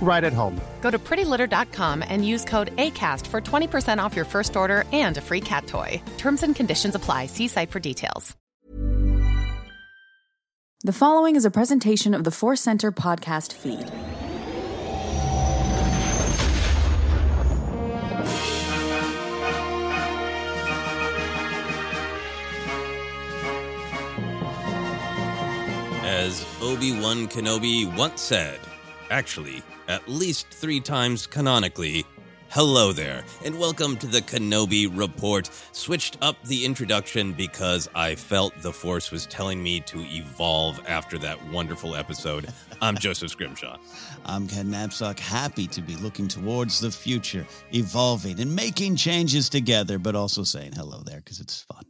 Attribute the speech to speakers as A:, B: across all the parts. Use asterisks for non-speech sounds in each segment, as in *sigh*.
A: right at home.
B: Go to prettylitter.com and use code ACAST for 20% off your first order and a free cat toy. Terms and conditions apply. See site for details.
C: The following is a presentation of the Force Center podcast feed.
D: As Obi Wan Kenobi once said, actually, at least three times canonically, hello there, and welcome to the Kenobi Report. Switched up the introduction because I felt the Force was telling me to evolve after that wonderful episode. I'm *laughs* Joseph Scrimshaw.
E: I'm Ken Napzok, happy to be looking towards the future, evolving and making changes together, but also saying hello there because it's fun.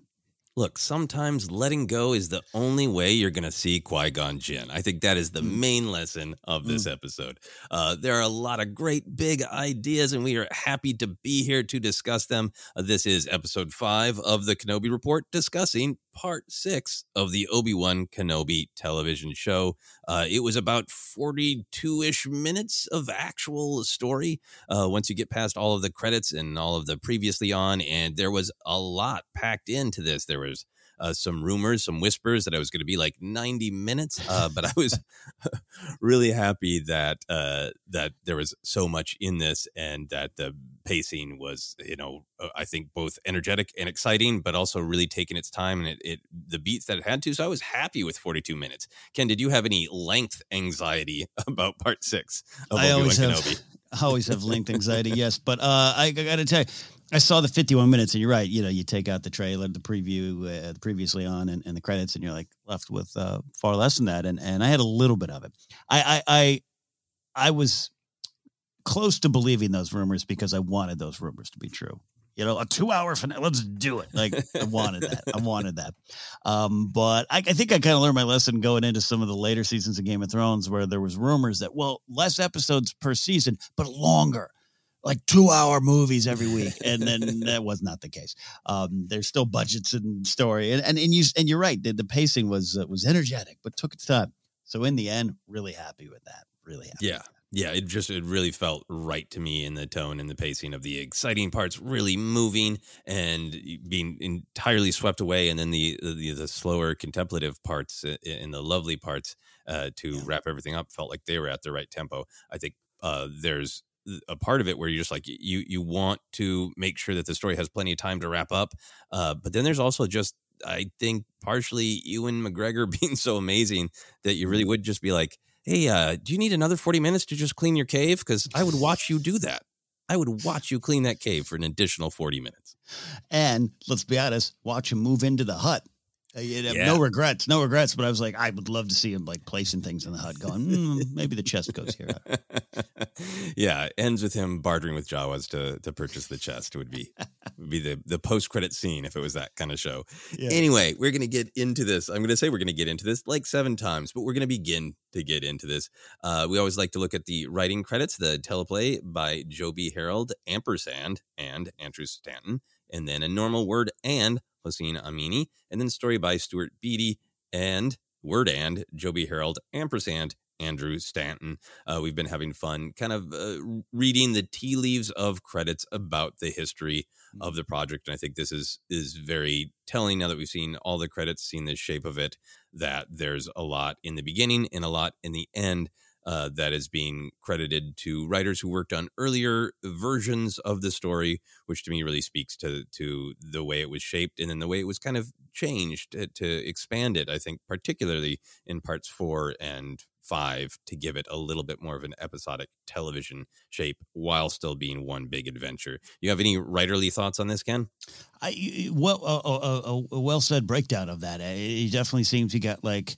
D: Look, sometimes letting go is the only way you're going to see Qui Gon Jinn. I think that is the main lesson of this episode. Uh, there are a lot of great big ideas, and we are happy to be here to discuss them. Uh, this is episode five of the Kenobi Report, discussing part six of the Obi Wan Kenobi television show. Uh, it was about 42 ish minutes of actual story uh, once you get past all of the credits and all of the previously on, and there was a lot packed into this. There was uh, some rumors, some whispers that I was going to be like 90 minutes, uh, but I *laughs* was *laughs* really happy that uh, that there was so much in this and that the pacing was, you know, uh, I think both energetic and exciting, but also really taking its time and it, it the beats that it had to. So I was happy with 42 minutes. Ken, did you have any length anxiety *laughs* about part six of
E: I always have,
D: Kenobi? *laughs*
E: I always have length anxiety, yes. But uh, I, I got to tell you, I saw the 51 minutes, and you're right. You know, you take out the trailer, the preview, uh, previously on, and, and the credits, and you're like left with uh, far less than that. And and I had a little bit of it. I I I, I was close to believing those rumors because I wanted those rumors to be true. You know, a two hour finale. Let's do it. Like I *laughs* wanted that. I wanted that. Um, but I, I think I kind of learned my lesson going into some of the later seasons of Game of Thrones where there was rumors that well, less episodes per season, but longer like two hour movies every week, and then *laughs* that was not the case. Um, there's still budgets and story, and and, and you and you're right. The, the pacing was uh, was energetic, but took its time. So in the end, really happy with that. Really happy.
D: Yeah. Yeah, it just it really felt right to me in the tone and the pacing of the exciting parts really moving and being entirely swept away, and then the the, the slower contemplative parts and the lovely parts uh, to yeah. wrap everything up felt like they were at the right tempo. I think uh, there's a part of it where you're just like you you want to make sure that the story has plenty of time to wrap up, uh, but then there's also just I think partially Ewan McGregor *laughs* being so amazing that you really mm-hmm. would just be like hey, uh, do you need another 40 minutes to just clean your cave? Because I would watch you do that. I would watch you clean that cave for an additional 40 minutes.
E: And let's be honest, watch him move into the hut. Uh, yeah. No regrets, no regrets. But I was like, I would love to see him like placing things in the hut, going, mm, maybe the chest goes here. *laughs*
D: yeah, ends with him bartering with Jawas to to purchase the chest. Would be would be the the post credit scene if it was that kind of show. Yeah. Anyway, we're gonna get into this. I'm gonna say we're gonna get into this like seven times, but we're gonna begin to get into this. Uh, we always like to look at the writing credits. The teleplay by Joby Harold, ampersand, and Andrew Stanton, and then a normal word and Hossein Amini, and then story by Stuart Beattie and word and Joby Harold ampersand Andrew Stanton. Uh, we've been having fun kind of uh, reading the tea leaves of credits about the history of the project. And I think this is is very telling now that we've seen all the credits, seen the shape of it, that there's a lot in the beginning and a lot in the end uh, that is being credited to writers who worked on earlier versions of the story, which to me really speaks to to the way it was shaped and then the way it was kind of changed to, to expand it. I think particularly in parts four and five to give it a little bit more of an episodic television shape while still being one big adventure. You have any writerly thoughts on this, Ken?
E: I well, a, well said breakdown of that. It definitely seems you got like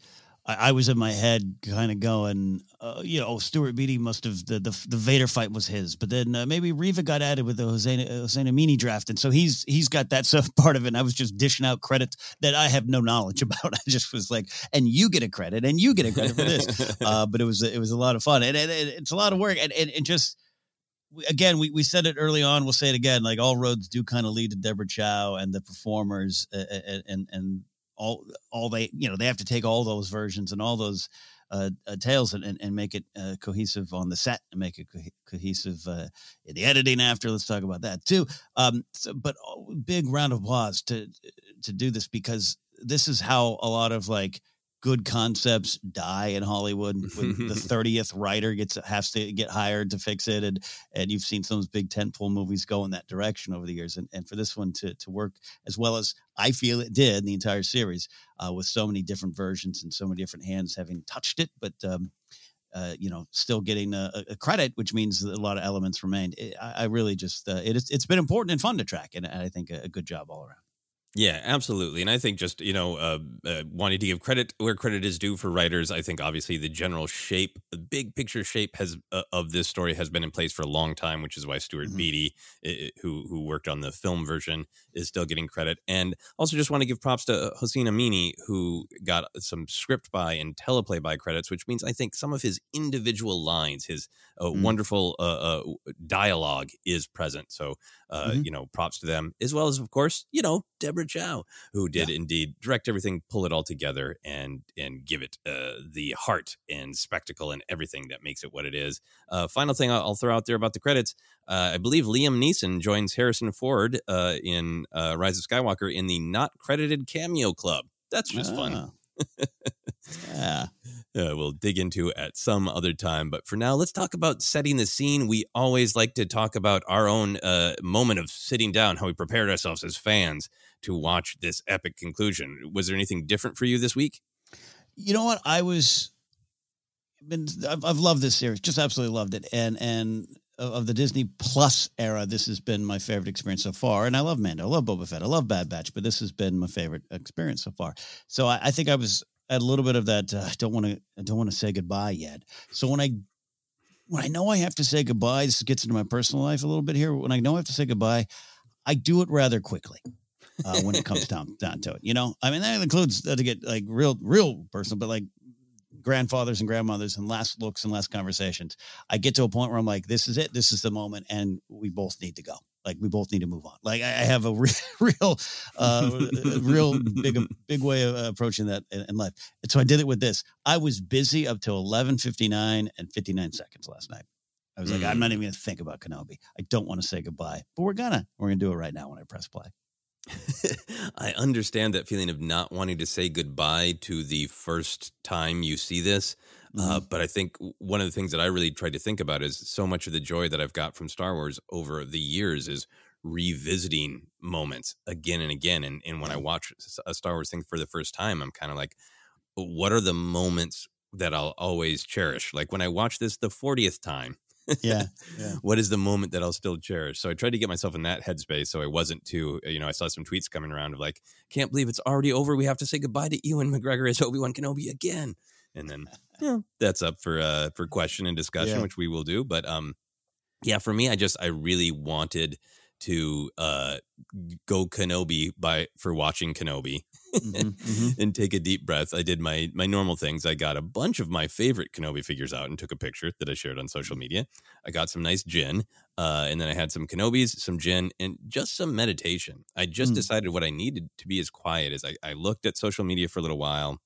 E: I, I was in my head kind of going, uh, you know, Stuart Beattie must have the, the, the Vader fight was his, but then uh, maybe Reva got added with the Hossein, Hossein Amini draft, and so he's he's got that *laughs* stuff part of it. And I was just dishing out credits that I have no knowledge *laughs* about. I just was like, and you get a credit, and you get a credit for this. *laughs* uh, but it was it was a lot of fun, and, and, and it's a lot of work, and and, and just again, we, we said it early on. We'll say it again. Like all roads do kind of lead to Deborah Chow and the performers, uh, and and all all they you know they have to take all those versions and all those uh, uh, tales and, and, and, make it uh, cohesive on the set and make it co- cohesive uh, in the editing after. Let's talk about that too. Um, so, but oh, big round of applause to to do this because this is how a lot of like good concepts die in Hollywood *laughs* when the 30th writer gets has to get hired to fix it and and you've seen some of those big tentpole movies go in that direction over the years and, and for this one to to work as well as I feel it did in the entire series uh, with so many different versions and so many different hands having touched it but um, uh, you know, still getting a, a, credit, which means a lot of elements remained. It, I, I, really just uh, it is, it's been important and fun to track, and I think a, a good job all around.
D: Yeah, absolutely. And I think just, you know, uh, uh, wanting to give credit where credit is due for writers, I think obviously the general shape, the big picture shape has uh, of this story has been in place for a long time, which is why Stuart mm-hmm. Beattie, who who worked on the film version, is still getting credit. And also just want to give props to Hossein Amini, who got some script by and teleplay by credits, which means I think some of his individual lines, his uh, mm-hmm. wonderful uh, uh, dialogue is present. So, mm-hmm. you know, props to them, as well as, of course, you know, Deborah Chow, who did yeah. indeed direct everything, pull it all together, and and give it uh, the heart and spectacle and everything that makes it what it is. Uh, final thing I'll, I'll, throw out there about the credits: uh, I believe Liam Neeson joins Harrison Ford uh, in uh, Rise of Skywalker in the not credited cameo club. That's just fun.
E: Ah. *laughs* yeah.
D: Uh, we'll dig into at some other time. But for now, let's talk about setting the scene. We always like to talk about our own uh, moment of sitting down, how we prepared ourselves as fans to watch this epic conclusion. Was there anything different for you this week?
E: You know what? I was been I've, I've loved this series, just absolutely loved it, and and of the Disney Plus era, this has been my favorite experience so far. And I love Mando, I love Boba Fett, I love Bad Batch, but this has been my favorite experience so far. So I, I think I was at a little bit of that. Uh, I don't want to. I don't want to say goodbye yet. So when I when I know I have to say goodbye, this gets into my personal life a little bit here. When I know I have to say goodbye, I do it rather quickly uh, when it comes *laughs* down down to it. You know, I mean that includes uh, to get like real real personal, but like grandfathers and grandmothers and last looks and last conversations. I get to a point where I'm like, this is it. This is the moment. And we both need to go. Like we both need to move on. Like I have a *laughs* real, real, uh, real big, *laughs* big way of approaching that in, life. And so I did it with this. I was busy up till 11:59 and 59 seconds last night. I was like, I'm not even going to think about Kenobi. I don't want to say goodbye, but we're gonna. We're gonna do it right now when I press play. *laughs*
D: I understand that feeling of not wanting to say goodbye to the first time you see this. Uh, but I think one of the things that I really tried to think about is so much of the joy that I've got from Star Wars over the years is revisiting moments again and again. And, and when I watch a Star Wars thing for the first time, I'm kind of like, what are the moments that I'll always cherish? Like when I watch this the 40th time,
E: Yeah, *laughs* yeah.
D: what is the moment that I'll still cherish? So I tried to get myself in that headspace so I wasn't too, you know, I saw some tweets coming around of like, can't believe it's already over. We have to say goodbye to Ewan McGregor as Obi Wan Kenobi again. And then yeah, that's up for uh for question and discussion,
E: Yeah.
D: which we will do. But um yeah, for me, I just I really wanted to uh go Kenobi by for watching Kenobi
E: Mhm, mhm. *laughs*
D: and take a deep breath. I did my my normal things. I got a bunch of my favorite Kenobi figures out and took a picture that I shared on social media. I got some nice gin, uh, and then I had some Kenobis, some gin, and just some meditation. I just
E: Mm.
D: decided what I needed to be as quiet as I, I looked at social media for a little while,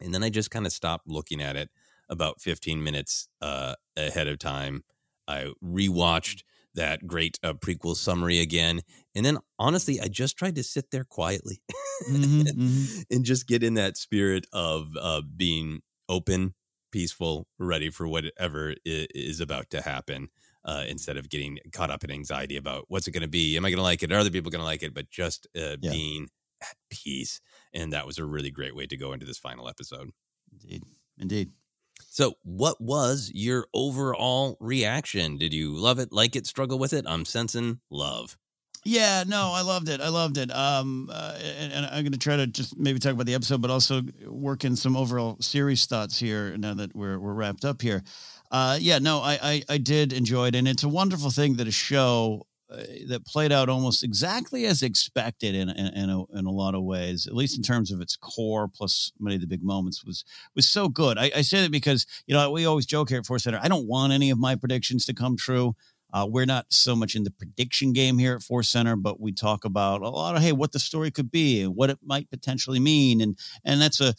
D: and then I just kind of stopped looking at it about 15 minutes uh, ahead of time. I rewatched that great uh, prequel summary again, and then honestly, I just tried to sit there quietly
E: Mhm, *laughs* mhm.
D: and just get in that spirit of uh, being open, peaceful, ready for whatever is about to happen. Uh, instead of getting caught up in anxiety about what's it going to be, am I going to like it? Are other people going to like it? But just uh,
E: Yeah.
D: being at peace, and that was a really great way to go into this final episode.
E: Indeed, indeed.
D: So, what was your overall reaction? Did you love it, like it, struggle with it? I'm sensing love.
E: Yeah, no, I loved it. I loved it. Um, uh, and, and I'm going to try to just maybe talk about the episode, but also work in some overall series thoughts here now that we're we're wrapped up here. Uh, yeah, no, I, I I did enjoy it, and it's a wonderful thing that a show uh, that played out almost exactly as expected in in, in, a, in a lot of ways, at least in terms of its core, plus many of the big moments was was so good. I, I say that because you know we always joke here at Force Center. I don't want any of my predictions to come true. Uh, we're not so much in the prediction game here at Force Center, but we talk about a lot of hey, what the story could be and what it might potentially mean, and and that's a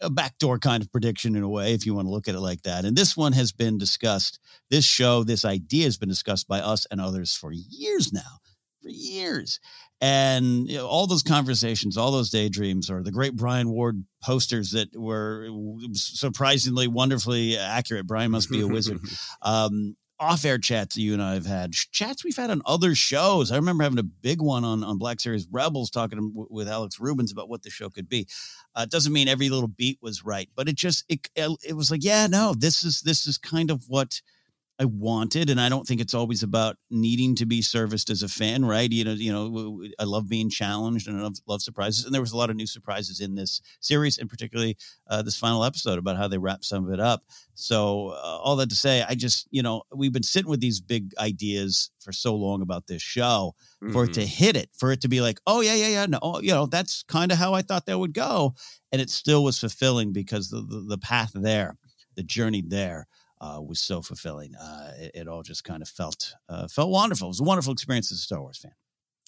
E: a backdoor kind of prediction in a way, if you want to look at it like that. And this one has been discussed. This show, this idea has been discussed by us and others for years now, for years. And you know, all those conversations, all those daydreams, or the great Brian Ward posters that were surprisingly, wonderfully accurate. Brian must be a wizard. *laughs* Um, off-air chats that you and I have had, chats we've had on other shows. I remember having a big one on on Black Series Rebels, talking with Alex Rubens about what the show could be. Uh, it doesn't mean every little beat was right, but it just it it was like, yeah, no, this is this is kind of what I wanted, and I don't think it's always about needing to be serviced as a fan, right? You know, you know, I love being challenged and I love, love surprises, and there was a lot of new surprises in this series, and particularly uh, this final episode about how they wrap some of it up. So, uh, all that to say, I just, you know, we've been sitting with these big ideas for so long about this show, for it to hit it, for it to be like, oh yeah, yeah, yeah, no, oh, you know, that's kind of how I thought that would go, and it still was fulfilling because the the, the path there, the journey there uh, was so fulfilling. Uh, it, it all just kind of felt uh, felt wonderful. It was a wonderful experience as a Star Wars fan.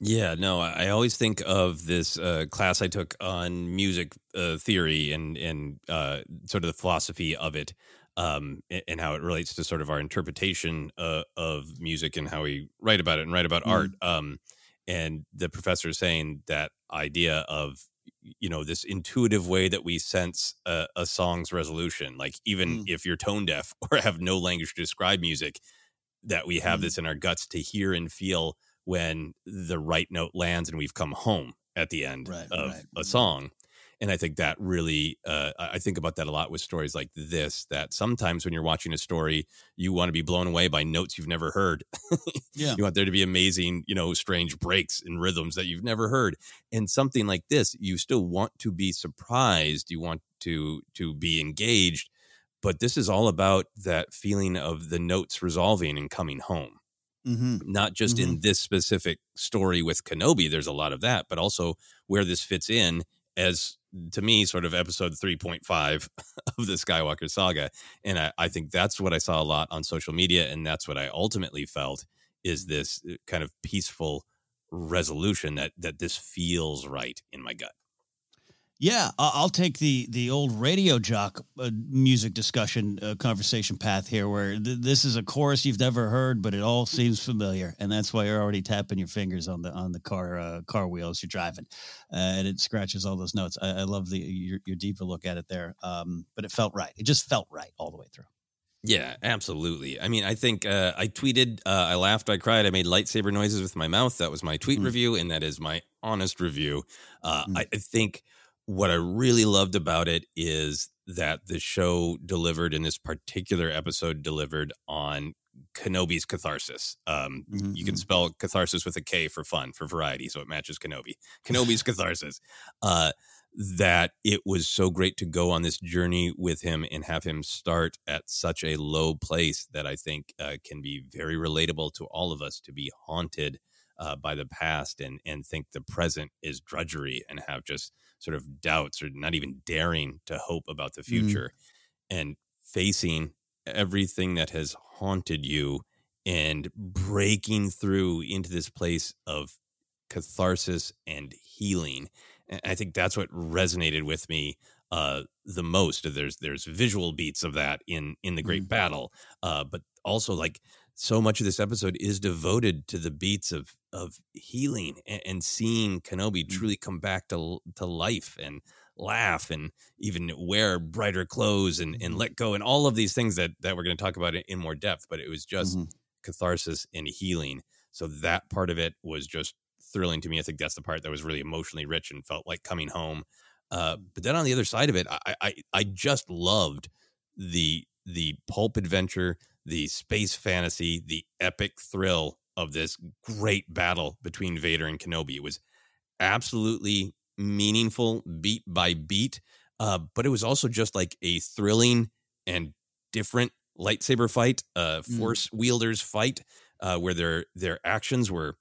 D: Yeah, no, I always think of this uh, class I took on music uh, theory and and uh, sort of the philosophy of it, um, and how it relates to sort of our interpretation uh, of music and how we write about it and write about
E: Mm.
D: art. Um, and the professor is saying that idea of you know this intuitive way that we sense a, a song's resolution, like even
E: Mm.
D: if you're tone deaf *laughs* or have no language to describe music, that we have
E: Mm.
D: this in our guts to hear and feel when the right note lands and we've come home at the end
E: Right,
D: of
E: right.
D: a song. And I think that really, uh, I think about that a lot with stories like this. That sometimes when you're watching a story, you want to be blown away by notes you've never heard.
E: Yeah. *laughs*
D: you want there to be amazing, you know, strange breaks and rhythms that you've never heard. And something like this, you still want to be surprised. You want to to be engaged. But this is all about that feeling of the notes resolving and coming home
E: Mm-hmm.
D: not just in this specific story with Kenobi, there's a lot of that, but also where this fits in as to me sort of episode 3.5 *laughs* of the Skywalker saga. And I, I think that's what I saw a lot on social media. And that's what I ultimately felt is this uh, kind of peaceful resolution that that this feels right in my gut.
E: Yeah, I'll take the the old radio jock uh, music discussion uh, conversation path here, where th- this is a chorus you've never heard, but it all seems familiar, and that's why you're already tapping your fingers on the on the car uh, car wheels you're driving, uh, and it scratches all those notes. I, I love the your, your, deeper look at it there, um, but it felt right. It just felt right all the way through.
D: Yeah, absolutely. I mean, I think uh, I tweeted, uh, I laughed, I cried, I made lightsaber noises with my mouth. That was my tweet mm. review, and that is my honest review. Mm. I, I think what I really loved about it is that the show delivered in this particular episode delivered on Kenobi's catharsis. Um, mm-hmm. You can mm-hmm. spell catharsis with a K for fun, for variety, so it matches Kenobi. Kenobi's catharsis. Uh, that it was so great to go on this journey with him and have him start at such a low place that I think uh, can be very relatable to all of us to be haunted uh, by the past and and think the present is drudgery and have just sort of doubts or not even daring to hope about the mm. future mm. and facing everything that has haunted you and breaking through into this place of catharsis and healing. And I think that's what resonated with me uh, the most. There's there's visual beats of that in in the Great mm. Battle, uh, but also like so much of this episode is devoted to the beats of of healing and, and seeing Kenobi mm. truly come back to to life and laugh and even wear brighter clothes and, and mm-hmm. let go and all of these things that that we're going to talk about in, in, more depth. But it was just mm-hmm. catharsis and healing. So that part of it was just thrilling to me. I think that's the part that was really emotionally rich and felt like coming home. Uh, but then on the other side of it, I, I I just loved the the pulp adventure the space fantasy, the epic thrill of this great battle between Vader and Kenobi. It was absolutely meaningful beat by beat, uh, but it was also just like a thrilling and different lightsaber fight, uh, force mm. wielders fight, uh, where their their actions were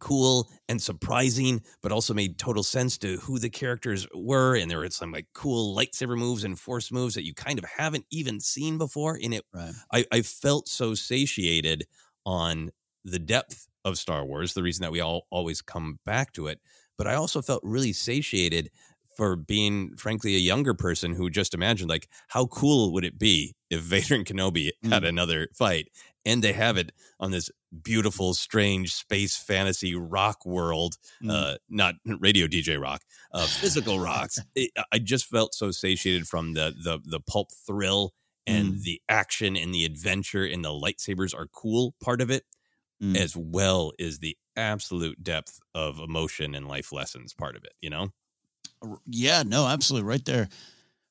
D: cool and surprising, but also made total sense to who the characters were. And there were some like cool lightsaber moves and force moves that you kind of haven't even seen before. In it, right. I, I felt so satiated on the depth of Star Wars, the reason that we all always come back to it. But I also felt really satiated for being frankly a younger person who just imagined like how cool would it be if *laughs* Vader and Kenobi had mm. another fight and they have it on this beautiful strange space fantasy rock world mm. uh not *laughs* radio DJ rock uh physical rocks *laughs* it, I just felt so satiated from the the the pulp thrill and mm. the action and the adventure and the lightsabers are cool part of it mm. as well as the absolute depth of emotion and life lessons part of it you know
E: yeah, no, absolutely, right there,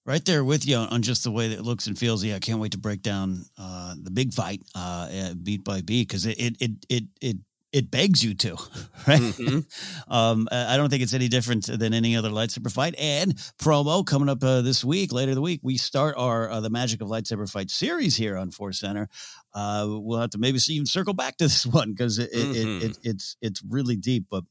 E: right there with you on just the way that it looks and feels. Yeah, I can't wait to break down uh, the big fight uh, uh beat by beat because it, it it it it it begs you to, *laughs* right? Mm-hmm. um, I don't think it's any different than any other lightsaber fight. And promo coming up uh, this week, later the week, we start our uh, the Magic of Lightsaber Fight series here on Force Center. Uh, we'll have to maybe even circle back to this *laughs* one because it, mm-hmm. it, it, it's it's really deep. But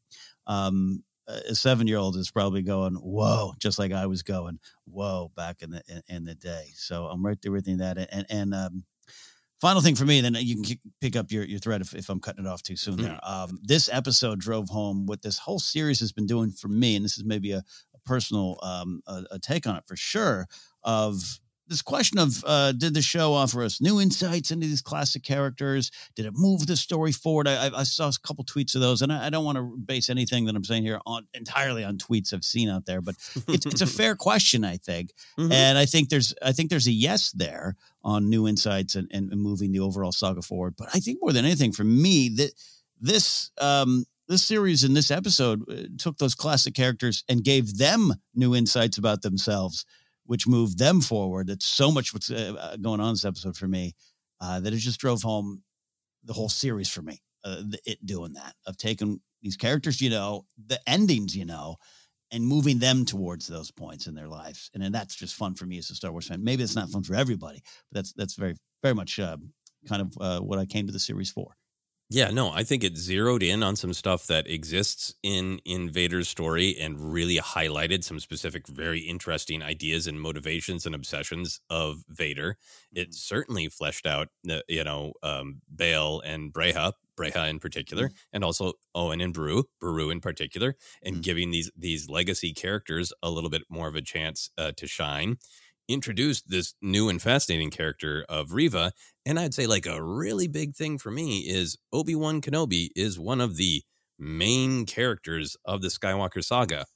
E: um, a seven year old is probably going, whoa, just like I was going, whoa, back in the in, in the day. So I'm right there with you that. And and um, final thing for me, then you can pick up your, your thread if, if I'm cutting it off too soon. There, mm-hmm. um, this episode drove home what this whole series has been doing for me, and this is maybe a, a personal um, a, a take on it for sure. Of this question of uh, did the show offer us new insights into these classic characters? Did it move the story forward? I, I saw a couple tweets of those, and I, I, don't want to base anything that I'm saying here on entirely on tweets I've seen out there, but it's, it's a *laughs* fair question, I think, mm-hmm. and I think there's I think there's a yes there on new insights and, and, moving the overall saga forward. But I think more than anything, for me, that this um, this series and this episode uh, took those classic characters and gave them new insights about themselves which moved them forward. That's so much what's uh, uh, going on this episode for me uh, that it just drove home the whole series for me. Uh, it doing that of taking these characters, you know, the endings, you know, and moving them towards those points in their lives, and then that's just fun for me as a Star Wars fan. Maybe it's not fun for everybody, but that's that's very very much uh, kind of uh, what I came to the series for.
D: Yeah, no, I think it zeroed in on some stuff that exists in in Vader's story and really highlighted some specific, very interesting ideas and motivations and obsessions of Vader. It
E: Mm-hmm.
D: certainly fleshed out, you know, um, Bail and Breha, Breha in particular,
E: Mm-hmm.
D: and also Owen and Beru, Beru in particular, and
E: Mhm.
D: giving these these legacy characters a little bit more of a chance uh, to shine. Introduced this new and fascinating character of Reva, and I'd say like a really big thing for me is Obi-Wan Kenobi is one of the main characters of the Skywalker saga.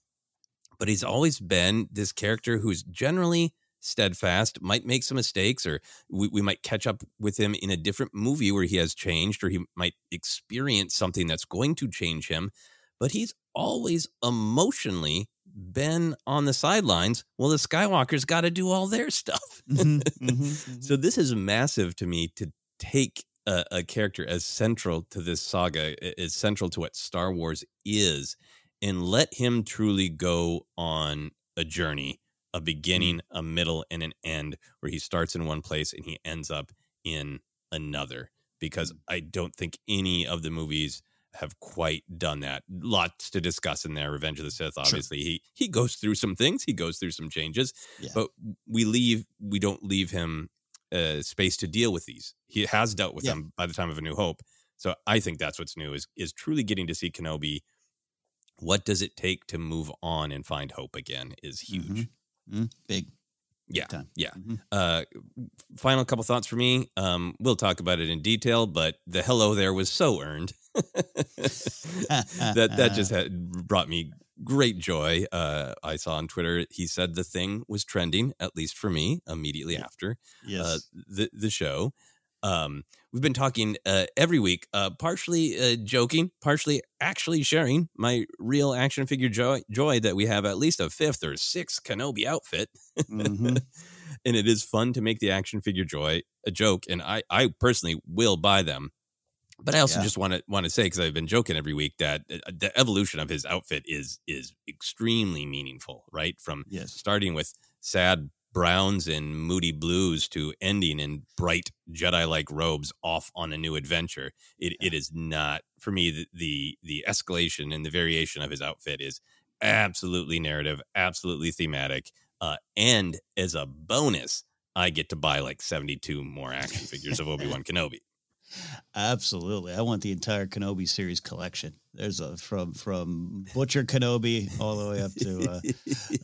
D: But he's always been this character who's generally steadfast, might make some mistakes, or we, we might catch up with him in a different movie where he has changed, or he might experience something that's going to change him. But he's always emotionally been on the sidelines. Well, the Skywalkers got to do all their stuff. *laughs*
E: Mhm, mhm, mhm.
D: So this is massive to me to take a, a character as central to this saga, as central to what Star Wars is, and let him truly go on a journey, a beginning, a middle, and an end, where he starts in one place and he ends up in another. Because I don't think any of the movies have quite done that. Lots to discuss in there. Revenge of the Sith, obviously, he he goes through some things, he goes through some changes,
E: Yeah.
D: but we leave we don't leave him uh, space to deal with these. He has dealt with
E: Yeah.
D: them by the time of A New Hope. So I think that's what's new is is truly getting to see Kenobi. What does it take to move on and find hope again is huge.
E: Mhm. Mhm. Big.
D: Yeah, yeah.
E: Mhm.
D: Uh, final couple thoughts for me. Um, we'll talk about it in detail, but the hello there was so earned. That that just had brought me great joy. Uh, I saw on Twitter he said the thing was trending, at least for me, immediately after
E: Yes.
D: uh, the the show. Um, we've been talking uh, every week, uh, partially uh, joking, partially actually sharing my real action figure joy, joy that we have at least a fifth or sixth Kenobi outfit.
E: Mhm. *laughs*
D: and it is fun to make the action figure joy a joke. And I, I personally will buy them. But I also
E: Yeah.
D: just want to want to say because I've been joking every week that uh, the evolution of his outfit is is extremely meaningful, right? From
E: Yes.
D: starting with sad browns and moody blues to ending in bright Jedi like robes off on a new adventure. It it is not for me the, the the escalation and the variation of his outfit is absolutely narrative, absolutely thematic. Uh, and as a bonus, I get to buy like 72 more action figures of Obi-Wan *laughs* Kenobi.
E: Absolutely. I want the entire Kenobi series collection. There's a from from Butcher Kenobi all the way up to uh,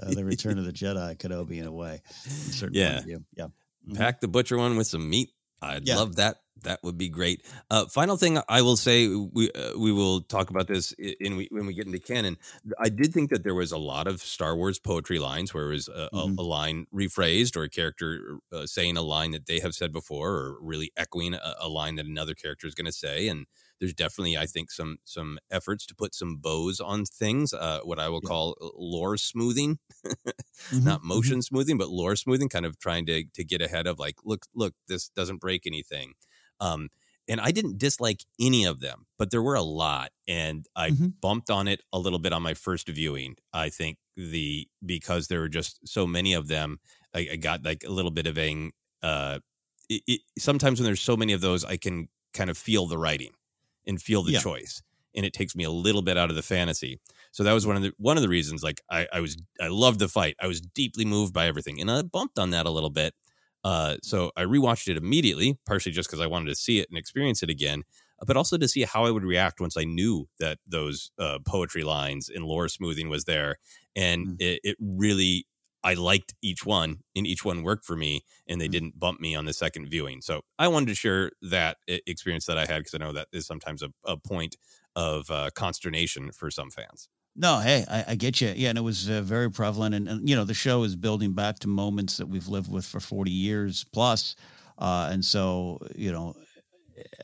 E: uh, the Return of the Jedi Kenobi in a way. from a certain point
D: Yeah.
E: Yeah. Mhm.
D: Pack the butcher one with some meat. I'd
E: Yeah.
D: love that. That would be great. Uh, final thing I will say, we uh, we will talk about this in, in when we get into canon. I did think that there was a lot of Star Wars poetry lines where it was a,
E: Mhm.
D: a, a line rephrased or a character uh, saying a line that they have said before, or really echoing a, a line that another character is going to say. And there's definitely, I think, some some efforts to put some bows on things. Uh, what I will
E: Yeah.
D: call lore smoothing *laughs*
E: Mhm,
D: not
E: mhm.
D: motion smoothing, but lore smoothing, kind of trying to to get ahead of like, look, look, this doesn't break anything. Um, and I didn't dislike any of them, but there were a lot, and I
E: Mhm.
D: bumped on it a little bit on my first viewing. I think the because there were just so many of them, I, I got like a little bit of a. Uh, it, it, sometimes when there's so many of those, I can kind of feel the writing and feel the
E: Yeah.
D: choice, and it takes me a little bit out of the fantasy. So that was one of the one of the reasons. Like I, I was I loved the fight. I was deeply moved by everything, and I bumped on that a little bit. Uh, so I rewatched it immediately, partially just because I wanted to see it and experience it again, but also to see how I would react once I knew that those uh, poetry lines and lore smoothing was there, and
E: Mm.
D: it, it really. I liked each one, and each one worked for me, and they
E: Mm.
D: didn't bump me on the second viewing. So I wanted to share that experience that I had because I know that is sometimes a, a point of uh, consternation for some fans.
E: No, hey, I, I get you. Yeah, and it was uh, very prevalent, and, and you know the show is building back to moments that we've lived with for forty years plus, uh, and so you know,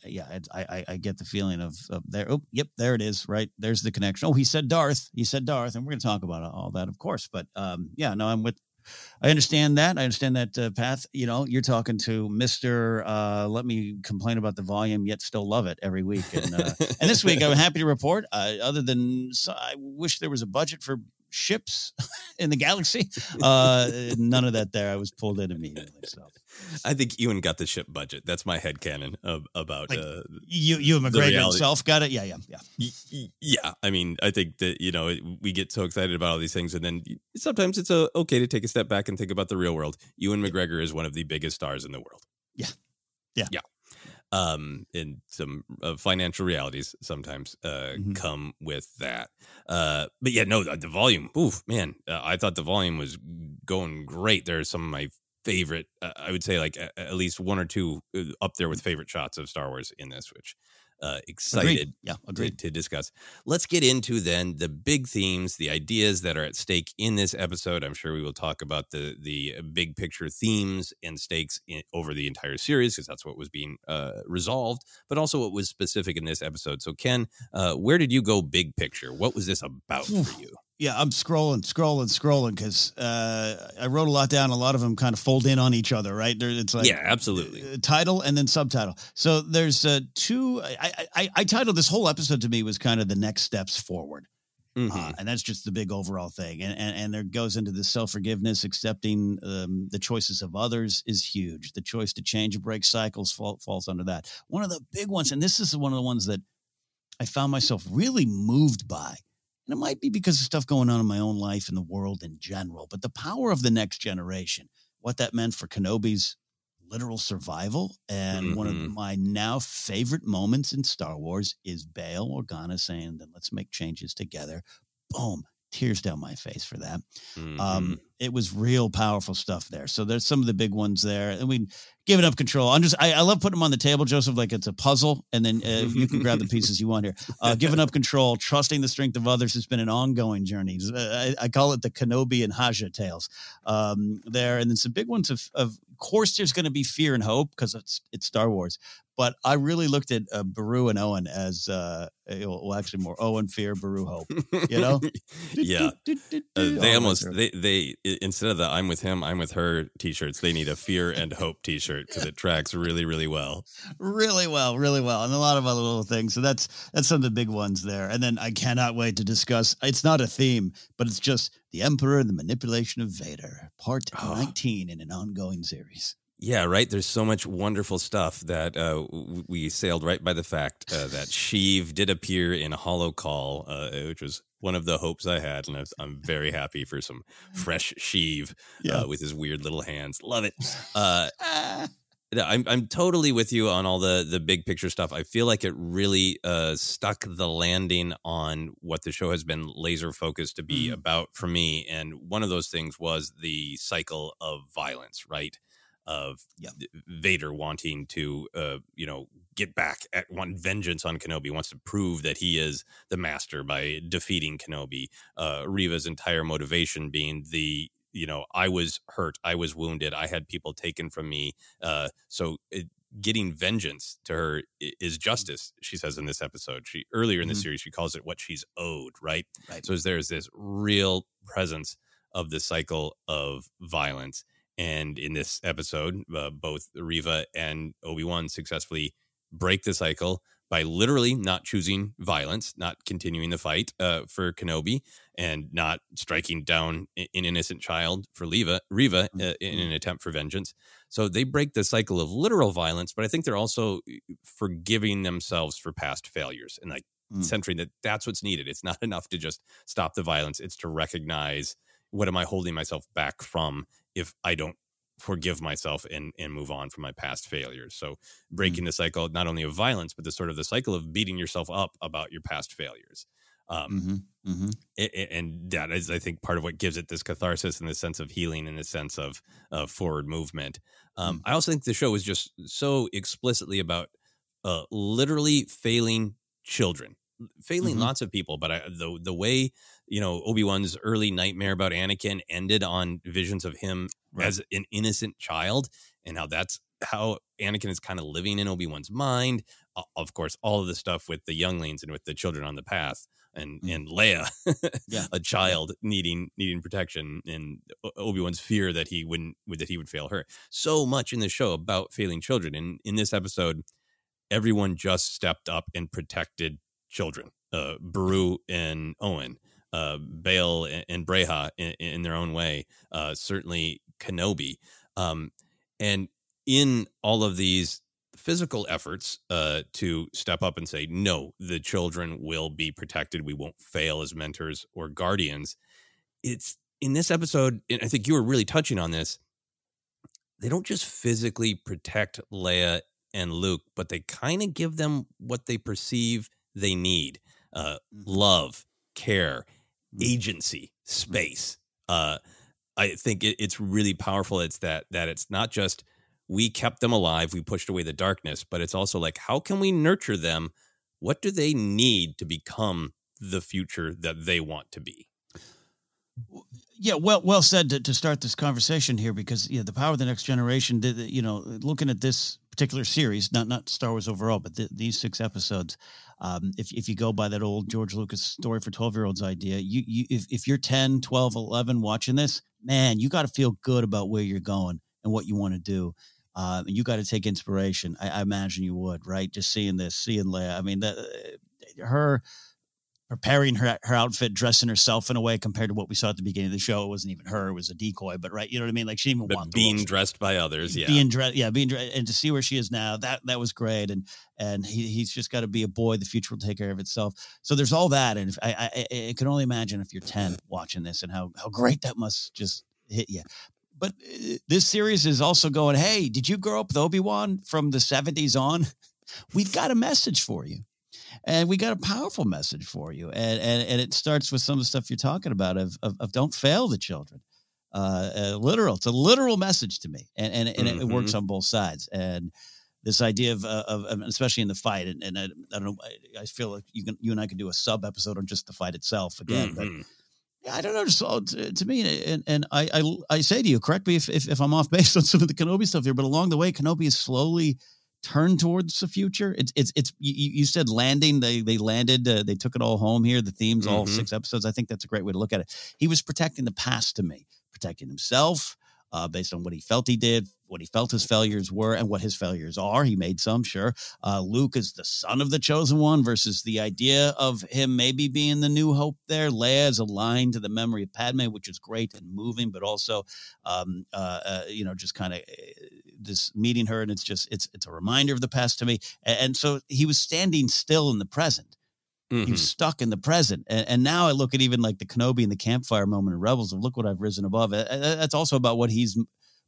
E: yeah, I, I I get the feeling of, of there. Oh, yep, there it is. Right there's the connection. Oh, he said Darth. He said Darth, and we're going to talk about all that, of course. But um, yeah, no, I'm with. I understand that. I understand that uh, path. You know, you're talking to Mister. Uh, let me complain about the volume, yet still love it every week. And uh, and this week, I'm *laughs* happy to report. Uh, other than so I wish there was a budget for ships *laughs* in the galaxy. Uh, none of that there. I was pulled in immediately. So
D: I think Ewan got the ship budget. That's my head canon of, about
E: Like,
D: uh,
E: you, you McGregor himself got it. Yeah, yeah, yeah.
D: Yeah, I mean, I think that you know we get so excited about all these things, and then sometimes it's uh, okay to take a step back and think about the real world. Ewan McGregor is one of the biggest stars in the world.
E: Yeah. Yeah.
D: yeah. Um, and some uh, financial realities sometimes uh,
E: Mhm.
D: come with that. Uh, but yeah, no, the, the volume. Oof, man, uh, I thought the volume was going great. There are some of my favorite. Uh, I would say like a- at least one or two uh, up there with favorite shots of Star Wars in this, which uh, excited
E: Yeah,
D: to,
E: agreed.
D: to discuss. Let's get into then the big themes, the ideas that are at stake in this episode. I'm sure we will talk about the the big picture themes and stakes in, over the entire series because that's what was being uh, resolved, but also what was specific in this episode. So, Ken, uh, where did you go big picture? What was this about for you?
E: Yeah, I'm scrolling, scrolling, scrolling because uh, I wrote a lot down. A lot of them kind of fold in on each other, right? There, it's like
D: yeah, absolutely.
E: uh, title and then subtitle. So there's uh, two. I, I, I, titled this whole episode to me was kind of the next steps forward.
D: Mhm.
E: Uh, and that's just the big overall thing. And and, and there goes into the self forgiveness, accepting um, the choices of others is huge. The choice to change and break cycles fall, falls under that. One of the big ones, and this is one of the ones that I found myself really moved by. And it might be because of stuff going on in my own life and the world in general, but the power of the next generation, what that meant for Kenobi's literal survival. And one of
D: Mhm.
E: my now favorite moments in Star Wars is Bail Organa saying, then let's make changes together. Boom. Tears down my face for that.
D: Mhm.
E: Um, it was real powerful stuff there. So there's some of the big ones there. And we giving up control. I'm just, I, I love putting them on the table, Joseph, like it's a puzzle. And then uh, you can grab the *laughs* pieces you want here. Uh, giving up control, trusting the strength of others has been an ongoing journey. Uh, I, I call it the Kenobi and Haja tales um, there. And then some big ones of, of course, there's going to be fear and hope because it's, it's Star Wars. But I really looked at uh, Beru and Owen as, uh, well, actually more Owen, fear, Beru, hope. You know? *laughs*
D: yeah. *laughs* Uh, they almost they they instead of the "I'm with him, I'm with her" t-shirts, they need a "Fear and Hope" t-shirt because it tracks really, really well.
E: really well, really well, and a lot of other little things. So that's that's some of the big ones there. And then I cannot wait to discuss. It's not a theme, but it's just the Emperor and the manipulation of Vader, part
D: Oh.
E: nineteen in an ongoing series.
D: Yeah, right. There's so much wonderful stuff that uh, we sailed right by the fact uh, that Sheev did appear in Hollow Call, uh, which was one of the hopes I had, and I was, I'm very happy for some fresh Sheev
E: Yeah.
D: uh, with his weird little hands. Love it. *laughs* Uh, I'm I'm totally with you on all the the big picture stuff. I feel like it really uh, stuck the landing on what the show has been laser focused to be
E: Mhm.
D: about for me, and one of those things was the cycle of violence, right? Of th- Vader wanting to, uh, you know, get back at one vengeance on Kenobi, wants to prove that he is the master by defeating Kenobi. Uh, Reva's entire motivation being the you know, I was hurt, I was wounded, I had people taken from me. Uh, so it, getting vengeance to her is justice. She says in this episode. She earlier in the
E: Mhm.
D: series she calls it what she's owed. Right.
E: Right.
D: So there's this real presence of the cycle of violence. And in this episode, uh, both Reva and Obi Wan successfully break the cycle by literally not choosing violence, not continuing the fight uh, for Kenobi, and not striking down an innocent child for Reva, Reva uh, in an attempt for vengeance. So they break the cycle of literal violence, but I think they're also uh, forgiving themselves for past failures and like
E: Mm.
D: centering that that's what's needed. It's not *laughs* enough to just stop the violence; it's to recognize what am I holding myself back from if I don't forgive myself and and move on from my past failures. So breaking the cycle not only of violence, but the sort of the cycle of beating yourself up about your past failures. Um,
E: Mm-hmm. Mm-hmm.
D: a- a- and that is, I think, part of what gives it this catharsis and this sense of healing and this sense of of forward movement. Um, I also think the show is just so explicitly about uh, literally failing children, failing
E: Mhm.
D: lots of people. But I, the the way you know Obi Wan's early nightmare about Anakin ended on visions of him
E: Right.
D: as an innocent child, and how that's how Anakin is kind of living in Obi Wan's mind. Uh, of course, all of the stuff with the younglings and with the children on the path, and
E: Mm.
D: and Leia,
E: Yeah. *laughs*
D: a child needing needing protection, and Obi Wan's fear that he wouldn't that he would fail her. So much in the show about failing children, and in this episode, everyone just stepped up and protected children. Uh, Beru and Owen. uh, and, and Breha in, in, their own way. Uh, certainly Kenobi, um, and in all of these physical efforts uh, to step up and say, no, the children will be protected. We won't fail as mentors or guardians. It's in this episode, and I think you were really touching on this. They don't just physically protect Leia and Luke, but they kind of give them what they perceive they need uh, mm-hmm. love, care, mm-hmm. agency, mm-hmm. space. Uh, I think it, it's really powerful. It's that that it's not just we kept them alive, we pushed away the darkness, but it's also like how can we nurture them? What do they need to become the future that they want to be?
E: Yeah, well, well said to, to start this conversation here because yeah, the power of the next generation. The, the, you know, looking at this particular series, not not Star Wars overall, but the, these six episodes. Um, if if you go by that old George Lucas story for twelve year olds idea, you you if if you're 10, 12, 11 watching this, man, you got to feel good about where you're going and what you want to do. Uh, you got to take inspiration. I, I, imagine you would, right? Just seeing this, seeing Leia. I mean, that her preparing her her outfit, dressing herself in a way compared to what we saw at the beginning of the show. It wasn't even her; it was a decoy. But right, you know what I mean? Like she didn't even
D: but
E: want
D: being dressed by others. Yeah,
E: being dressed. Yeah, being dressed, and to see where she is now, that that was great. And and he, he's just got to be a boy. The future will take care of itself. So there's all that, and if, I, I I can only imagine if you're ten watching this and how how great that must just hit you. But uh, this series is also going. Hey, did you grow up with Obi Wan from the '70s on? *laughs* We've got a message for you and we got a powerful message for you and and, and it starts with some of the stuff you're talking about of of, of don't fail the children uh, uh, literal it's a literal message to me and and, and mm-hmm. it, works on both sides and this idea of, uh, of, of especially in the fight and, and I, I, don't know I, I, feel like you can you and I can do a sub episode on just the fight itself again mm-hmm. but I don't know. Just to, to me, and, and I, I, I say to you, correct me if, if, if I'm off base *laughs* on some of the Kenobi stuff here, but along the way, Kenobi is slowly turn towards the future. It's it's it's you, you said landing. They they landed. Uh, they took it all home here. The themes, mm-hmm. all six episodes. I think that's a great way to look at it. He was protecting the past to me, protecting himself, uh, based on what he felt he did, what he felt his failures were, and what his failures are. He made some, sure. Uh, Luke is the son of the chosen one versus the idea of him maybe being the new hope there. Leia is aligned to the memory of Padme, which is great and moving, but also, um, uh, uh you know, just kind of this meeting her, and it's just it's it's a reminder of the past to me. And, and so he was standing still in the present. Mm-hmm. He was mm-hmm. stuck in the present. And, and, now I look at even like the Kenobi and the campfire moment in Rebels of look what I've risen above. That's also about what he's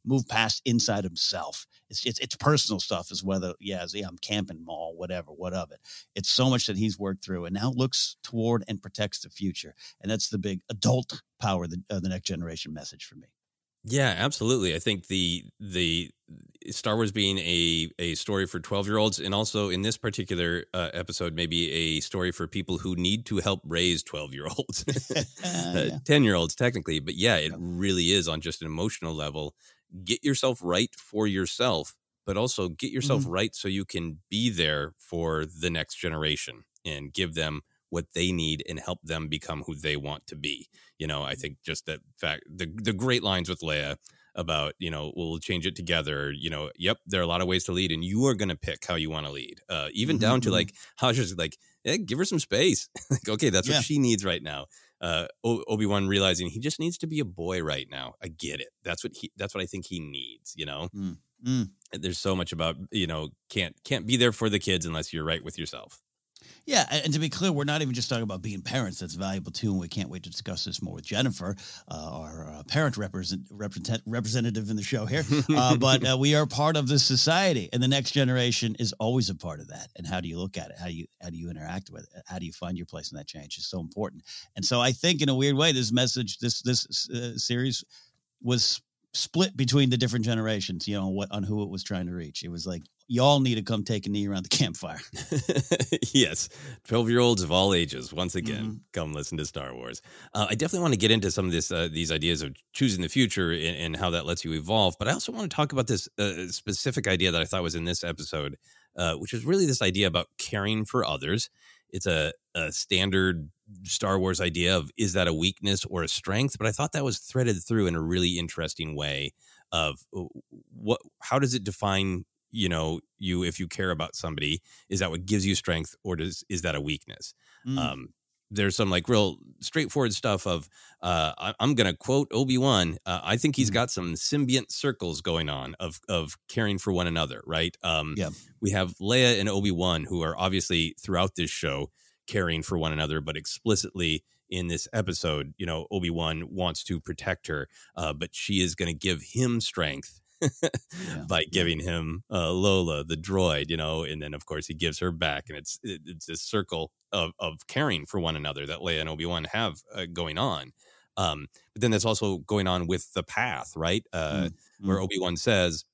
E: moved past inside himself. It's it's, it's personal stuff as whether, yeah, yeah, I'm camping mall, whatever, what of it. It's so much that he's worked through and now looks toward and protects the future. And that's the big adult power, the, uh, the next generation message for me.
D: Yeah, absolutely. I think the the Star Wars being a a story for 12-year-olds and also in this particular uh, episode maybe a story for people who need to help raise 12-year-olds. uh, 10-year-olds technically, but yeah, it really is on just an emotional level. Get yourself right for yourself, but also get yourself mm-hmm. right so you can be there for the next generation and give them what they need and help them become who they want to be. You know, I think just that fact, the the great lines with Leia about you know we'll change it together. You know, yep, there are a lot of ways to lead, and you are going to pick how you want to lead. Uh, even mm-hmm. down to mm-hmm. like how just like yeah, give her some space. *laughs* like okay, that's yeah. what she needs right now. Uh, Obi Wan realizing he just needs to be a boy right now. I get it. That's what he. That's what I think he needs. You know. Mm. Mm. There's so much about you know can't can't be there for the kids unless you're right with yourself.
E: Yeah, and to be clear, we're not even just talking about being parents. That's valuable too, and we can't wait to discuss this more with Jennifer, uh, our uh, parent represent, represent, representative in the show here. *laughs* Uh, but uh, we are part of this society, and the next generation is always a part of that. And how do you look at it? How do you how do you interact with it? How do you find your place in that change? Is so important. And so I think, in a weird way, this message, this this uh, series was split between the different generations, you know, what on who it was trying to reach. It was like y'all need to come take a knee around the *laughs* campfire.
D: yes, twelve year olds of all ages. Once again, mm-hmm. come listen to Star Wars. Uh, I definitely want to get into some of this, uh, these ideas of choosing the future and, and, how that lets you evolve. But I also want to talk about this uh, specific idea that I thought was in this episode, uh, which is really this idea about caring for others. It's a, a standard Star Wars idea of is that a weakness or a strength? But I thought that was threaded through in a really interesting way of uh, what how does it define you know you if you care about somebody is that what gives you strength or does is that a weakness mm. um there's some like real straightforward stuff of uh, I, am going to quote Obi Wan. Uh, I think he's
E: Mm-hmm.
D: got some symbiont circles going on of of caring for one another. Right. Um,
E: Yeah.
D: We have Leia and Obi Wan who are obviously throughout this show caring for one another, but explicitly in this episode, you know, Obi Wan wants to protect her, uh, but she is going to give him strength. By giving him uh, Lola, the droid, you know, and then of course he gives her back, and it's it, it's this circle of of caring for one another that Leia and Obi Wan have uh, going on. Um, but then that's also going on with the path, right? Uh, Where Obi Wan says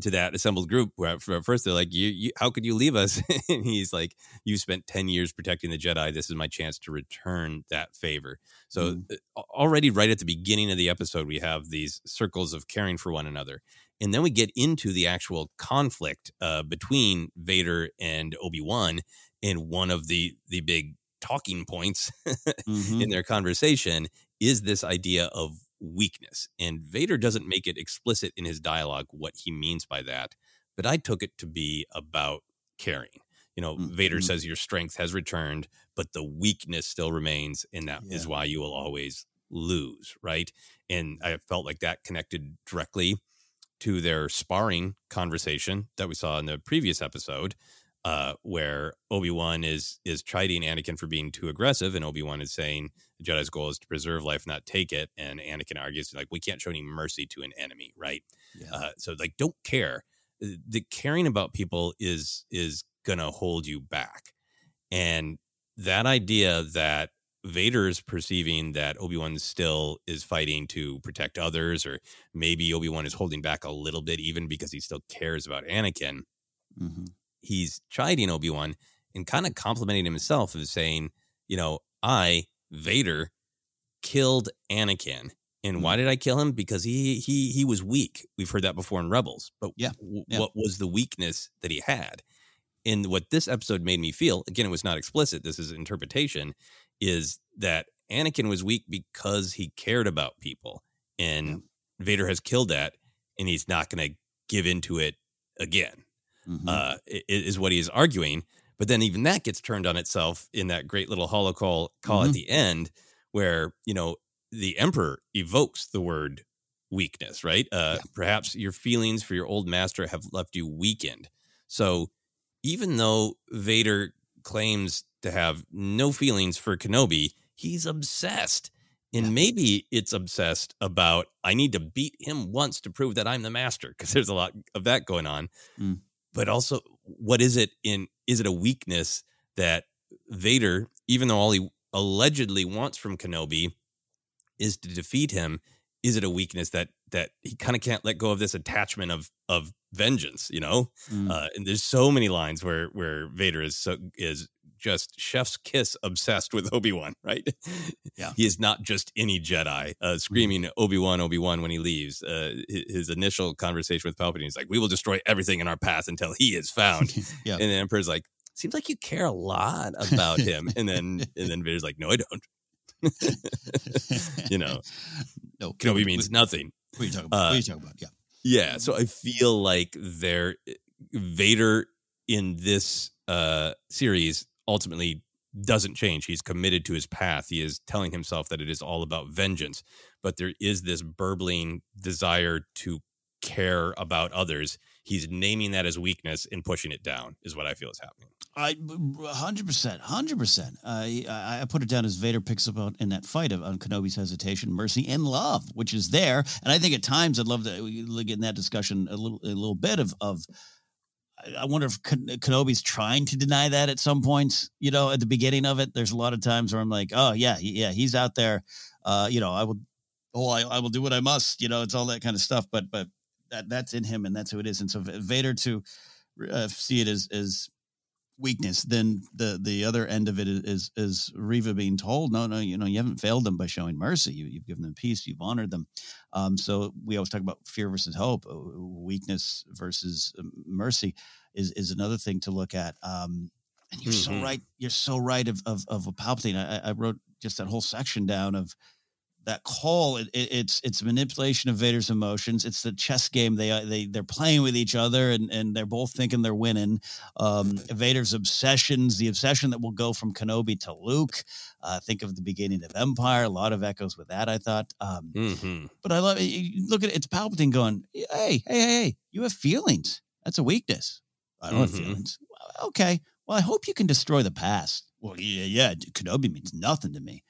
D: to that assembled group, where at first they're like, "You, you how could you leave us?" *laughs* and he's like, "You spent ten years protecting the Jedi. This is my chance to return that favor." So uh, already, right at the beginning of the episode, we have these circles of caring for one another, and then we get into the actual conflict uh, between Vader and Obi Wan, and one of the the big talking points *laughs*
E: Mm-hmm.
D: in their conversation is this idea of weakness. And Vader doesn't make it explicit in his dialogue what he means by that, but I took it to be about caring. You know, mm, Vader mm. says your strength has returned, but the weakness still remains, and that is
E: Yeah.
D: why you will always lose, right? And I felt like that connected directly to their sparring conversation that we saw in the previous episode, uh, where Obi Wan is is chiding Anakin for being too aggressive, and Obi Wan is saying the Jedi's goal is to preserve life, not take it. And Anakin argues like we can't show any mercy to an enemy, right? Uh, so like, don't care. Uh, The caring about people is is gonna hold you back, and that idea that Vader is perceiving that Obi Wan still is fighting to protect others, or maybe Obi Wan is holding back a little bit, even because he still cares about Anakin.
E: Mm-hmm.
D: He's chiding Obi Wan and kind of complimenting himself of saying, you know, I Vader killed Anakin. And why mm-hmm. did I kill him? Because he he he was weak. We've heard that before in Rebels. But
E: Yeah, yeah.
D: what was the weakness that he had? And what this episode made me feel, again, it was not explicit, this is interpretation, is that Anakin was weak because he cared about people. And Vader has killed that, and he's not going to give into it again,
E: Mm-hmm.
D: uh, is what he is arguing. But then even that gets turned on itself in that great little holocall, call
E: Mhm.
D: at the end, where, you know, the Emperor evokes the word weakness, right? Uh, Perhaps your feelings for your old master have left you weakened. So even though Vader claims to have no feelings for Kenobi, he's obsessed. And maybe it's obsessed about, I need to beat him once to prove that I'm the master, because there's a lot of that going on.
E: Mm.
D: But also, what is it in? Is it a weakness that Vader, even though all he allegedly wants from Kenobi is to defeat him, is it a weakness that that he kind of can't let go of this attachment of of vengeance? You know,
E: Mm.
D: uh, and there's so many lines where where Vader is so is just chef's kiss obsessed with Obi Wan, *laughs* right?
E: Yeah.
D: he is not just any Jedi uh, screaming Obi Wan, Obi Wan when he leaves. Uh, his, initial conversation with Palpatine is like, "We will destroy everything in our path until he is found." *laughs*
E: Yeah.
D: And the Emperor's like, "Seems like you care a lot about him." and then *laughs* and then Vader's like, "No, I don't." you know,
E: no,
D: Kenobi means nothing.
E: What are you talking about?
D: Uh,
E: what are you talking about? Yeah.
D: Yeah, so I feel like there Vader in this uh series ultimately doesn't change. He's committed to his path. He is telling himself that it is all about vengeance, but there is this burbling desire to care about others. He's naming that as weakness and pushing it down is what I feel is happening.
E: I hundred percent, hundred percent. I I put it down as Vader picks up on, in that fight of on Kenobi's hesitation, mercy, and love, which is there. And I think at times I'd love to get in that discussion a little a little bit of of. I- wonder if Kenobi's trying to deny that at some points. You know, at the beginning of it, there's a lot of times where I'm like, oh yeah, yeah, he's out there. Uh, you know, I will. Oh, I, I will do what I must. You know, it's all that kind of stuff. But but that that's in him, and that's who it is. And so Vader to uh, see it as as weakness, then the the other end of it is, is Reva being told, no, no, you know, you haven't failed them by showing mercy. You, you've given them peace. You've honored them. Um, so we always talk about fear versus hope, uh, weakness versus um, mercy is is another thing to look at. Um, and you're so
D: Mhm.
E: right. You're so right of of of a Palpatine. I, I wrote just that whole section down of that call it, it, it's it's manipulation of Vader's emotions. It's the chess game they uh, they they're playing with each other and and they're both thinking they're winning. Um, Vader's obsessions, the obsession that will go from Kenobi to Luke. Uh, think of the beginning of Empire. A lot of echoes with that. I thought. Um,
D: Mm-hmm.
E: But I love it. Look at it. It's Palpatine going, "Hey, hey, hey, hey! You have feelings. That's a weakness. I don't have
D: Mhm.
E: feelings. Okay. Well, I hope you can destroy the past. Well, yeah, yeah. Kenobi means nothing to me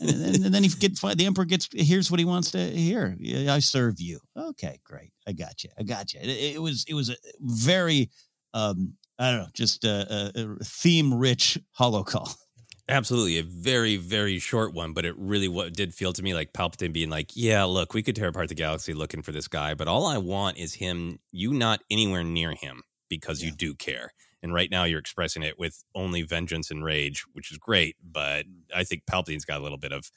E: and, then, and then he get the emperor gets hears what he wants to hear. Yeah, I serve you. Okay, great. I got you. I got you. It, it was it was a very um I don't know, just a, a, theme rich holocall.
D: Absolutely, a very very short one, but it really what did feel to me like Palpatine being like, "Yeah, look, we could tear apart the galaxy looking for this guy, but all I want is him, you not anywhere near him because you do care." And right now, you're expressing it with only vengeance and rage, which is great. But I think Palpatine's got a little bit of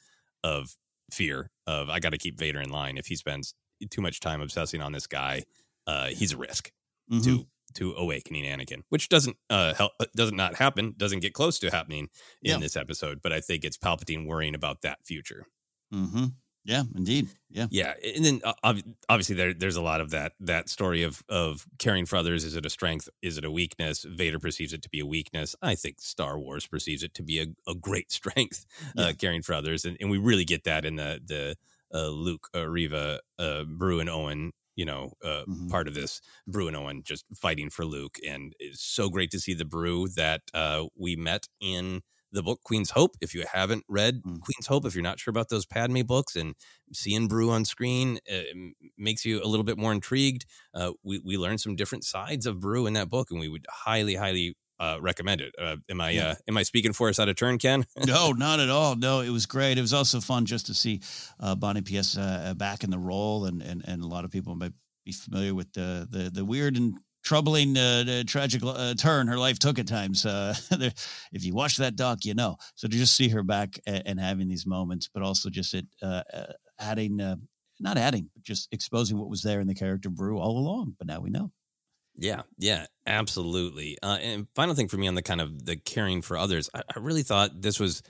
D: of fear of I got to keep Vader in line. If he spends too much time obsessing on this guy, uh, he's a risk
E: Mm-hmm.
D: to to awakening Anakin, which doesn't uh help doesn't not happen, doesn't get close to happening in
E: Yeah.
D: this episode. But I think it's Palpatine worrying about that future.
E: Mm-hmm. Yeah, indeed. Yeah.
D: Yeah, and then uh, obviously there there's a lot of that that story of of caring for others. Is it a strength? Is it a weakness? Vader perceives it to be a weakness. I think Star Wars perceives it to be a, a great *laughs* strength, uh, caring for others, and, and we really get that in the the uh, Luke, uh, Reva, uh, Beru, and Owen. You know, uh, part of this Beru and Owen just fighting for Luke, and it's so great to see the Beru that uh, we met in the book Queen's Hope. If you haven't read Queen's Hope, if you're not sure about those Padme books and seeing Beru on screen uh, makes you a little bit more intrigued. Uh, we we learned some different sides of Beru in that book, and we would highly, highly uh, recommend it. Uh, am I
E: Yeah.
D: uh, am I speaking for us out of turn, Ken?
E: no, *laughs* not at all. No, it was great. It was also fun just to see uh, Bonnie Piesse Uh, back in the role, and, and and a lot of people might be familiar with the the, the weird and troubling, uh, tragic uh, turn her life took at times. Uh, *laughs* if you watch that doc, you know. So to just see her back and, and having these moments, but also just it uh, uh, adding, uh, not adding, but just exposing what was there in the character Beru all along. But now we know.
D: Yeah, yeah, absolutely. And final thing for me on the kind of the caring for others, I, I really thought this was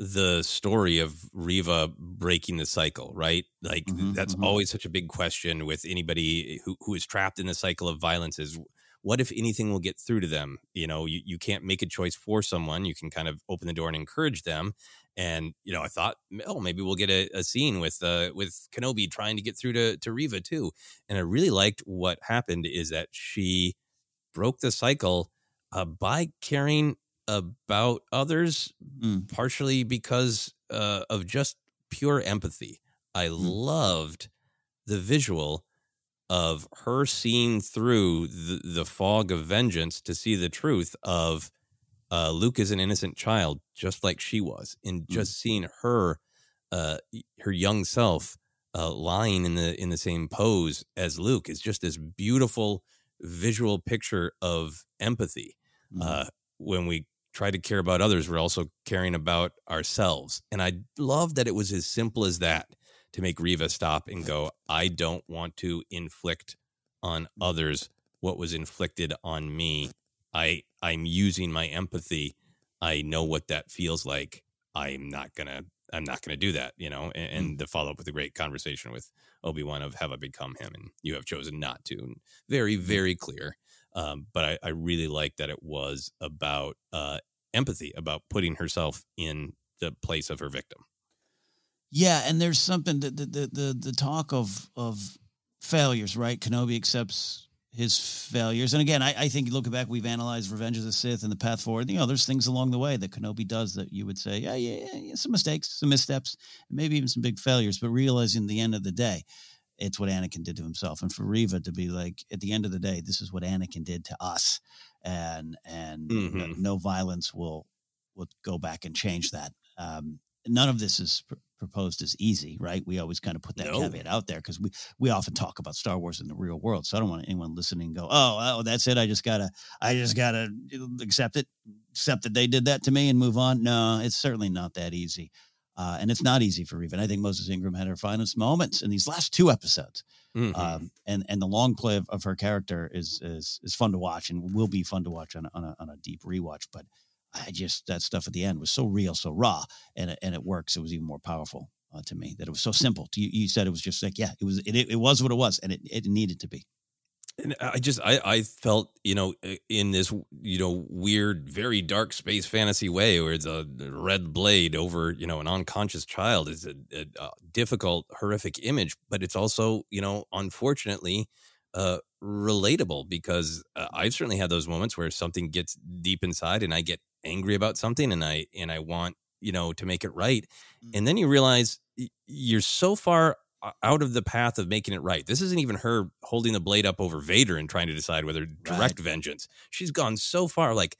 D: the story of Reva breaking the cycle, right? Like that's always such a big question with anybody who, who is trapped in the cycle of violence is what if anything will get through to them? You know, you, you can't make a choice for someone. You can kind of open the door and encourage them. And, you know, I thought, oh, maybe we'll get a, a scene with uh with Kenobi trying to get through to, to Reva too. And I really liked what happened is that she broke the cycle uh, by caring about others, partially because uh, of just pure empathy. I loved the visual of her seeing through the, the fog of vengeance to see the truth of uh, Luke is an innocent child, just like she was, and just seeing her, uh, her young self, uh, lying in the in the same pose as Luke is just this beautiful visual picture of empathy. Uh, when we try to care about others, we're also caring about ourselves, and I love that it was as simple as that to make Reva stop and go, I don't want to inflict on others what was inflicted on me. I I'm using my empathy. I know what that feels like. I'm not gonna I'm not gonna do that, you know. And, hmm. and the follow up with a great conversation with Obi Wan of Have I become him, and you have chosen not to. And very hmm. very clear. Um, but I, I really like that it was about uh, empathy, about putting herself in the place of her victim.
E: Yeah, and there's something that the, the the talk of of failures, right? Kenobi accepts his failures, and again, I, I think looking back, we've analyzed Revenge of the Sith and the path forward. You know, there's things along the way that Kenobi does that you would say, yeah, yeah, yeah, some mistakes, some missteps, maybe even some big failures, but realizing the end of the day, it's what Anakin did to himself, and for Reva to be like, at the end of the day, this is what Anakin did to us, and and no,
D: Mhm.
E: no violence will will go back and change that. Um, none of this is pr- proposed as easy, right? We always kind of put that
D: No.
E: caveat out there because we we often talk about Star Wars in the real world. So I don't want anyone listening go, "Oh, oh, that's it. I just gotta, I just gotta accept it, accept that they did that to me and move on." No, it's certainly not that easy, uh, and it's not easy for Reva. And I think Moses Ingram had her finest moments in these last two episodes.
D: Mhm.
E: Um, and and the long play of, of her character is is is fun to watch and will be fun to watch on a, on a, on a deep rewatch. But I just that stuff at the end was so real, so raw, and it, and it works. It was even more powerful uh, to me that it was so simple. You, you said it was just like, yeah, it was it, it was what it was, and it, it needed to be.
D: And I just I I felt you know in this you know weird very dark space fantasy way where it's a red blade over you know an unconscious child is a, a, a difficult horrific image, but it's also you know unfortunately uh relatable because uh, I've certainly had those moments where something gets deep inside and I get angry about something and I and I want you know to make it right, mm. and then you realize you're so far out of the path of making it right. This isn't even her holding the blade up over Vader and trying to decide whether direct right. vengeance. She's gone so far. Like,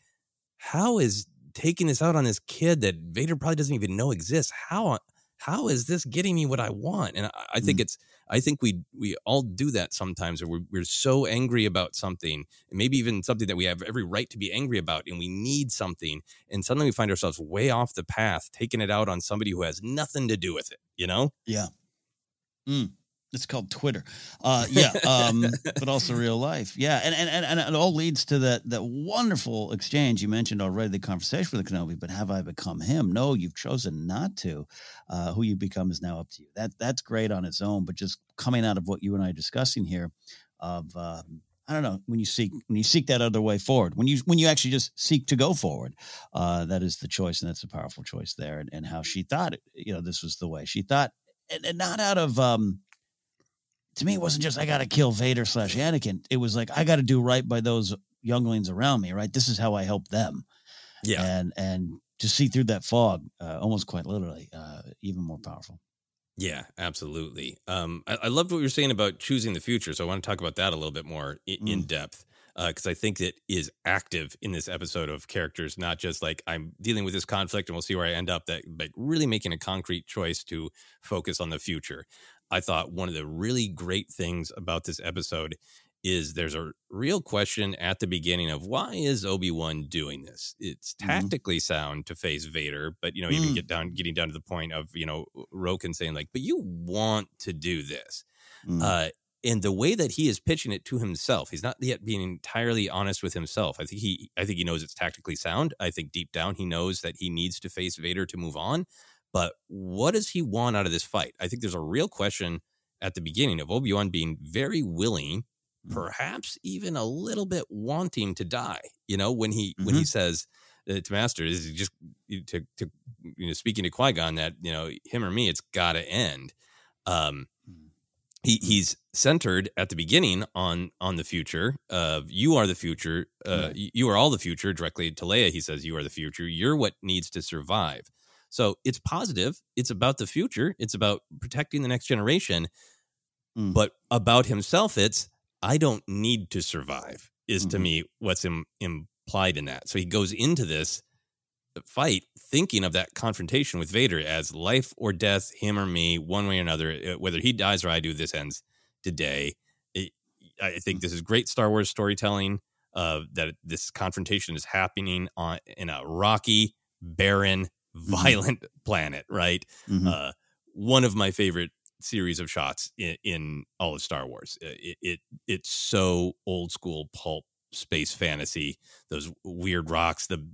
D: how is taking this out on this kid that Vader probably doesn't even know exists? How how is this getting me what I want? And I, I think mm. it's I think we we all do that sometimes, where we're, we're so angry about something, maybe even something that we have every right to be angry about, and we need something, and suddenly we find ourselves way off the path, taking it out on somebody who has nothing to do with it. You know?
E: Yeah. Mm. It's called Twitter. Uh, *laughs* yeah, um, but also real life. Yeah, and, and and it all leads to that that wonderful exchange you mentioned already, the conversation with the Kenobi. But have I become him? No, you've chosen not to. Uh, who you become is now up to you. That that's great on its own. But just coming out of what you and I are discussing here, of um, I don't know when you seek when you seek that other way forward when you when you actually just seek to go forward uh, that is the choice and that's a powerful choice there and, and how she thought you know this was the way she thought and, and not out of um to me it wasn't just I got to kill Vader slash Anakin. It was like I got to do right by those younglings around me. Right, this is how I help them.
D: Yeah,
E: and and to see through that fog, uh, almost quite literally, uh, even more powerful.
D: Yeah, absolutely. Um, I, I loved what you were saying about choosing the future, so I want to talk about that a little bit more in, mm. in depth because uh, I think it is active in this episode of characters, not just like I'm dealing with this conflict and we'll see where I end up. That like really making a concrete choice to focus on the future. I thought one of the really great things about this episode is there's a real question at the beginning of why is Obi-Wan doing this? It's mm-hmm. tactically mm-hmm. sound to face Vader, but you know, mm. even get down getting down to the point of, you know, Roken saying like, "But you want to do this." Mm. Uh and the way that he is pitching it to himself, he's not yet being entirely honest with himself. I think he I think he knows it's tactically sound. I think deep down he knows that he needs to face Vader to move on. But what does he want out of this fight? I think there's a real question at the beginning of Obi Wan being very willing, mm-hmm. perhaps even a little bit wanting to die. You know, when he mm-hmm. when he mm-hmm. says uh, to Master, is just to to you know speaking to Qui Gon that you know him or me, it's got to end. Um. He he's centered at the beginning on on the future of you are the future uh, you are all the future directly to Leia he says you are the future you're what needs to survive so it's positive. It's about the future. It's about protecting the next generation. Mm. But about himself, it's I don't need to survive. Is mm-hmm. to me what's Im- implied in that. So he goes into this fight thinking of that confrontation with Vader as life or death, him or me, one way or another. Uh, whether he dies or I do, this ends today. It, I think mm. this is great Star Wars storytelling. Uh, that this confrontation is happening on in a rocky, barren, Mm-hmm. violent mm-hmm. *laughs* planet, right? Mm-hmm. Uh, one of my favorite series of shots in, in all of Star Wars. It, it, it's so old school pulp space fantasy. Those weird rocks, the,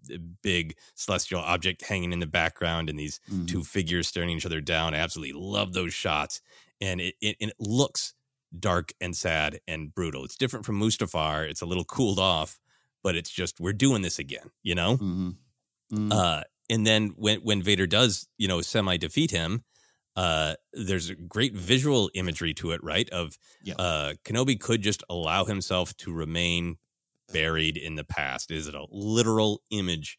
D: big celestial object hanging in the background, and these mm-hmm. two figures staring each other down. I absolutely love those shots, and it, it, it looks dark and sad and brutal. It's different from Mustafar. It's a little cooled off, but it's just we're doing this again. You know. Mm-hmm. Mm-hmm. Uh, and then when when Vader does, you know, semi defeat him, uh, there's a great visual imagery to it, right? Of yeah. uh, Kenobi could just allow himself to remain buried in the past. Is it a literal image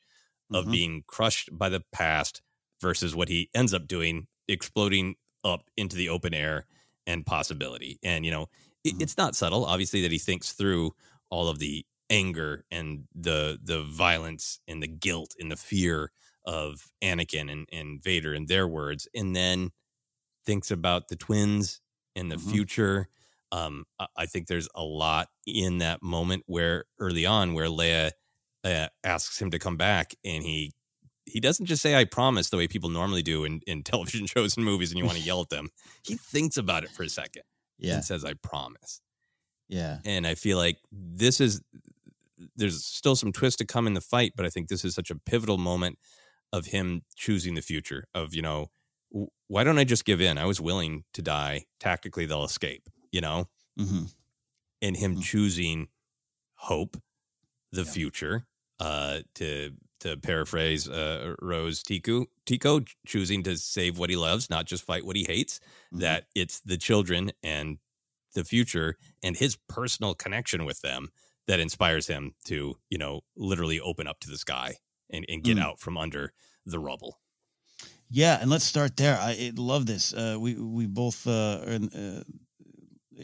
D: of mm-hmm. being crushed by the past versus what he ends up doing, exploding up into the open air and possibility? And you know, it, mm-hmm. it's not subtle, obviously, that he thinks through all of the anger and the the violence and the guilt and the fear of Anakin and, and Vader in their words, and then thinks about the twins and the mm-hmm. future. Um, I think there's a lot in that moment where early on where Leia uh, asks him to come back, and he he doesn't just say "I promise" the way people normally do in, in *laughs* television shows and movies, and you want to yell at them. He thinks about it for a second, yeah. and says "I promise."
E: Yeah,
D: and I feel like this is there's still some twist to come in the fight, but I think this is such a pivotal moment of him choosing the future of you know why don't I just give in? I was willing to die. Tactically, they'll escape, you know?
E: Mm-hmm.
D: And him
E: Mhm.
D: choosing hope, the
E: Yeah.
D: future, uh, to to paraphrase uh, Rose Tico, Tico choosing to save what he loves, not just fight what he hates.
E: Mhm.
D: That it's the children and the future and his personal connection with them that inspires him to, you know, literally open up to the sky and, and get
E: Mm.
D: out from under the rubble.
E: Yeah, and let's start there. I, I love this. Uh, we we both uh, are in, uh,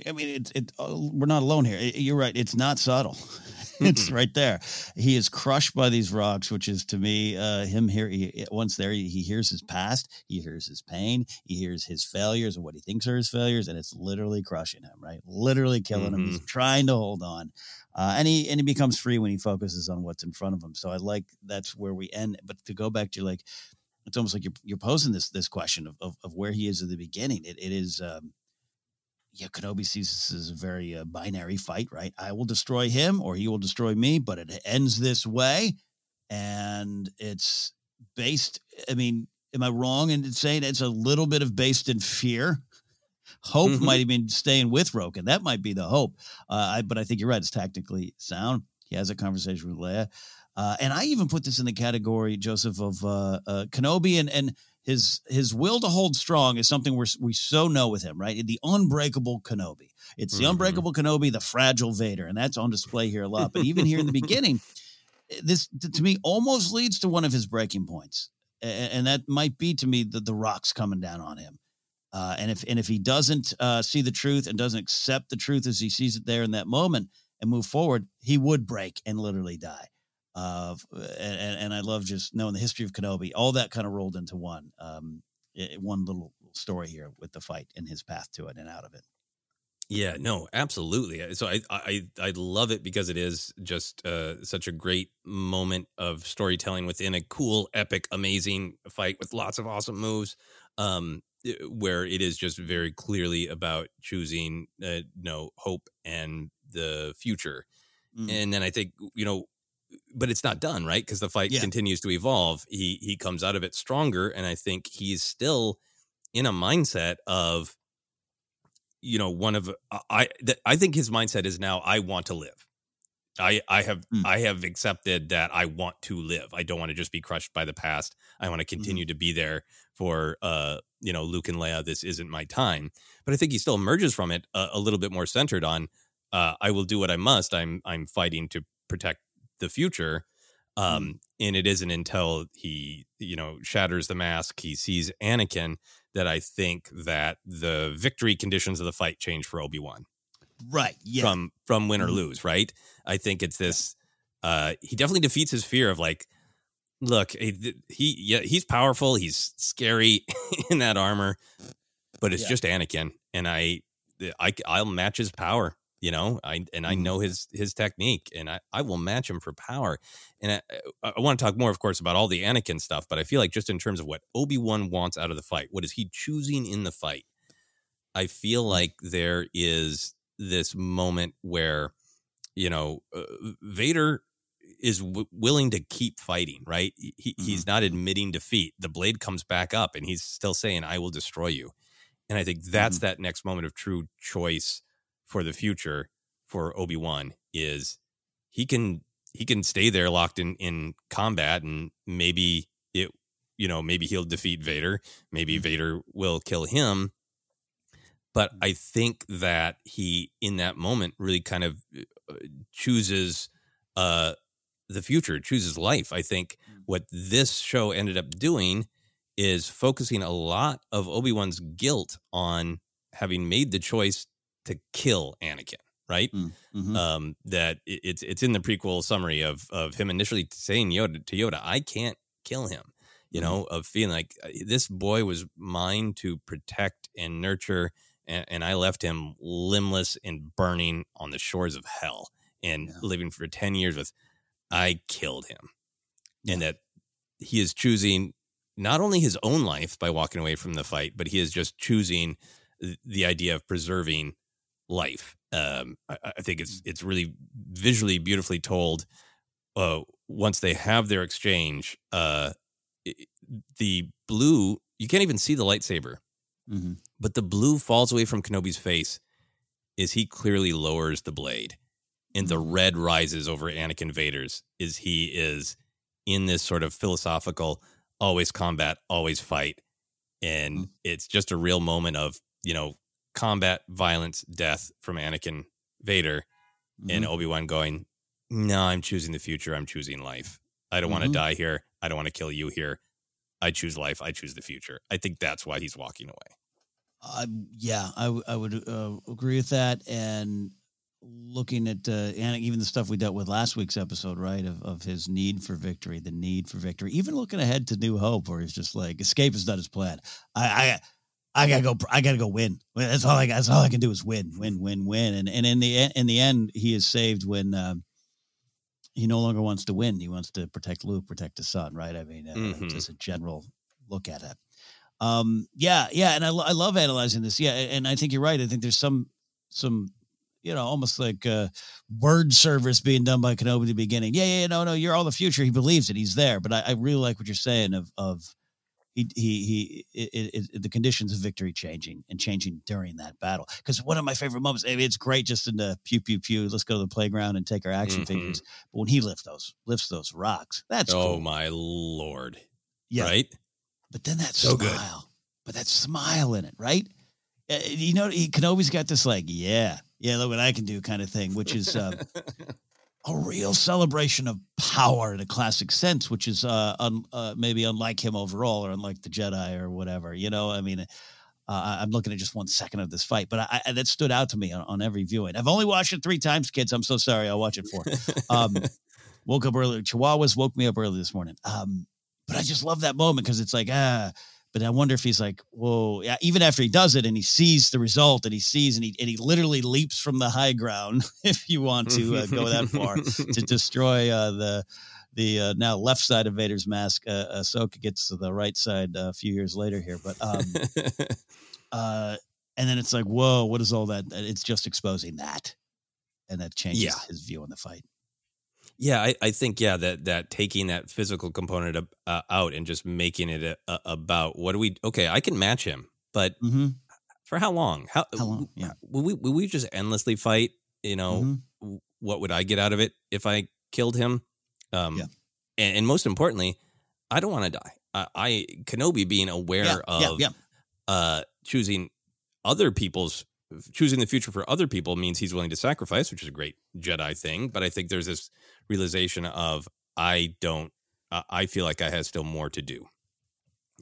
E: I mean, it's it. Uh, we're not alone here. I- You're right. It's not subtle. *laughs* it's
D: Mm-mm.
E: right there. He is crushed by these rocks, which is to me uh, him here. He, once there, he, he hears his past. He hears his pain. He hears his failures and what he thinks are his failures, and it's literally crushing him. Right, literally killing him. He's trying to hold on, uh, and he and he becomes free when he focuses on what's in front of him. So I like that's where we end. But to go back to like it's almost like you're you're posing this this question of of, of where he is at the beginning. It it is um yeah, Kenobi sees this as a very uh, binary fight, right? I will destroy him or he will destroy me, but it ends this way, and it's based. I mean, am I wrong in saying it's a little bit of based in fear? Hope
D: Mhm.
E: might have been staying with Roken. That might be the hope. Uh, I, but I think you're right. It's tactically sound. He has a conversation with Leia. Uh, and I even put this in the category, Joseph, of uh, uh, Kenobi and and his his will to hold strong is something we we so know with him, right? The unbreakable Kenobi. It's the
D: Mhm.
E: unbreakable Kenobi, the fragile Vader, and that's on display here a lot. But even here in the beginning, this to to me almost leads to one of his breaking points, and that might be to me the the rocks coming down on him. Uh, and if and if he doesn't uh, see the truth and doesn't accept the truth as he sees it there in that moment and move forward, he would break and literally die. Uh, and, and I love just knowing the history of Kenobi. All that kind of rolled into one um, one little story here with the fight and his path to it and out of it.
D: Yeah, no, absolutely. So I I I love it because it is just uh, such a great moment of storytelling within a cool, epic, amazing fight with lots of awesome moves. Um, where it is just very clearly about choosing, uh, you know, hope and the future.
E: Mm.
D: And then I think you know, but it's not done right because the fight
E: Yeah.
D: continues to evolve. He he comes out of it stronger, and I think he's still in a mindset of you know one of i i think his mindset is now i want to live i i have
E: Mm.
D: i have accepted that i want to live i don't want to just be crushed by the past i want to
E: Mm-hmm.
D: continue to be there for uh you know luke and leia this isn't my time but i think he still emerges from it a, a little bit more centered on uh i will do what i must i'm i'm fighting to protect the future um and it isn't until he you know shatters the mask he sees anakin that i think that the victory conditions of the fight change for obi-wan
E: Right. Yeah.
D: from from win or
E: Mhm.
D: lose right i think it's this uh he definitely defeats his fear of like look he, he yeah he's powerful he's scary *laughs* in that armor but it's
E: Yeah.
D: just anakin and i i i'll match his power you know i and i
E: Mhm.
D: know his his technique and i i will match him for power and i i want to talk more of course about all the anakin stuff but i feel like just in terms of what obi-wan wants out of the fight what is he choosing in the fight? I feel like there is this moment where you know uh, vader is w- willing to keep fighting right? He, he- he's not admitting defeat. The blade comes back up and he's still saying i will destroy you and i think that's that next moment of true choice for the future for obi-wan is he can he can stay there locked in in combat and maybe it you know maybe he'll defeat vader maybe vader will kill him. But i think that he in that moment really kind of uh, chooses uh the future chooses life. I think what this show ended up doing is focusing a lot of obi-wan's guilt on having made the choice to kill anakin right
E: Mhm.
D: um that it, it's it's in the prequel summary of of him initially saying yoda to yoda i can't kill him you
E: Mm-hmm.
D: know of feeling like uh, this boy was mine to protect and nurture and, and i left him limbless and burning on the shores of hell and
E: Yeah.
D: living for 10 years with i killed him and that he is choosing not only his own life by walking away from the fight but he is just choosing the idea of preserving life um i, I think it's
E: Mm.
D: it's really visually beautifully told uh once they have their exchange uh i- the blue you can't even see the lightsaber,
E: Mhm.
D: but the blue falls away from Kenobi's face is he clearly lowers the blade and the red rises over Anakin Vader's is he is in this sort of philosophical always combat, always fight. And it's just a real moment of, you know, combat, violence, death from Anakin Vader and
E: Mhm.
D: Obi-Wan going, "No, I'm choosing the future. I'm choosing life. I don't want to die here. I don't want to kill you here. I choose life. I choose the future." I think that's why he's walking away.
E: Uh, yeah, I, w- I would uh, agree with that. And looking at uh, and even the stuff we dealt with last week's episode, right, of, of his need for victory, the need for victory, even looking ahead to New Hope, where he's just like, escape is not his plan. I, I, I gotta go. I gotta go win. That's all I. That's all I can do is win, win, win, win. And and in the in the end, he is saved when um, he no longer wants to win. He wants to protect Luke, protect his son. Right. I mean, uh,
D: Mhm.
E: just a general look at it. Um, yeah, yeah, and I, I love analyzing this. Yeah, and I think you're right. I think there's some some you know almost like uh, word service being done by Kenobi at the beginning. Yeah, yeah, no, no, you're all the future. He believes it. He's there. But I, I really like what you're saying of of he he he it, it, the conditions of victory changing and changing during that battle. Because one of my favorite moments. I mean, it's great just in the pew pew pew. Let's go to the playground and take our action
D: Mhm.
E: figures. But when he lifts those lifts those rocks, that's
D: oh
E: cool.
D: my lord!
E: Yeah.
D: Right?
E: But then that
D: So
E: smile,
D: good.
E: but that smile in it, right? Uh, you know, he, Kenobi's got this like, yeah, yeah, look what I can do kind of thing, which is uh, *laughs* a real celebration of power in a classic sense, which is uh, un, uh, maybe unlike him overall or unlike the Jedi or whatever. You know, I mean, uh, I'm looking at just one second of this fight, but I, I, that stood out to me on, on every viewing. I've only watched it three times, kids. I'm so sorry. I'll watch it four. Um, woke up early. Chihuahuas woke me up early this morning. Um, but I just love that moment because it's like, ah, but I wonder if he's like, whoa, yeah, even after he does it and he sees the result and he sees and he, and he literally leaps from the high ground, *laughs* if you want to uh, go that far, to *laughs* destroy uh, the the uh, now left side of Vader's mask. Uh, Ahsoka gets to the right side uh, a few years later here, but um, *laughs* uh, and then it's like, whoa, what is all that? It's just exposing that, and that changes
D: Yeah.
E: his view on the fight.
D: Yeah, I, I think yeah that that taking that physical component of, uh, out and just making it a, a, about what do we? Okay, I can match him, but
E: Mm-hmm.
D: for how long? How,
E: How long? Yeah.
D: Will we will we just endlessly fight? You know,
E: Mhm.
D: what would I get out of it if I killed him? Um,
E: Yeah.
D: and, and most importantly, I don't want to die. I, I Kenobi being aware
E: Yeah,
D: of
E: yeah.
D: uh choosing other people's choosing the future for other people means he's willing to sacrifice, which is a great Jedi thing. But I think there's this realization of I don't. Uh, I feel like I have still more to do.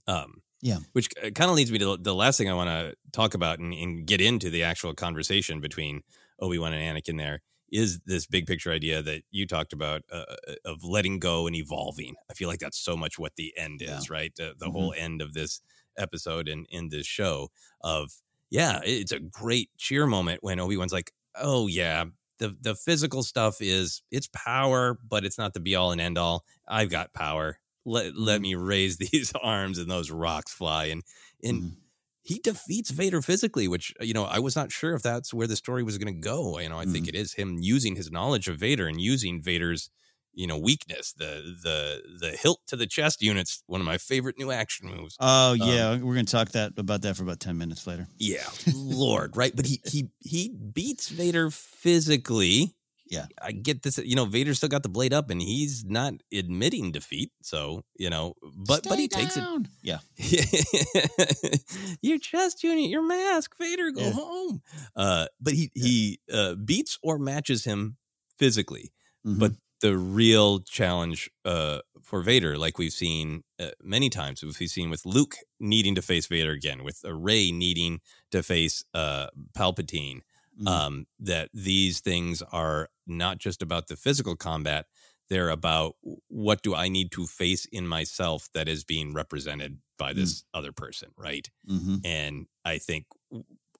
D: Um,
E: Yeah.
D: which kind of leads me to the last thing I want to talk about and, and get into the actual conversation between Obi Wan and Anakin. There is this big picture idea that you talked about uh, of letting go and evolving. I feel like that's so much what the end is, right? The, the whole end of this episode and in this show of yeah, it's a great cheer moment when Obi Wan's like, oh yeah. The, the physical stuff is it's power, but it's not the be all and end all. I've got power. Let let mm-hmm. me raise *laughs* these arms and those rocks fly. And and mm-hmm. he defeats Vader physically, which uh, you know I was not sure if that's where the story was going to go. You know, I think mm-hmm. it is him using his knowledge of Vader and using Vader's you know weakness, the the the hilt to the chest units. One of my favorite new action moves.
E: Oh
D: Um,
E: yeah, we're gonna talk that about that for about ten minutes later.
D: Yeah, *laughs* Lord, right? But he he he beats Vader physically.
E: Yeah,
D: I get this. You know, Vader still got the blade up, and he's not admitting defeat. So you know, but but he takes it.
E: Yeah, *laughs*
D: your chest unit, your mask, Vader, go
E: Yeah.
D: home. Uh, but he he uh, beats or matches him physically.
E: Mm-hmm.
D: But the real challenge uh, for Vader, like we've seen uh, many times, we've seen with Luke needing to face Vader again, with Rey needing to face uh, Palpatine,
E: Mm-hmm.
D: um, that these things are not just about the physical combat. They're about what do I need to face in myself that is being represented by this other person, right?
E: Mm-hmm.
D: And I think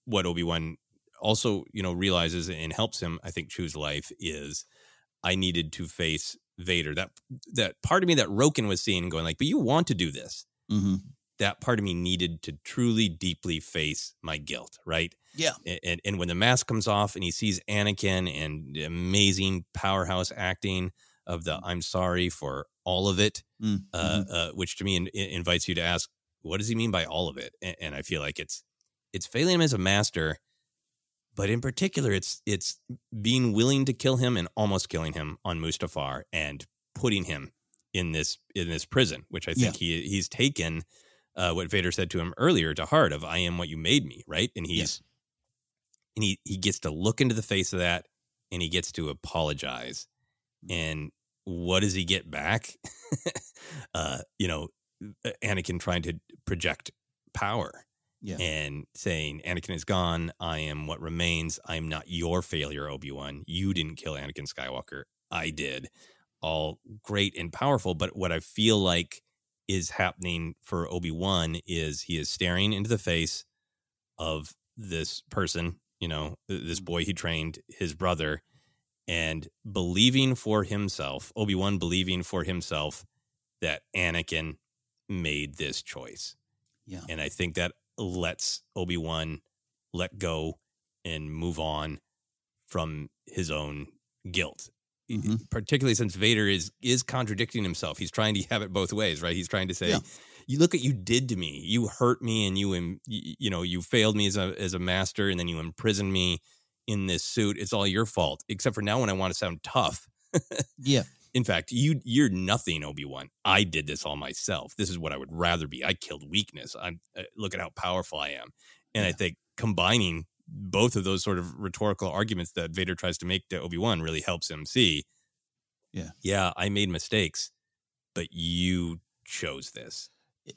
D: what Obi Wan also, you know, realizes and helps him, I think, choose life is I needed to face Vader. That that part of me that Roken was seeing going like, but you want to do this.
E: Mm-hmm.
D: That part of me needed to truly, deeply face my guilt, right?
E: Yeah.
D: And, and when the mask comes off and he sees Anakin and the amazing powerhouse acting of the "I'm sorry for all of it,"
E: Mm,
D: uh, uh, which to me in, in- invites you to ask what does he mean by all of it? And, and I feel like it's it's failing him as a master, but in particular, it's it's being willing to kill him and almost killing him on Mustafar and putting him in this in this prison, which I think he he's taken uh, what Vader said to him earlier to heart of "I am what you made me," right? And he's
E: Yes.
D: and he he gets to look into the face of that and he gets to apologize. And what does he get back? *laughs* uh, you know, Anakin trying to project power
E: Yeah.
D: and saying Anakin is gone. I am what remains. I am not your failure, Obi Wan. You didn't kill Anakin Skywalker. I did. All great and powerful. But what I feel like is happening for Obi Wan is he is staring into the face of this person, you know, this mm-hmm. boy he trained, his brother, and believing for himself, Obi Wan believing for himself that Anakin made this choice.
E: Yeah.
D: And I think that lets Obi Wan let go and move on from his own guilt.
E: Mhm.
D: Particularly since Vader is is contradicting himself. He's trying to have it both ways, right? He's trying to say,
E: Yeah.
D: "You look what you did to me. You hurt me, and you, you know, you failed me as a as a master, and then you imprisoned me in this suit. It's all your fault. Except for now, when I want to sound tough, *laughs*
E: Yeah.
D: In fact, you you're nothing, Obi Wan. I did this all myself. This is what I would rather be. I killed weakness. I'm uh, look at how powerful I am. And I think combining both of those sort of rhetorical arguments that Vader tries to make to Obi Wan really helps him see.
E: Yeah.
D: yeah, I made mistakes, but you chose this,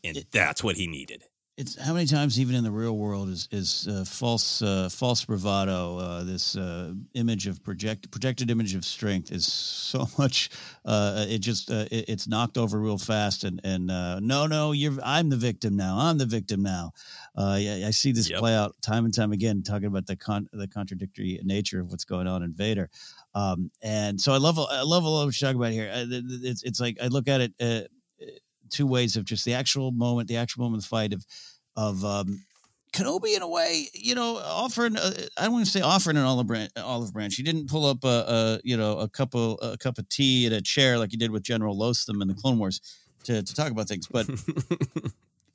D: and
E: It-
D: that's what he needed.
E: It's how many times even in the real world is is uh, false uh, false bravado uh, this uh, image of project projected image of strength is so *laughs* much uh, it just uh, it, it's knocked over real fast and and uh, no no you're I'm the victim now. I'm the victim now. Uh, yeah, I see this
D: Yep.
E: play out time and time again talking about the con- the contradictory nature of what's going on in Vader. Um, and so I love I love a lot what you're talking about here. It's it's like I look at it uh, two ways of just the actual moment, the actual moment of the fight of of um, Kenobi in a way, you know, offering. Uh, I don't want to say offering an olive branch. Olive branch. He didn't pull up a, a you know a cup of a cup of tea at a chair like he did with General Loathsom in the Clone Wars to to talk about things, but. *laughs*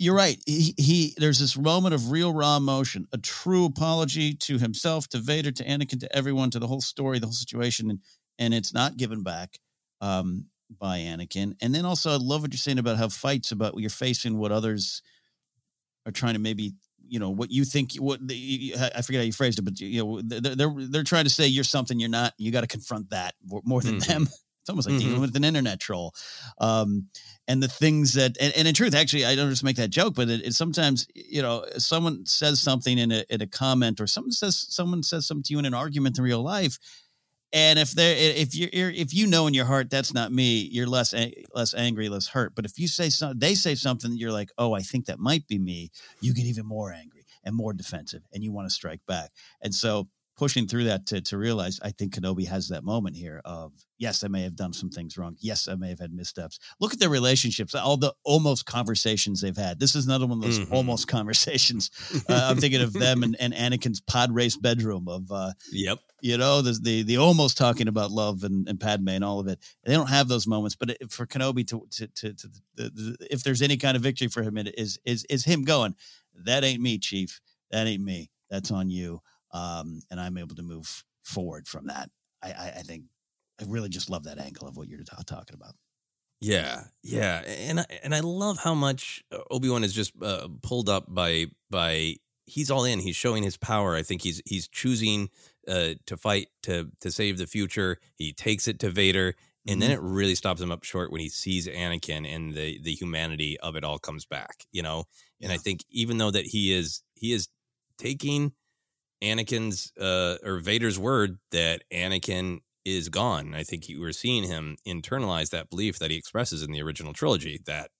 E: You're right. He, he there's this moment of real raw emotion, a true apology to himself, to Vader, to Anakin, to everyone, to the whole story, the whole situation, and and it's not given back um, by Anakin. And then also, I love what you're saying about how fights about you're facing what others are trying to maybe you know what you think what the, I forget how you phrased it, but you know they're they're, they're trying to say you're something you're not. You got to confront that more, than
D: Mhm.
E: them. *laughs* It's almost like dealing
D: Mhm.
E: with an internet troll. Um, and the things that, and, and in truth, actually, I don't just make that joke, but it, it sometimes, you know, someone says something in a, in a comment or someone says, someone says something to you in an argument in real life. And if they're, if you're, if you know in your heart, that's not me, you're less, less angry, less hurt. But if you say something, they say something, you're like, oh, I think that might be me. You get even more angry and more defensive and you want to strike back. And so pushing through that to, to realize I think Kenobi has that moment here of yes, I may have done some things wrong. Yes, I may have had missteps. Look at their relationships, all the almost conversations they've had. This is another one of those
D: Mhm.
E: almost conversations. *laughs* Uh, I'm thinking of them and, and Anakin's pod race bedroom of uh,
D: Yep.
E: you know the, the the almost talking about love and, and Padme and all of it. They don't have those moments, but it, for Kenobi to to, to, to the, the, if there's any kind of victory for him, it is is is him going. That ain't me, Chief. That ain't me. That's on you. Um, and I'm able to move forward from that. I, I, I think I really just love that angle of what you're ta- talking about.
D: Yeah, yeah, and I, and I love how much Obi Wan is just uh, pulled up by by he's all in. He's showing his power. I think he's he's choosing uh, to fight to to save the future. He takes it to Vader, and then it really stops him up short when he sees Anakin and the the humanity of it all comes back. You know, and I think even though that he is he is taking Anakin's uh, or Vader's word that Anakin is gone. I think you were seeing him internalize that belief that he expresses in the original trilogy that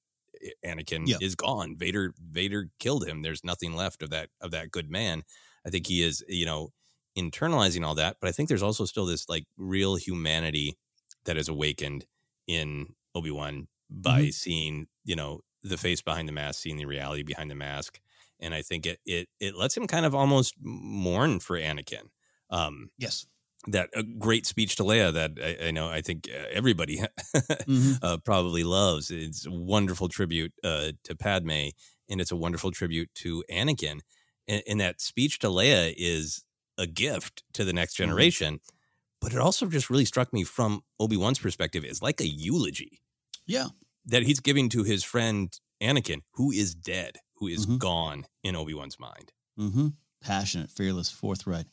D: Anakin
E: Yeah.
D: is gone. Vader Vader killed him. There's nothing left of that of that good man. I think he is, you know, internalizing all that, but I think there's also still this like real humanity that is awakened in Obi-Wan by seeing, you know, the face behind the mask, seeing the reality behind the mask. And I think it it it lets him kind of almost mourn for Anakin. Um,
E: Yes.
D: that a great speech to Leia that I, I know I think uh, everybody *laughs*
E: Mhm.
D: uh, probably loves. It's a wonderful tribute uh, to Padme, and it's a wonderful tribute to Anakin. And, and that speech to Leia is a gift to the next
E: Mm-hmm.
D: generation. But it also just really struck me from Obi Wan's perspective is like a eulogy
E: Yeah.
D: that he's giving to his friend Anakin, who is dead, who is
E: Mhm.
D: gone in Obi Wan's mind.
E: Mm-hmm. Passionate, fearless, forthright.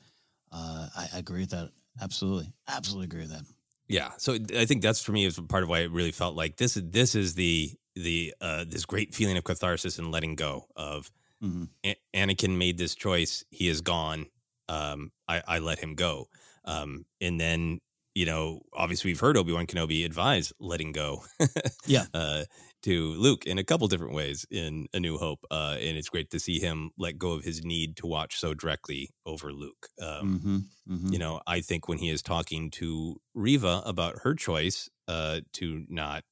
E: Uh, I, I agree with that. Absolutely. Absolutely agree with that.
D: Yeah, so I think that's for me is part of why it really felt like this is this is the the uh, this great feeling of catharsis and letting go of
E: Mhm.
D: A- Anakin made this choice. He is gone. Um, I, I let him go. Um, and then you know, obviously we've heard Obi Wan Kenobi advise letting go. *laughs*
E: Yeah.
D: uh, to Luke in a couple different ways in A New Hope, uh, and it's great to see him let go of his need to watch so directly over Luke. Um,
E: Mm-hmm. Mm-hmm.
D: you know, I think when he is talking to Reva about her choice uh, to not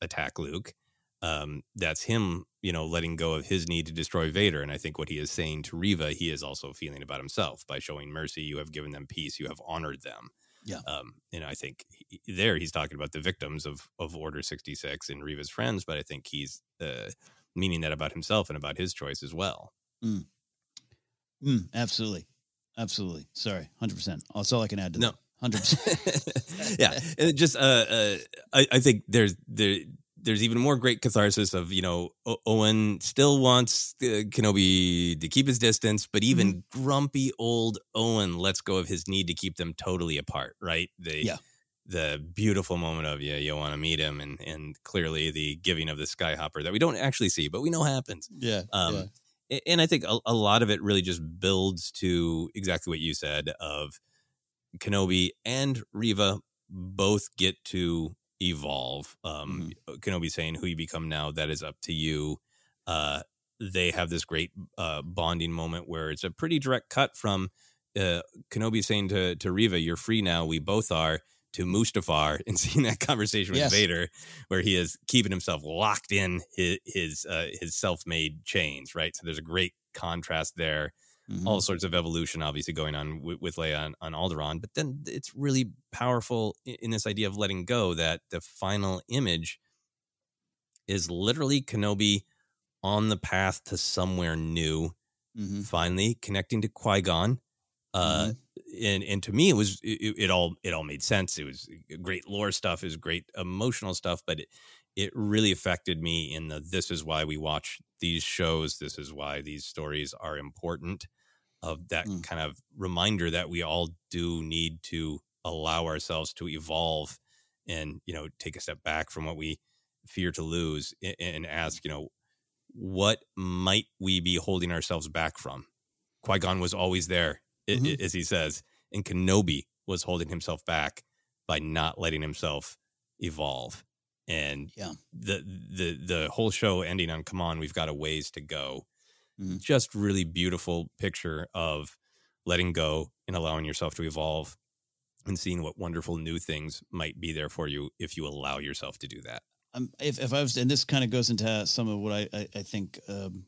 D: attack Luke, um, that's him, you know, letting go of his need to destroy Vader. And I think what he is saying to Reva, he is also feeling about himself by showing mercy. You have given them peace. You have honored them.
E: Yeah.
D: Um, and I think he, there he's talking about the victims of of Order sixty six and Reva's friends, but I think he's uh, meaning that about himself and about his choice as well.
E: Mm, absolutely. Absolutely. Sorry. 100%. That's all I can add to
D: No.
E: that. 100%. *laughs*
D: yeah, and it just uh, uh, I, I think there's there there's even more great catharsis of you know o- Owen still wants uh, Kenobi to keep his distance, but even
E: Mm-hmm.
D: grumpy old Owen lets go of his need to keep them totally apart. Right? The,
E: Yeah.
D: The beautiful moment of yeah, you want to meet him, and and clearly the giving of the skyhopper that we don't actually see, but we know happens.
E: Yeah.
D: Um,
E: yeah.
D: And I think a, a lot of it really just builds to exactly what you said of Kenobi and Reva both get to evolve. Um, Kenobi saying, "Who you become now, that is up to you." Uh, they have this great uh, bonding moment where it's a pretty direct cut from uh, Kenobi saying to to Reva, "You're free now. We both are." To Mustafar *laughs* and seeing that conversation with
E: Yes.
D: Vader, where he is keeping himself locked in his his, uh, his self made chains, right? So there's a great contrast there
E: Mhm.
D: all sorts of evolution obviously going on with, with Leia on, on Alderaan, but then it's really powerful in, in this idea of letting go that the final image is literally Kenobi on the path to somewhere new,
E: Mhm.
D: finally connecting to Qui Gon. Uh, and and to me, it was it, it all it all made sense. It was great lore stuff. It was great emotional stuff, but it it really affected me in the this is why we watch these shows. This is why these stories are important. Of that
E: Mm.
D: kind of reminder that we all do need to allow ourselves to evolve and you know take a step back from what we fear to lose a- and ask you know what might we be holding ourselves back from qui-gon was always there i-
E: Mhm.
D: i- as he says and kenobi was holding himself back by not letting himself evolve and
E: Yeah.
D: the the the whole show ending on come on we've got a ways to go
E: Mhm.
D: just really beautiful picture of letting go and allowing yourself to evolve and seeing what wonderful new things might be there for you if you allow yourself to do that
E: um, if, if I was, and this kind of goes into some of what I, I, I think um,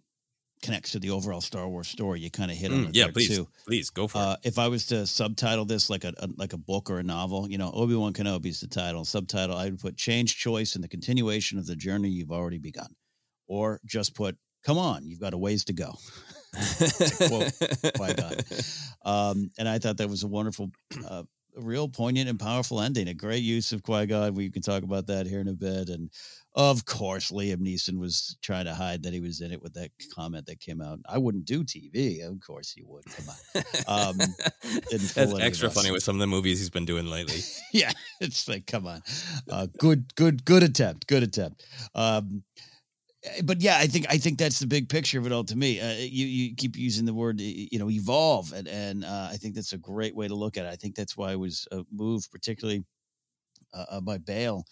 E: connects to the overall Star Wars story. You kind of hit on
D: Mm,
E: it
D: yeah please
E: too.
D: please go for
E: Uh, if I was to subtitle this like a, a like a book or a novel, you know, Obi Wan Kenobi is the title. Subtitle, I would put "Change Choice" and the continuation of the journey you've already begun, or just put "Come on, you've got a ways to go." *laughs* quote Qui-Gon. Um, and I thought that was a wonderful, *clears throat* uh, real poignant and powerful ending. A great use of Qui Gon. We can talk about that here in a bit. And of course, Liam Neeson was trying to hide that he was in it with that comment that came out. I wouldn't do TV. Of course, he would. Come on. Um, *laughs*
D: That's extra funny with some of the movies he's been doing lately. *laughs*
E: yeah, it's like, come on, uh, good, good, good attempt, good attempt. Um, but yeah, I think I think that's the big picture of it all to me. Uh, you you keep using the word you know evolve, and and uh, I think that's a great way to look at it. I think that's why I was uh, moved particularly uh, uh, by Bail.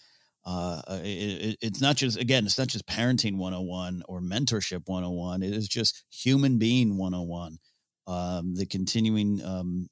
E: Uh, it- it's not just again, it's not just parenting 101 or mentorship 101. It is just human being 101. Um, the continuing um,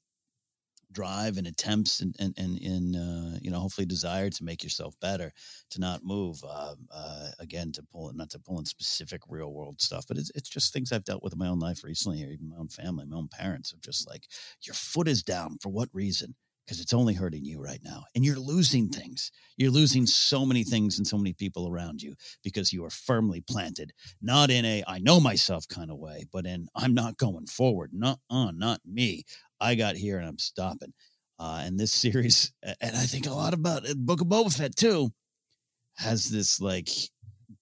E: drive and attempts and and and, and uh, you know hopefully desire to make yourself better to not move uh, uh, again to pull not to pull in specific real world stuff but it's, it's just things i've dealt with in my own life recently or even my own family my own parents of just like your foot is down for what reason because it's only hurting you right now. And you're losing things. You're losing so many things and so many people around you because you are firmly planted, not in a I know myself kind of way, but in I'm not going forward. Not uh, not me. I got here and I'm stopping. Uh, and this *laughs* series, and I think a lot about it, Book of Boba Fett too, has this like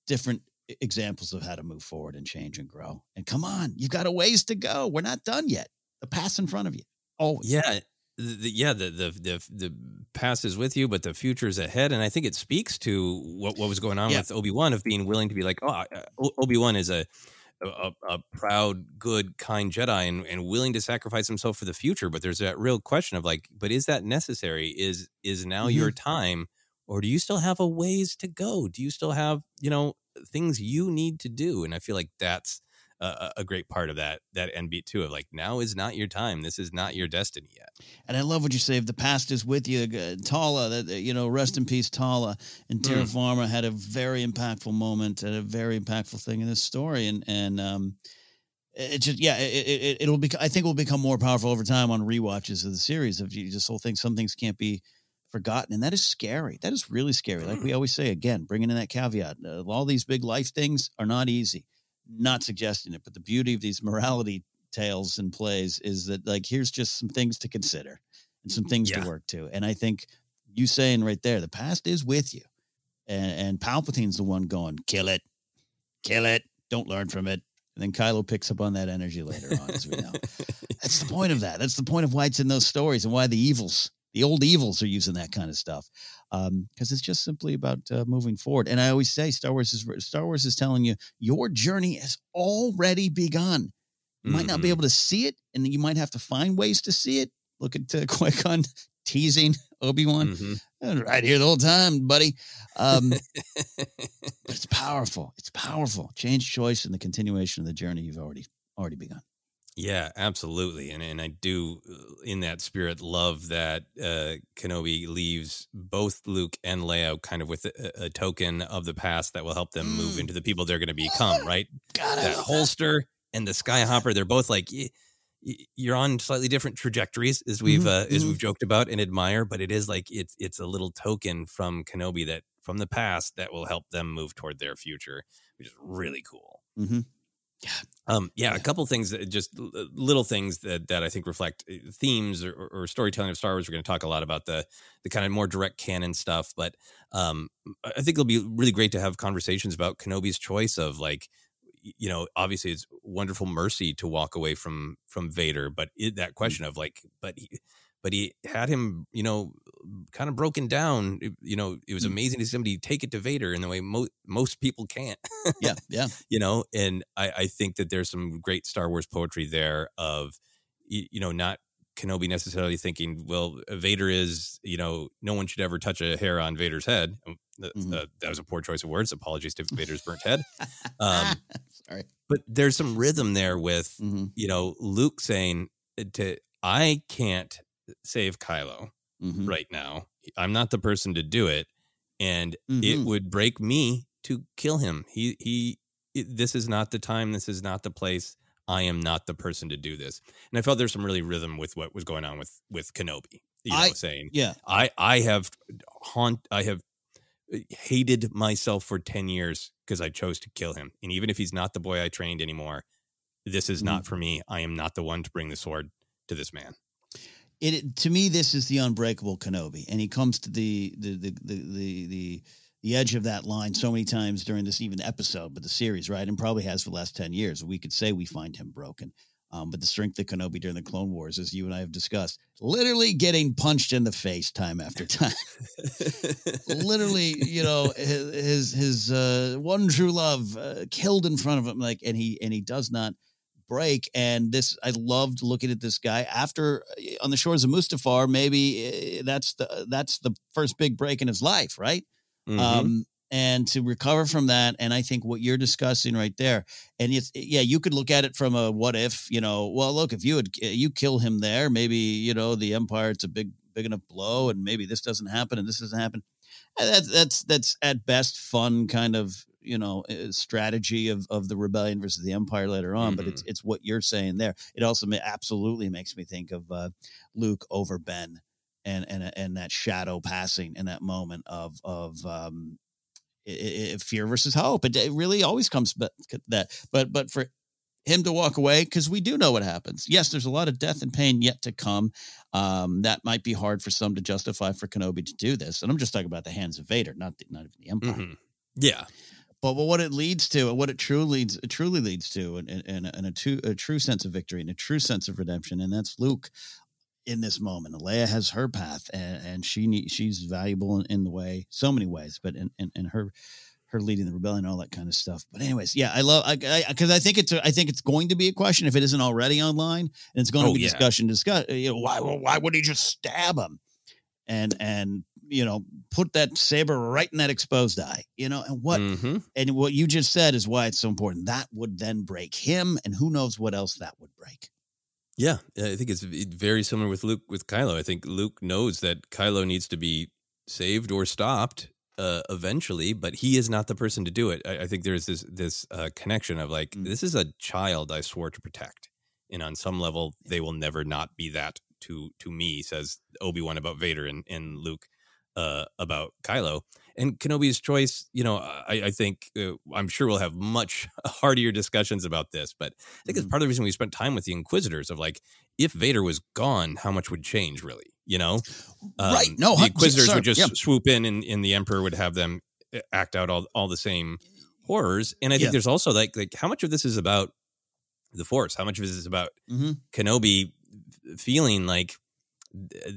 E: different examples of how to move forward and change and grow. And come on, you've got a ways to go. We're not done yet. The past in front of you. Oh
D: yeah, eh, the, yeah, the, the the the past is with you, but the future is ahead, and I think it speaks to what what was going on
E: Yeah.
D: with Obi Wan of being willing to be like, oh, uh, Obi Wan is a, a a proud, good, kind Jedi, and, and willing to sacrifice himself for the future. But there's that real question of like, but is that necessary? Is is now your mm-hmm. time, or do you still have a ways to go? Do you still have you know things you need to do? And I feel like that's a, a- a great part of that that end beat too of like now is not your time. This is not your destiny yet.
E: And I love what you say. If the past is with you, uh, Tala, that that, you know, rest in peace, Tala. And Terra
D: Mm.
E: Farmer had a very impactful moment and a very impactful thing in this story. And and um, it just yeah, it, it, it- it'll be. I think it will become more powerful over time on rewatches of the series. Of you just whole thing, some things can't be forgotten, and that is scary. That is really scary. Like we always say, again, bringing in that caveat. Uh, all these big life things are not easy. Not suggesting it, but the beauty of these morality tales and plays is that like here's just some things to consider and some things
D: Yeah.
E: to work to. And I think you saying right there, the past is with you. And, and Palpatine's the one going, kill it, kill it, don't learn from it. And then Kylo picks up on that energy later on, as we know. That's the point of that. That's the point of why it's in those stories and why the evils, the old evils, are using that kind of stuff. Because it's just simply about uh, moving forward. And I always say, Star Wars is Star Wars is telling you your journey has already begun. You might not be
D: Mhm.
E: able to see it, and you might have to find ways to see it. Look at uh, *laughs* Qui Gon teasing Obi Wan
D: Mhm.
E: right here the whole time, buddy. Um, but *laughs* it's powerful. It's powerful. Change choice and the continuation of the journey you've already already begun.
D: Yeah, absolutely, and and I do, uh, in that spirit, love that uh, Kenobi leaves both Luke and Leia kind of with a, a token of the past that will help them move into the people they're going to become. Right, *laughs*
E: Mm. God,
D: that holster and the Skyhopper, they're both like y- y- you're on slightly different trajectories, as we've
E: Mhm,
D: uh, as
E: mhm.
D: we've joked about and admire. But it is like it's it's a little token from Kenobi that from the past that will help them move toward their future, which is really cool.
E: Mm-hmm.
D: Um, yeah, a couple things just little things that that I think reflect uh, themes or, or- or storytelling of Star Wars. We're going to talk a lot about the the kind of more direct canon stuff, but um, I I think it'll be really great to have conversations about Kenobi's choice of like, you know, obviously it's wonderful mercy to walk away from from Vader, but it, that question of like, but he, but he had him, you know, kind of broken down. It- You know, it was
E: Mm.
D: amazing to see somebody take it to Vader in the way mo- most people can't
E: Yeah, yeah. *laughs*
D: you know and I, I think that there's some great star wars poetry there of y- you know not kenobi necessarily thinking well vader is you know no one should ever touch a hair on vader's head Um,
E: Mhm.
D: uh, that was a poor choice of words apologies to vader's burnt head *laughs* um,
E: Sorry.
D: but there's some rhythm there with
E: Mhm.
D: you know luke saying to i can't save kylo
E: Mhm.
D: right now i'm not the person to do it and it
E: Mhm.
D: would break me to kill him he he it, this is not the time this is not the place i am not the person to do this and i felt there's some really rhythm with what was going on with with kenobi you know
E: I-
D: saying
E: Yeah.
D: i i have haunt i have uh, hated myself for 10 years because i chose to kill him and even if he's not the boy i trained anymore this is
E: Mm-hmm.
D: not for me i am not the one to bring the sword to this man
E: it to me this is the unbreakable Kenobi, and he comes to the the the the the, the, the edge of that line so many times during this even episode, but the series, right, and probably has for the last ten years. We could say we find him broken. Um, but the strength of Kenobi during the Clone Wars, as you and I have discussed, literally getting punched in the face time after *laughs* time. literally, you know, his his, his uh, one true love uh, killed in front of him, like, and he and he does not break. And this, I loved looking at this guy after uh, on the shores of Mustafar. Maybe uh, that's the that's the first big break in his life, right?
D: Mhm.
E: Um, and to recover from that, and I think what you're discussing right there, and it's yeah, you could look at it from a what if, you know, well, look, if you would you kill him there, maybe you know the Empire, it's a big big enough blow, and maybe this doesn't happen and this doesn't happen. That's that's that's at best fun kind of you know uh, strategy of of the rebellion versus the empire later on but it's it's what you're saying there it also ma- absolutely makes me think of uh luke over ben and and and that shadow passing in that moment of of um, i i fear versus hope. It, it really always comes but that, but but for him to walk away because we do know what happens. Yes, there's a lot of death and pain yet to come. Um, that might be hard for some to justify for Kenobi to do this, and I'm just talking about the hands of Vader, not the, not even the Empire.
D: Mhm. Yeah.
E: But, but what it leads to, and what it truly leads, it truly leads to, and, and, and a, true, a true sense of victory and a true sense of redemption, and that's Luke in this moment. Leia has her path, and, and she need, she's valuable in, in the way, so many ways, but in, in, in her her leading the rebellion, all that kind of stuff. But anyways, yeah, I love I because I, think it's a, I think it's going to be a question if it isn't already online, and it's going
D: Oh,
E: to be
D: yeah.
E: discussion. Discuss you know why why would he just stab him, and and you know put that saber right in that exposed eye, you know, and what
D: Mhm.
E: and what you just said is why it's so important. That would then break him, and who knows what else that would break.
D: Yeah, I think it's very similar with Luke with Kylo. I think Luke knows that Kylo needs to be saved or stopped uh, eventually, but he is not the person to do it. I, I think there's this this uh, connection of like this is a child I swore to protect, and on some level they will never not be that to to me. Says Obi Wan about Vader and and Luke uh, about Kylo and Kenobi's choice. You know, I, I think uh, I'm sure we'll have much *laughs* heartier discussions about this, but I think it's part of the reason we spent time with the Inquisitors of like, if Vader was gone, how much would change really? You know,
E: Right.
D: Um,
E: No,
D: the Inquisitors
E: sorry,
D: would just
E: yeah.
D: swoop in, and, and the Emperor would have them uh, act out all all the same horrors. And I think
E: Yeah.
D: there's also like like how much of this is about the Force? How much of this is about
E: Mhm.
D: Kenobi feeling like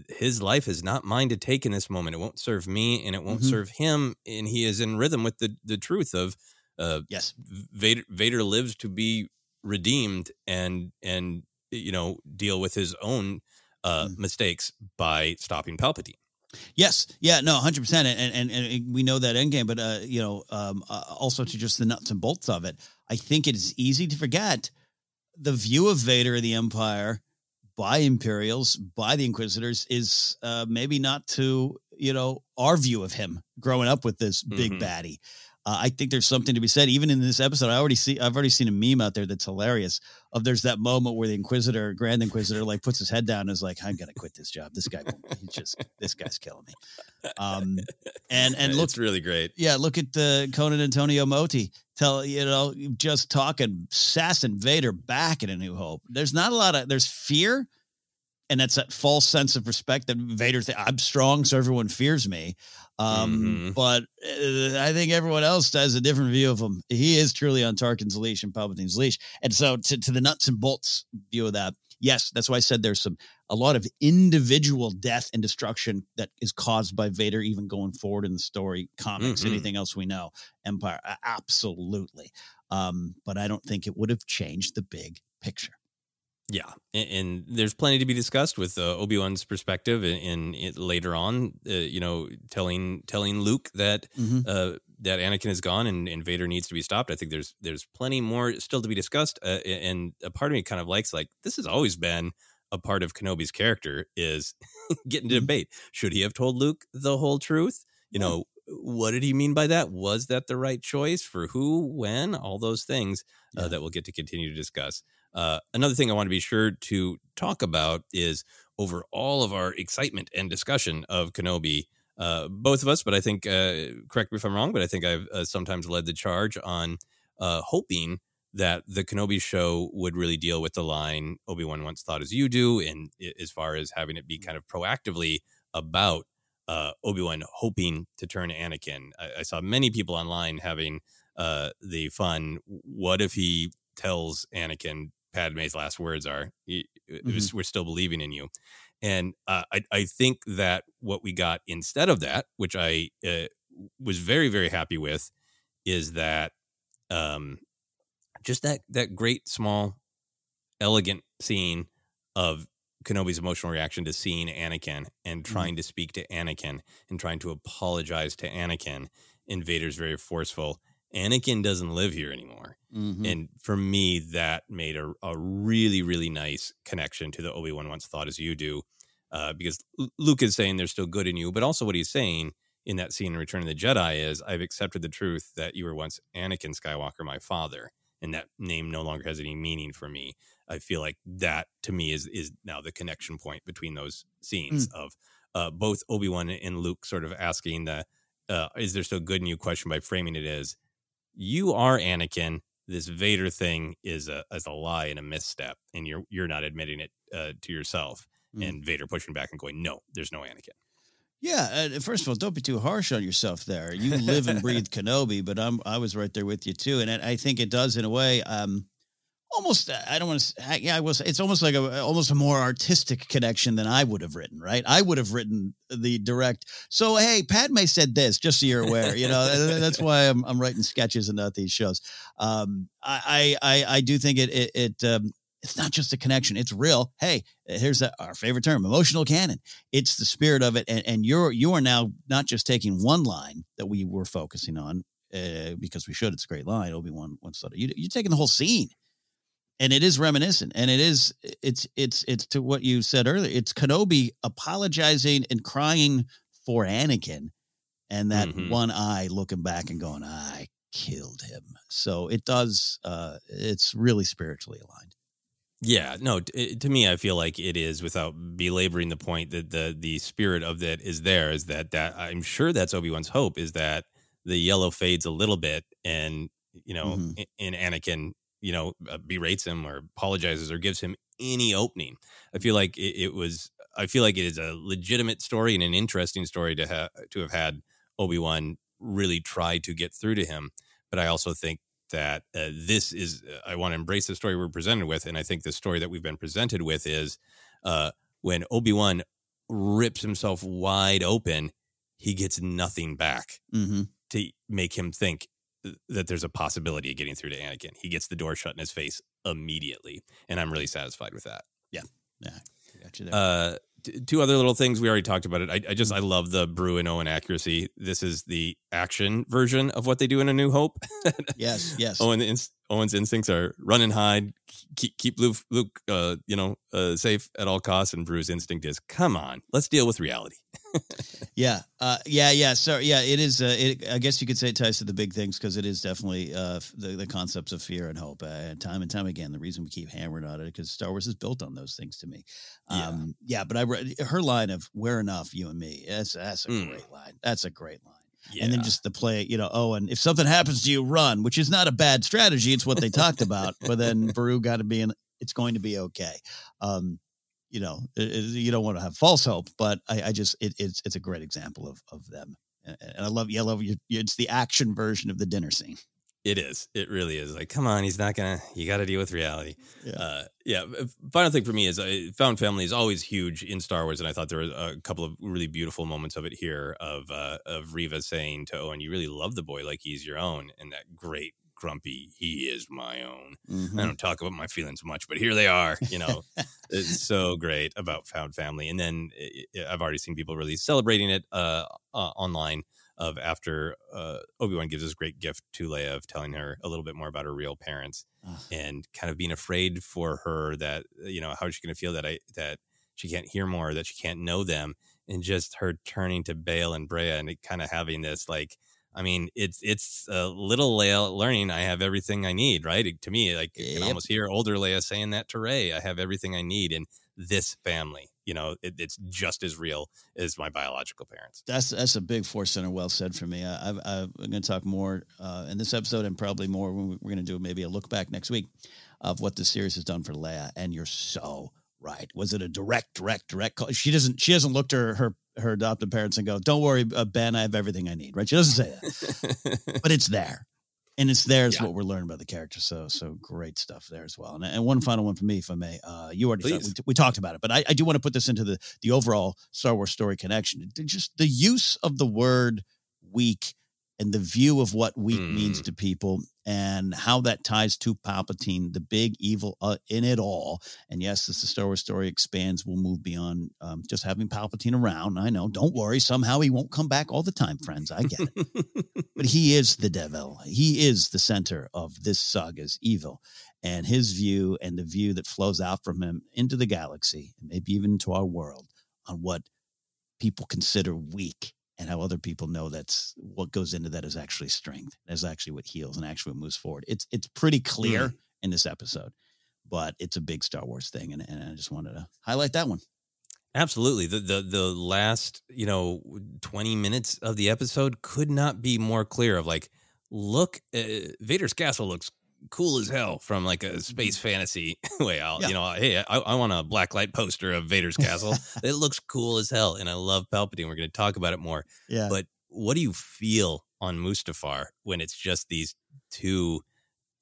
D: his life is not mine to take in this moment. It won't serve me, and it won't
E: Mhm.
D: serve him. And he is in rhythm with the the truth of uh,
E: yes,
D: Vader. Vader lives to be redeemed and and you know deal with his own uh,
E: Mm.
D: mistakes by stopping Palpatine.
E: Yes, yeah, no, hundred percent, and and and we know that endgame, but uh, you know, um, uh, also to just the nuts and bolts of it, I think it is easy to forget the view of Vader and the Empire by Imperials, by the Inquisitors, is uh, maybe not to you know our view of him growing up with this big
D: Mhm.
E: baddie. Uh, I think there's something to be said, even in this episode. I already see, I've already seen a meme out there that's hilarious. Of there's that moment where the Inquisitor, Grand Inquisitor, like puts his head down and is like, "I'm gonna quit this job. This guy, he's just this guy's killing me." Um, and and look,
D: it's really great.
E: yeah, look at uh, Conan Antonio Motti. Tell you know, just talking sassing Vader back in A New Hope. There's not a lot of there's fear, and that's that false sense of respect that Vader's. I'm strong, so everyone fears me. Um,
D: Mhm.
E: But uh, I think everyone else has a different view of him. He is truly on Tarkin's leash and Palpatine's leash, and so to, to the nuts and bolts view of that, yes, that's why I said there's some a lot of individual death and destruction that is caused by Vader, even going forward in the story, comics,
D: Mhm.
E: anything else we know. Empire, absolutely. Um, but I don't think it would have changed the big picture.
D: Yeah, and, and there's plenty to be discussed with uh, Obi Wan's perspective, in, in it later on, uh, you know, telling telling Luke that
E: Mhm.
D: uh, that Anakin is gone and, and Vader needs to be stopped. I think there's there's plenty more still to be discussed, uh, and a part of me kind of likes like this has always been a part of Kenobi's character is *laughs* getting to
E: Mhm.
D: debate. Should he have told Luke the whole truth? You know, what did he mean by that? Was that the right choice for who, when, all those things uh,
E: Yeah.
D: that we'll get to continue to discuss. Uh, another thing I want to be sure to talk about is over all of our excitement and discussion of Kenobi, uh, both of us, but I think, uh, correct me if I'm wrong, but I think I've uh, sometimes led the charge on uh, hoping that the Kenobi show would really deal with the line Obi Wan once thought as you do, and as far as having it be kind of proactively about uh, Obi Wan hoping to turn Anakin. I, I saw many people online having uh, the fun. What if he tells Anakin Padme's last words are, "Y- it was- "We're still believing in you," and uh, I, I think that what we got instead of that, which I uh, was very very happy with, is that um, just that that great small elegant scene of Kenobi's emotional reaction to seeing Anakin and trying to speak to Anakin and trying to apologize to Anakin. And Vader's very forceful. Anakin doesn't live here anymore.
E: Mhm.
D: And for me, that made a, a really, really nice connection to the Obi Wan once thought as you do. Uh, because Luke is saying there's still good in you, but also what he's saying in that scene in Return of the Jedi is I've accepted the truth that you were once Anakin Skywalker, my father, and that name no longer has any meaning for me. I feel like that to me is is now the connection point between those scenes of uh, both Obi Wan and Luke sort of asking the uh, "Is there still good in you?" question by framing it as "You are Anakin. This Vader thing is a is a lie and a misstep, and you're you're not admitting it uh, to yourself."
E: Mm.
D: And Vader pushing back and going, "No, there's no Anakin."
E: Yeah, uh, first of all, don't be too harsh on yourself. There, you live and breathe *laughs* Kenobi, but I'm I was right there with you too, and I I think it does in a way. Um, almost I don't want to. Yeah, I was. It's almost like a almost a more artistic connection than I would have written. Right, I would have written the direct. So hey, Padme said this, just so you're aware. You know, that's why I'm I'm writing sketches and not these shows. Um, I I I, do think it it. it um, it's not just a connection; it's real. Hey, here's a, our favorite term: emotional canon it's the spirit of it and, and you're you are now not just taking one line that we were focusing on uh, because we should it's a great line obi-wan once it. you, you're taking the whole scene and it is reminiscent and it is it's it's it's to what you said earlier it's kenobi apologizing and crying for anakin and that
D: Mhm.
E: one eye looking back and going i killed him so it does uh it's really spiritually aligned
D: Yeah, no. t- to me, I feel like it is without belaboring the point that the the spirit of that is there. Is that that I'm sure that's Obi Wan's hope is that the yellow fades a little bit, and you know,
E: Mhm.
D: and Anakin, you know, uh, berates him or apologizes or gives him any opening. I feel like it, it was. I feel like it is a legitimate story and an interesting story to have to have had Obi Wan really try to get through to him. But I also think that uh, this is uh, I want to embrace the story we're presented with, and I think the story that we've been presented with is uh, when Obi Wan rips himself wide open, he gets nothing back
E: mm-hmm.
D: to make him think that there's a possibility of getting through to Anakin. He gets the door shut in his face immediately, and I'm really satisfied with that.
E: yeah yeah got you there
D: Uh, t- two other little things we already talked about it. I, I just I love the Beru and Owen accuracy. This is the action version of what they do in A New Hope.
E: yes *laughs* yes
D: Owen Owen's instincts are run and hide, keep keep Luke, Luke uh, you know, uh, safe at all costs, and Beru's instinct is, come on, let's deal with reality. *laughs*
E: Yeah, uh, yeah, yeah. So yeah, it is. Uh, it, I guess you could say it ties to the big things because it is definitely uh, the the concepts of fear and hope. Uh, and time and time again, the reason we keep hammering on it because Star Wars is built on those things to me.
D: Yeah.
E: Um, yeah, but I read her line of "We're enough, you and me." That's that's a
D: Mm.
E: great line. That's a great line.
D: Yeah.
E: And then just the play, you know, oh, and if something happens to you, run, which is not a bad strategy. It's what they talked about. But then *laughs* Beru got to be in, it's going to be okay. Um, you know, it, it- you don't want to have false hope, but I, I just, it, it's, it's a great example of, of them. And I love, yeah, I love you. It's the action version of the dinner scene.
D: It is. It really is. Like, come on, he's not gonna. You got to deal with reality.
E: Yeah.
D: Uh, yeah. Final thing for me is, uh, found family is always huge in Star Wars, and I thought there were a couple of really beautiful moments of it here. Of uh, of Reva saying to Owen, "You really love the boy like he's your own," and that great grumpy, "He is my own."
E: Mhm.
D: I don't talk about my feelings much, but here they are. You know, *laughs* it's so great about found family. And then i i I've already seen people really celebrating it uh, uh, online. Of after uh, Obi Wan gives this great gift to Leia of telling her a little bit more about her real parents
E: Ah.
D: and kind of being afraid for her that you know how is she going to feel that I that she can't hear more that she can't know them and just her turning to Bail and Breha and it kind of having this like I mean it's it's a little Leia learning I have everything I need right? To me like you can almost hear older Leia saying that to Rey I have everything I need in this family you know it, it's just as real as my biological parents
E: That's that's a big force center. Well said for me. I, I've, I'm going to talk more uh, in this episode, and probably more when we- we're going to do maybe a look back next week of what the series has done for Leia. And you're so right. Was it a direct, direct, direct call? She doesn't. She doesn't look to her her, her adopted parents and go, "Don't worry, uh, Ben, I have everything I need." Right? She doesn't say that, *laughs* but it's there. And it's there is
D: Yeah.
E: what we're learning about the character. So, so great stuff there as well. And, and one final one for me, if I may. Uh, you already
D: Please.
E: we, we talked about it, but I, I do want to put this into the the overall Star Wars story connection. Just the use of the word weak and the view of what weak means
D: Mm.
E: to people and how that ties to Palpatine, the big evil uh, in it all. And yes, as the Star Wars story expands, we'll move beyond um, just having Palpatine around. I know, don't worry. Somehow he won't come back all the time, friends. I get it. but he *laughs* is the devil. He is the center of this saga's evil. And his view and the view that flows out from him into the galaxy, and maybe even into our world, on what people consider weak and how other people know that's what goes into that is actually strength. That's actually what heals and actually what moves forward. It's it's pretty clear in this episode, but it's a big Star Wars thing, and, and I just wanted to highlight that one.
D: Absolutely. The the the last, you know, 20 minutes of the episode could not be more clear of like look uh, Vader's castle looks cool as hell from like a space fantasy *laughs* way out.
E: Yeah.
D: You know, hey, I, I want a black light poster of Vader's castle. *laughs* it looks cool as hell and I love Palpatine. We're going to talk about it more.
E: Yeah.
D: But what do you feel on Mustafar when it's just these two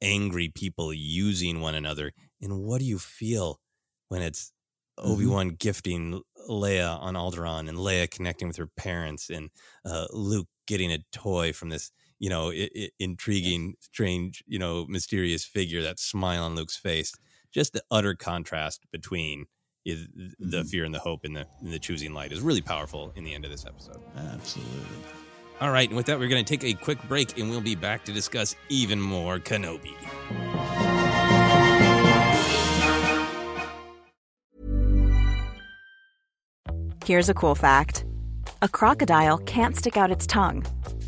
D: angry people using one another? And what do you feel when it's
E: Mm-hmm.
D: Obi Wan gifting Leia on Alderaan and Leia connecting with her parents and uh, Luke getting a toy from this, you know, I- I- intriguing, strange, you know, mysterious figure, that smile on Luke's face. Just the utter contrast between is the
E: Mhm.
D: fear and the hope in the in the choosing light is really powerful in the end of this episode.
E: Absolutely.
D: All right, and with that, we're going to take a quick break, and we'll be back to discuss even more Kenobi.
F: Here's a cool fact a crocodile can't stick out its tongue.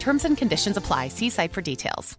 B: Terms and conditions apply. See site for details.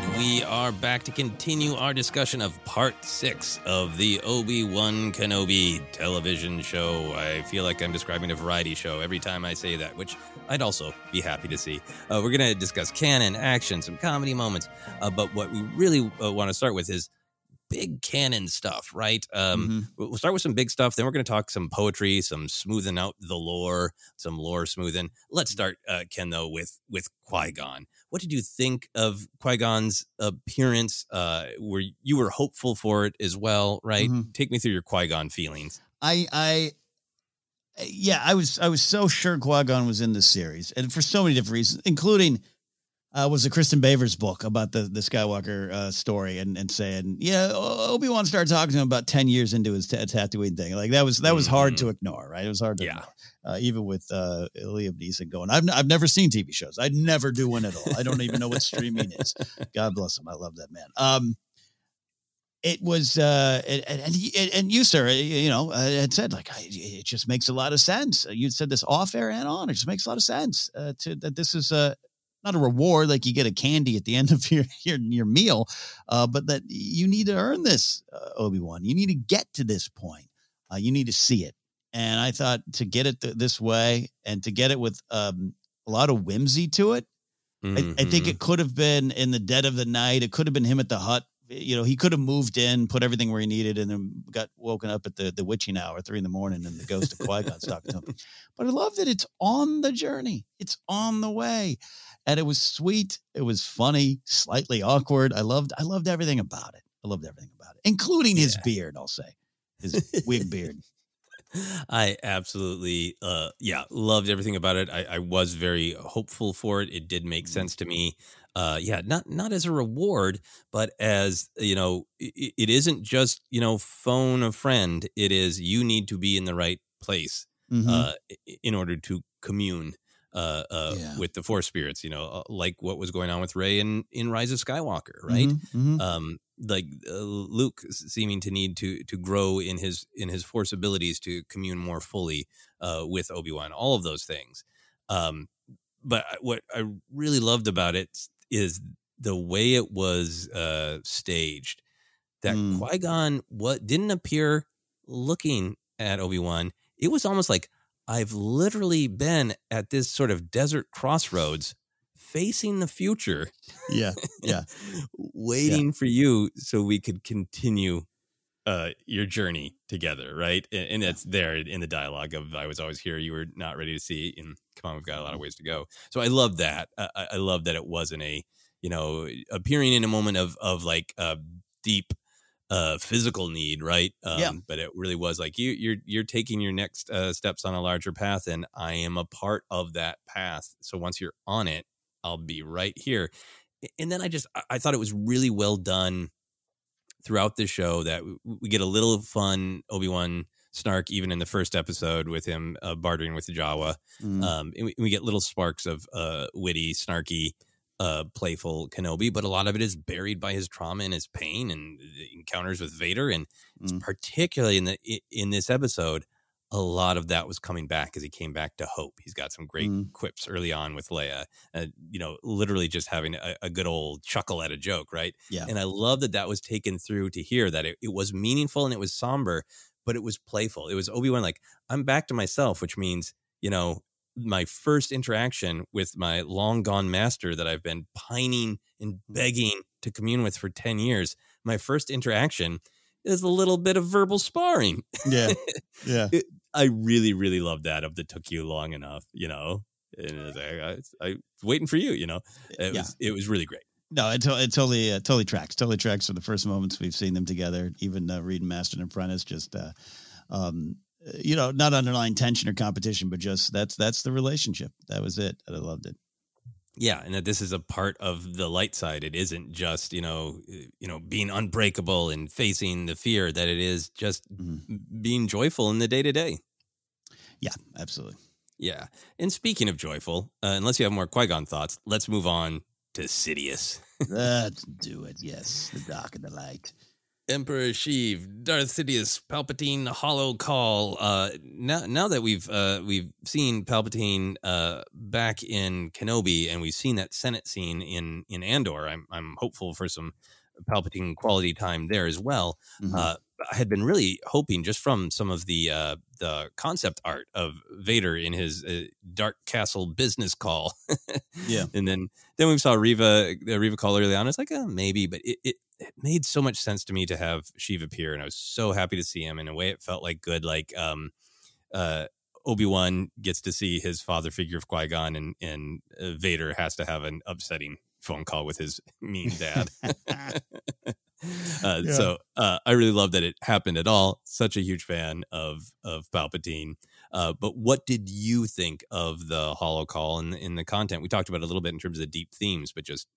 D: And we are back to continue our discussion of part six of the Obi Wan Kenobi television show. I feel like I'm describing a variety show every time I say that, which I'd also be happy to see. Uh, we're going to discuss canon, action, some comedy moments, uh, but what we really uh, want to start with is big canon stuff, right? Um, We'll start with some big stuff. Then we're going to talk some poetry, some smoothing out the lore, some lore smoothing. Let's start, uh, Ken, though, with with Qui Gon. What did you think of Qui Gon's appearance? Uh, were you were hopeful for it as well, right? Take me through your Qui Gon feelings.
E: I I yeah, I was I was so sure Qui Gon was in this series, and for so many different reasons, including uh, was the Kristin Baver's book about the the Skywalker uh, story, and and saying, yeah, Obi Wan started talking to him about ten years into his t- Tatooine thing. Like that was that was hard to ignore, right? It was hard to
D: Yeah.
E: ignore, uh, even with uh, Liam Neeson going. I've n- I've never seen TV shows. I never do one at all. I don't even know what streaming is. *laughs* God bless him. I love that man. Um, it was uh and and, and, he- and you sir you know uh, had said like I, it just makes a lot of sense you said this off air and on it just makes a lot of sense uh, to that this is uh not a reward like you get a candy at the end of *laughs* your your, your meal uh but that you need to earn this uh, obi-wan you need to get to this point uh, you need to see it and i thought to get it th- this way and to get it with um a lot of whimsy to it I, I think
D: Mhm.
E: it could have been in the dead of the night. It could have been him at the hut. You know, he could have moved in, put everything where he needed, and then got woken up at the the witching hour, three in the morning, and the ghost of Qui Gon's talking to him. But I love that it's on the journey. It's on the way, and it was sweet. It was funny, slightly awkward. I loved. I loved everything about it. I loved everything about it, including his beard. I'll say his wig beard.
D: I absolutely, uh, yeah, loved everything about it. I, I was very hopeful for it. It did make
E: Mm-hmm.
D: sense to me. Uh, yeah, not not as a reward, but as you know, it, it isn't just you know phone a friend. It is you need to be in the right place
E: Mhm.
D: uh, in order to commune uh, uh,
E: Yeah.
D: with the Force spirits. You know, uh, like what was going on with Rey in in Rise of Skywalker, right?
E: Mhm, mhm.
D: um like uh, Luke seeming to need to to grow in his in his force abilities to commune more fully uh with Obi-Wan all of those things um but what I really loved about it is the way it was uh staged that
E: Mm.
D: Qui-Gon what didn't appear looking at Obi-Wan it was almost like I've literally been at this sort of desert crossroads facing the future
E: Yeah, yeah. *laughs*
D: waiting for you so we could continue uh your journey together right? And, and it's there in the dialogue of i was always here you were not ready to see and come on we've got a lot of ways to go. So i love that. I, I I love that it wasn't a you know appearing in a moment of of like uh deep uh physical need right um
E: Yeah.
D: but it really was like you you're you're taking your next uh steps on a larger path and i am a part of that path so once you're on it i'll be right here and then I just I- thought it was really well done throughout the show that we get a little fun Obi Wan snark even in the first episode with him uh, bartering with Jawa.
E: Mm.
D: Um, and we, we get little sparks of uh, witty, snarky, uh, playful Kenobi, but a lot of it is buried by his trauma and his pain and the encounters with Vader, and
E: Mm.
D: particularly in the in this episode. A lot of that was coming back as he came back to hope. He's got some great
E: Mm.
D: quips early on with Leia. Uh, you know, literally just having a, a good old chuckle at a joke, right?
E: Yeah.
D: And I love that that was taken through to hear that it, it was meaningful and it was somber, but it was playful. It was Obi Wan like, I'm back to myself, which means, you know, my first interaction with my long gone master that I've been pining and begging to commune with for 10 years, my first interaction is a little bit of verbal sparring.
E: Yeah. *laughs* Yeah.
D: It- I really, really love that of the took you long enough, you know. And was like, I, I was waiting for you, you know. It
E: Yeah.
D: was it was really great.
E: No, it, to- it totally, uh, totally tracks. Totally tracks for the first moments we've seen them together. Even uh, Reed and Master and Apprentice, just, uh, um, you know, not underlying tension or competition, but just that's that's the relationship. That was it. I loved it.
D: Yeah, and that this is a part of the light side. It isn't just you know, uh, you know, being unbreakable and facing the fear. That it is just being joyful in the day to day.
E: Yeah, absolutely.
D: Yeah, and speaking of joyful, uh, unless you have more Qui Gon thoughts, let's move on to Sidious. *laughs*
E: Let's do it. Yes, the dark and the light.
D: Emperor Sheev, Darth Sidious, Palpatine, Holocall. Uh, now, now that we've uh, we've seen Palpatine uh, back in Kenobi, and we've seen that Senate scene in in Andor, I'm I'm hopeful for some Palpatine quality time there as well.
E: Mhm.
D: Uh, I had been really hoping just from some of the uh, the concept art of Vader in his uh, Dark Castle business call.
E: Yeah. *laughs*
D: and then then we saw Reva the Reva call early on. It's like oh, maybe, but it, it it made so much sense to me to have Sheev appear, and I was so happy to see him. In a way, it felt like good, like um, uh, Obi Wan gets to see his father figure of Qui Gon, and and uh, Vader has to have an upsetting phone call with his *laughs* mean dad. *laughs* uh,
E: Yeah.
D: So uh, I really love that it happened at all. Such a huge fan of of Palpatine. Uh, but what did you think of the Holocall and in the content? We talked about it a little bit in terms of the deep themes, but just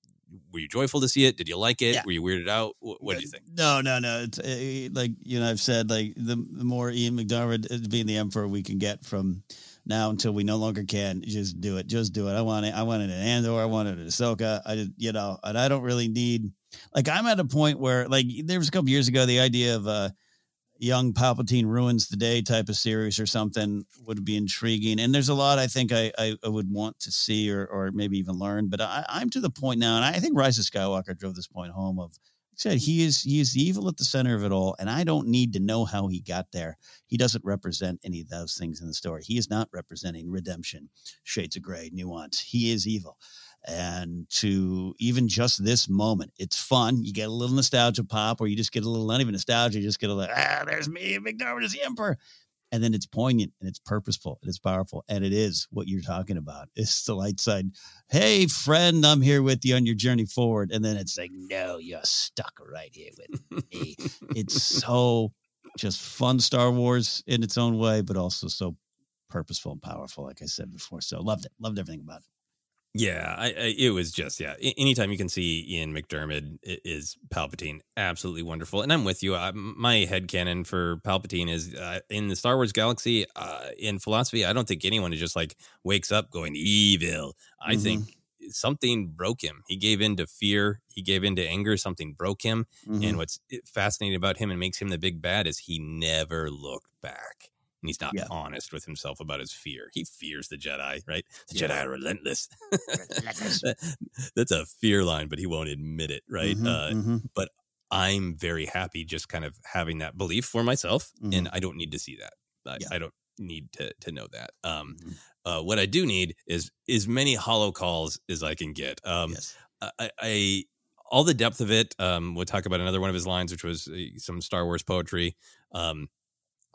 D: were you joyful to see it? Did you like it?
E: Yeah.
D: Were you weirded out? What, what do you think?
E: No, no, no. It's uh, like you know, I've said like the, the more Ian McDiarmid being the emperor we can get from now until we no longer can. Just do it. Just do it. I want it. I wanted in Andor. I wanted in Ahsoka. I just you know, and I don't really need. Like I'm at a point where like there was a couple years ago the idea of uh young Palpatine ruins the day type of series or something would be intriguing. And there's a lot I think I, I, I would want to see or, or maybe even learn. But I, I'm to the point now, and I think Rise of Skywalker drove this point home of said he is he is the evil at the center of it all, and I don't need to know how he got there. He doesn't represent any of those things in the story. He is not representing redemption, shades of gray, nuance. He is evil and to even just this moment, it's fun. You get a little nostalgia pop, or you just get a little not even nostalgia, you just get a little ah, there's me, McDiarmid is the emperor, and then it's poignant and it's purposeful and it's powerful, and it is what you're talking about. *laughs* It's the light side. Hey, friend, I'm here with you on your journey forward, and then it's like, no, you're stuck right here with me. it's so just fun Star Wars in its own way, but also so purposeful and powerful, like I said before. So loved it, loved everything about it.
D: Yeah, I, I, it was just yeah. Anytime you can see Ian McDiarmid is Palpatine, absolutely wonderful. And I'm with you. I, my head canon for Palpatine is uh, in the Star Wars galaxy. Uh, in philosophy, I don't think anyone is just like wakes up going evil. I
E: Mhm.
D: think something broke him. He gave in to fear. He gave in to anger. Something broke him.
E: Mhm.
D: And what's fascinating about him and makes him the big bad is he never looked back. And he's not
E: Yeah.
D: honest with himself about his fear. He fears the Jedi, right? The
E: Yeah.
D: Jedi are relentless. *laughs* That- That's a fear line, but he won't admit it, right?
E: Mhm,
D: uh,
E: mhm.
D: But I'm very happy just kind of having that belief for myself, and
E: Mhm.
D: I don't need to see that. I,
E: Yeah.
D: I don't need to to know that. Um,
E: Mhm.
D: uh, what I do need is as many holocalls as I can get. Um,
E: Yes.
D: I, I all the depth of it. Um, we'll talk about another one of his lines, which was uh, some Star Wars poetry. Um,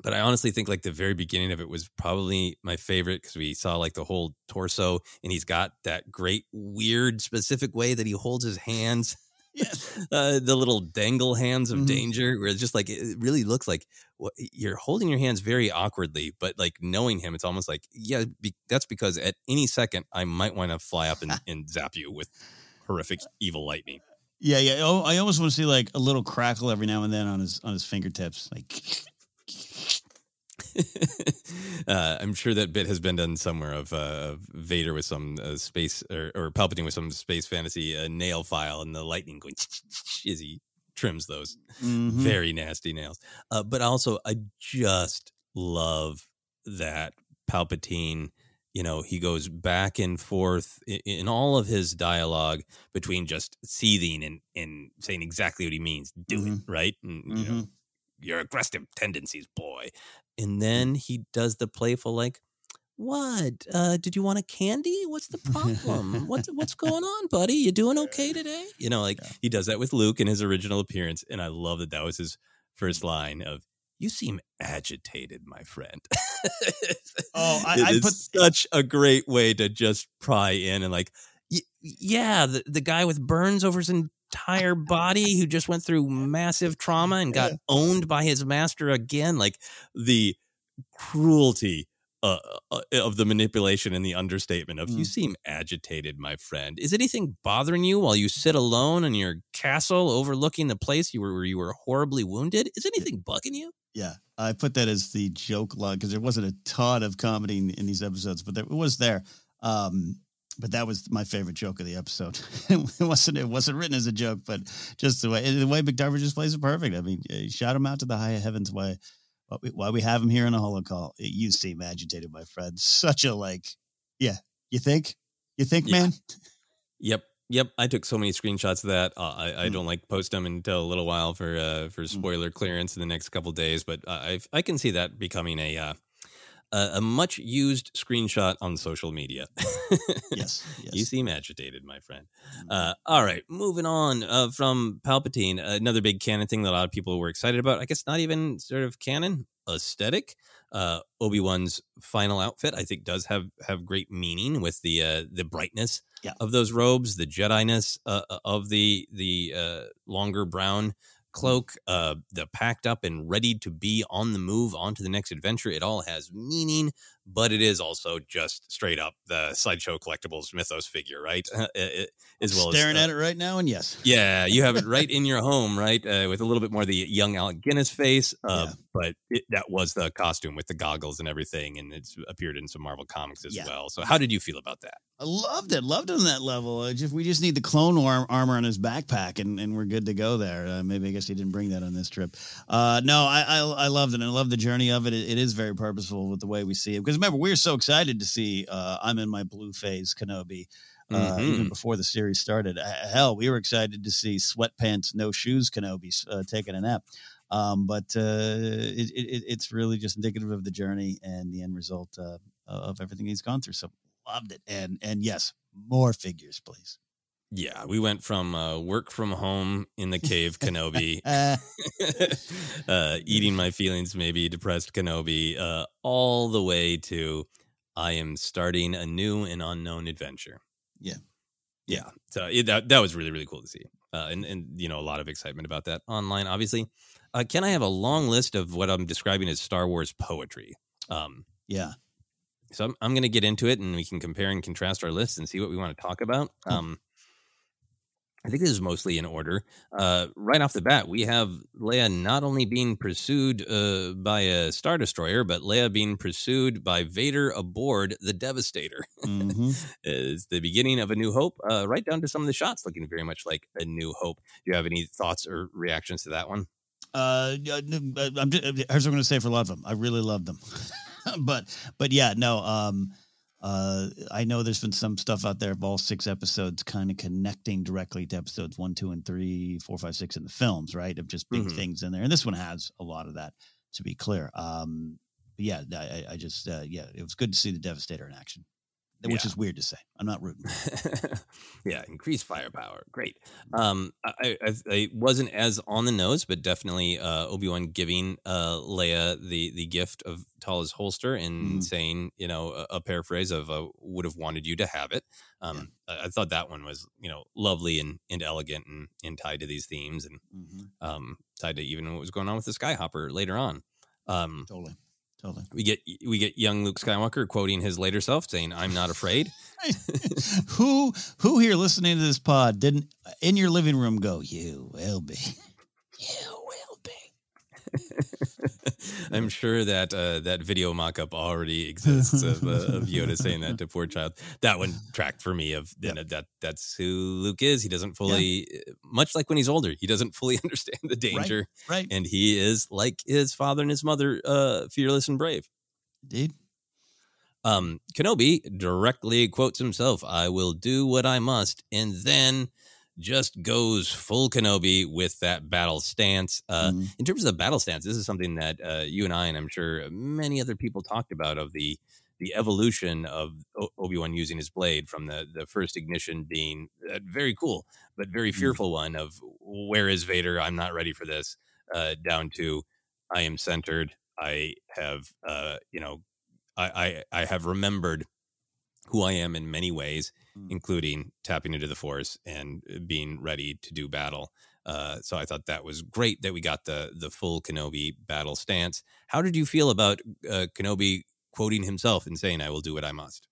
D: but I honestly think like the very beginning of it was probably my favorite because we saw like the whole torso, and he's got that great weird specific way that he holds his hands. *laughs*
E: Yes. *laughs*
D: Uh, the little dangle hands of
E: Mhm.
D: danger, where it's just like it really looks like what, you're holding your hands very awkwardly, but like knowing him, it's almost like yeah, be, that's because at any second I might want to fly up and, *laughs* and zap you with horrific evil lightning.
E: Yeah, yeah. Oh, I almost want to see like a little crackle every now and then on his on his fingertips, like *laughs*
D: uh, I'm sure that bit has been done somewhere of, uh, of Vader with some uh, space or, or Palpatine with some space fantasy uh, nail file and the lightning going *laughs* as he trims those
E: Mhm.
D: very nasty nails. Uh, but also, I just love that Palpatine. You know, he goes back and forth in, in all of his dialogue between just seething and, and saying exactly what he means, do it, right? And, you know. Your aggressive tendencies, boy. And then he does the playful, like, what? Uh, did you want a candy? What's the problem? what's what's *laughs* going on, buddy? You doing okay today? You know, like he does that with Luke in his original appearance, and I love that that was his first line of "You seem agitated, my friend."
E: Oh, *laughs* I-
D: It
E: I put-
D: such a great way to just pry in and like, y- yeah, the the guy with burns over his entire body who just went through massive trauma and got owned by his master again, like the cruelty uh, uh, of the manipulation and the understatement of you
E: Mm.
D: seem agitated my friend is anything bothering you while you sit alone in your castle overlooking the place you were where you were horribly wounded is anything bugging you
E: yeah. I put that as the joke line because there wasn't a ton of comedy in, in these episodes, but there, it was there. Um, but that was my favorite joke of the episode. *laughs* it wasn't it wasn't written as a joke, but just the way the way McDiarmid just plays it perfect. I mean, shout him out to the high heavens. Why why we, have him here in a holo call? You seem agitated, my friend. Such a like, yeah. You think? You think,
D: Yeah.
E: man?
D: Yep. Yep. I took so many screenshots of that. Uh, I,
E: Hmm.
D: I don't like post them until a little while for uh, for spoiler clearance in the next couple days, but I I can see that becoming a uh, a, a much used screenshot on social media.
E: Yes. *laughs*
D: You seem agitated, my friend. Uh, all right, moving on uh, from Palpatine. Another big canon thing that a lot of people were excited about. I guess not even sort of canon aesthetic. Uh, Obi Wan's final outfit, I think, does have have great meaning with the uh, the brightness
E: Yeah.
D: of those robes, the Jedi ness uh, of the the uh, longer brown cloak, uh, the packed up and ready to be on the move onto the next adventure. It all has meaning, but it is also just straight up the sideshow collectibles mythos figure, right? *laughs* It- as well
E: Staring
D: as
E: at it right now, and yes.
D: yeah, you have it right in your home, right? Uh, with a little bit more of the young Alec Guinness face. *laughs* Uh, But it, that was the costume with the goggles and everything. And it's appeared in some Marvel comics as
E: Yeah.
D: well. So, how did you feel about that?
E: I loved it. Loved it on that level. I just we just need the clone arm, armor on his backpack, and, and we're good to go there. Uh, maybe I guess he didn't bring that on this trip. Uh, no, I, I I loved it. and I love the journey of it. it. It is very purposeful with the way we see it. Because remember, we were so excited to see uh, I'm in my blue phase Kenobi. Uh, even
D: Mhm.
E: before the series started, hell, we were excited to see sweatpants, no shoes Kenobi uh, taking a nap. Um, but uh, it, it, it's really just indicative of the journey and the end result uh, of everything he's gone through. So loved it. And and yes, more figures, please.
D: Yeah, we went from uh, work from home in the cave Kenobi, *laughs* *laughs*
E: Uh,
D: eating my feelings, maybe depressed Kenobi, uh, all the way to I am starting a new and unknown adventure.
E: Yeah.
D: Yeah. So it, that, that was really, really cool to see. Uh, and, and, you know, a lot of excitement about that online, obviously. Uh, Ken, I have a long list of what I'm describing as Star Wars poetry. Um,
E: yeah.
D: So I'm, I'm going to get into it and we can compare and contrast our lists and see what we want to talk about. Um, I think this is mostly in order. Uh, right off the bat, we have Leia not only being pursued uh, by a Star Destroyer, but Leia being pursued by Vader aboard the Devastator.
E: Mm-hmm. *laughs*
D: is the beginning of A New Hope, uh, right down to some of the shots looking very much like A New Hope. Do you have any thoughts or reactions to that one?
E: Uh, uh, I'm just, here's what I'm going to say for a lot of them. I really love them, *laughs* *laughs* but but yeah, no. Um, uh, I know there's been some stuff out there of all six episodes kind of connecting directly to episodes one, two, and three, four, five, six in the films, right? Of just big
D: Mhm.
E: things in there, and this one has a lot of that. To be clear, um, yeah, I, I- I just uh, yeah, it was good to see the Devastator in action, which
D: Yeah.
E: is weird to say. I'm not rooting. *laughs*
D: yeah, increased firepower. Great. Um, I, I, I wasn't as on the nose, but definitely uh, Obi Wan giving uh, Leia the the gift of Tala's holster and
E: Mhm.
D: saying, you know, a, a paraphrase of uh, "would have wanted you to have it." Um, I, I thought that one was, you know, lovely and, and elegant and, and tied to these themes and
E: Mhm.
D: um, tied to even what was going on with the Skyhopper later on. Um,
E: Totally, totally.
D: we get we get young Luke Skywalker quoting his later self, saying, "I'm not afraid." *laughs*
E: who who here listening to this pod didn't in your living room go? You will be. *laughs* You will be. *laughs* *laughs*
D: I'm sure that uh, that video mock-up already exists of, uh, of Yoda saying that to poor child. That one tracked for me of you know, that that's who Luke is. He doesn't fully, much like when he's older, he doesn't fully *laughs* understand the danger,
E: right.
D: And he is like his father and his mother, uh, fearless and brave.
E: Indeed.
D: Um, Kenobi directly quotes himself, "I will do what I must," and then just goes full Kenobi with that battle stance. Uh,
E: Mm-hmm.
D: In terms of the battle stance, this is something that uh, you and I, and I'm sure many other people talked about of the the evolution of o- Obi Wan using his blade from the the first ignition being uh, very cool, but very
E: Mm.
D: fearful one of where is Vader? I'm not ready for this. Uh, down to I am centered. I have, uh, you know, I, I I have remembered who I am in many ways,
E: Mm.
D: including tapping into the Force and uh, being ready to do battle. Uh, so I thought that was great that we got the the full Kenobi battle stance. How did you feel about uh, Kenobi quoting himself and saying, "I will do what I must"?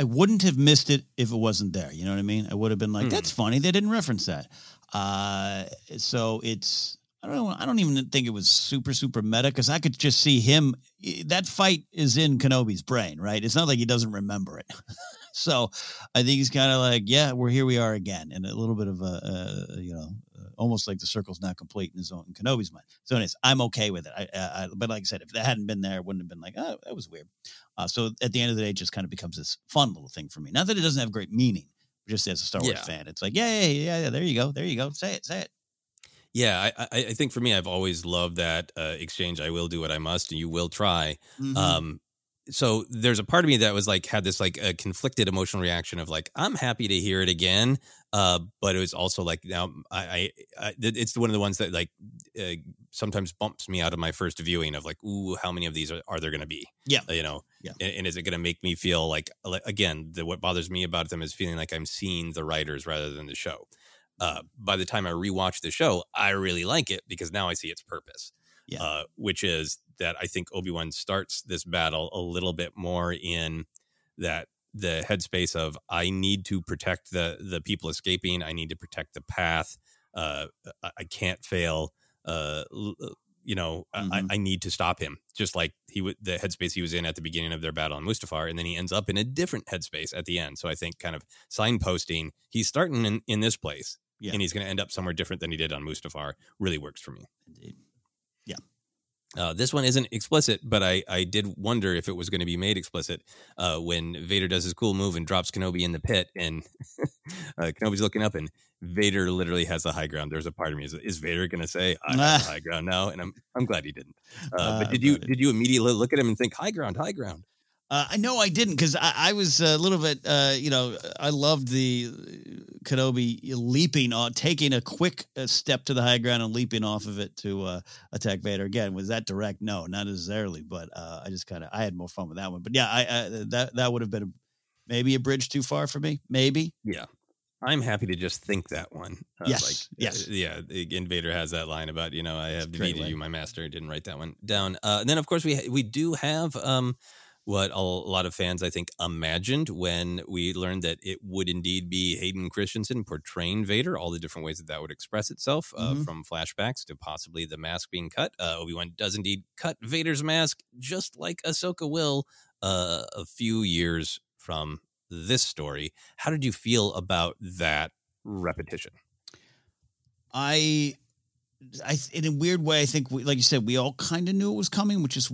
E: I wouldn't have missed it if it wasn't there. You know what I mean? I would have been like,
D: Hmm.
E: "That's funny. They didn't reference that." Uh, so it's I don't know. I don't even think it was super super meta because I could just see him. That fight is in Kenobi's brain, right? It's not like he doesn't remember it. *laughs* so I think he's kind of like, "Yeah, we're here. We are again," and a little bit of a, a you know. Almost like the circle's not complete in his own in Kenobi's mind. So, anyways, I'm okay with it. I, I, I, but like I said, if that hadn't been there, it wouldn't have been like, oh, that was weird. Uh, so at the end of the day, it just kind of becomes this fun little thing for me. Not that it doesn't have great meaning, just as a Star Wars
D: Yeah.
E: fan, it's like, yeah, yeah, yeah, yeah, there you go, there you go, say it, say it.
D: Yeah, I, I, think for me, I've always loved that uh, exchange. I will do what I must, and you will try.
E: Mhm.
D: Um, so there's a part of me that was like had this like a conflicted emotional reaction of like I'm happy to hear it again, uh, but it was also like now I, I, I it's one of the ones that like uh, sometimes bumps me out of my first viewing of like ooh how many of these are, are there going to be
E: Yeah.
D: Uh, you know
E: Yeah.
D: and, and is it going to make me feel like like, again the, what bothers me about them is feeling like I'm seeing the writers rather than the show. Uh, by the time I rewatch the show, I really like it because now I see its purpose,
E: Yeah.
D: uh, which is that I think Obi Wan starts this battle a little bit more in that the headspace of I need to protect the the people escaping. I need to protect the path. Uh, I, I can't fail. Uh, l- you know, I-
E: Mhm.
D: I, I need to stop him. Just like he would the headspace he was in at the beginning of their battle on Mustafar, and then he ends up in a different headspace at the end. So I think kind of signposting, he's starting in, in this place,
E: Yeah.
D: and he's going to end up somewhere different than he did on Mustafar. Really works for me.
E: Indeed. Yeah.
D: Uh, this one isn't explicit, but I, I did wonder if it was going to be made explicit uh, when Vader does his cool move and drops Kenobi in the pit, and *laughs* uh, Kenobi's looking up, and Vader literally has the high ground. There's a part of me is, is Vader going to say I have the *laughs* high ground now? And I'm I'm glad he didn't. Uh,
E: Uh,
D: but did you did you immediately look at him and think high ground, high ground?
E: Uh, I know I didn't because I, I was a little bit, uh, you know, I loved the uh, Kenobi leaping on, taking a quick uh, step to the high ground and leaping off of it to uh, attack Vader. Again, was that direct? No, not necessarily, but uh, I just kind of I had more fun with that one. But yeah, I, I that that would have been a, maybe a bridge too far for me. Maybe.
D: Yeah. I'm happy to just think that one. Uh,
E: Yes,
D: Like,
E: yes.
D: uh, yeah. Again, Vader has that line about, you know, I have defeated you, my master. Didn't write that one down. Uh, and then, of course, we ha- we do have um, what a lot of fans, I think, imagined when we learned that it would indeed be Hayden Christensen portraying Vader, all the different ways that that would express itself, uh,
E: Mhm.
D: from flashbacks to possibly the mask being cut. Uh, Obi Wan does indeed cut Vader's mask, just like Ahsoka will uh, a few years from this story. How did you feel about that repetition?
E: I, I in a weird way, I think, we, like you said, we all kind of knew it was coming, which is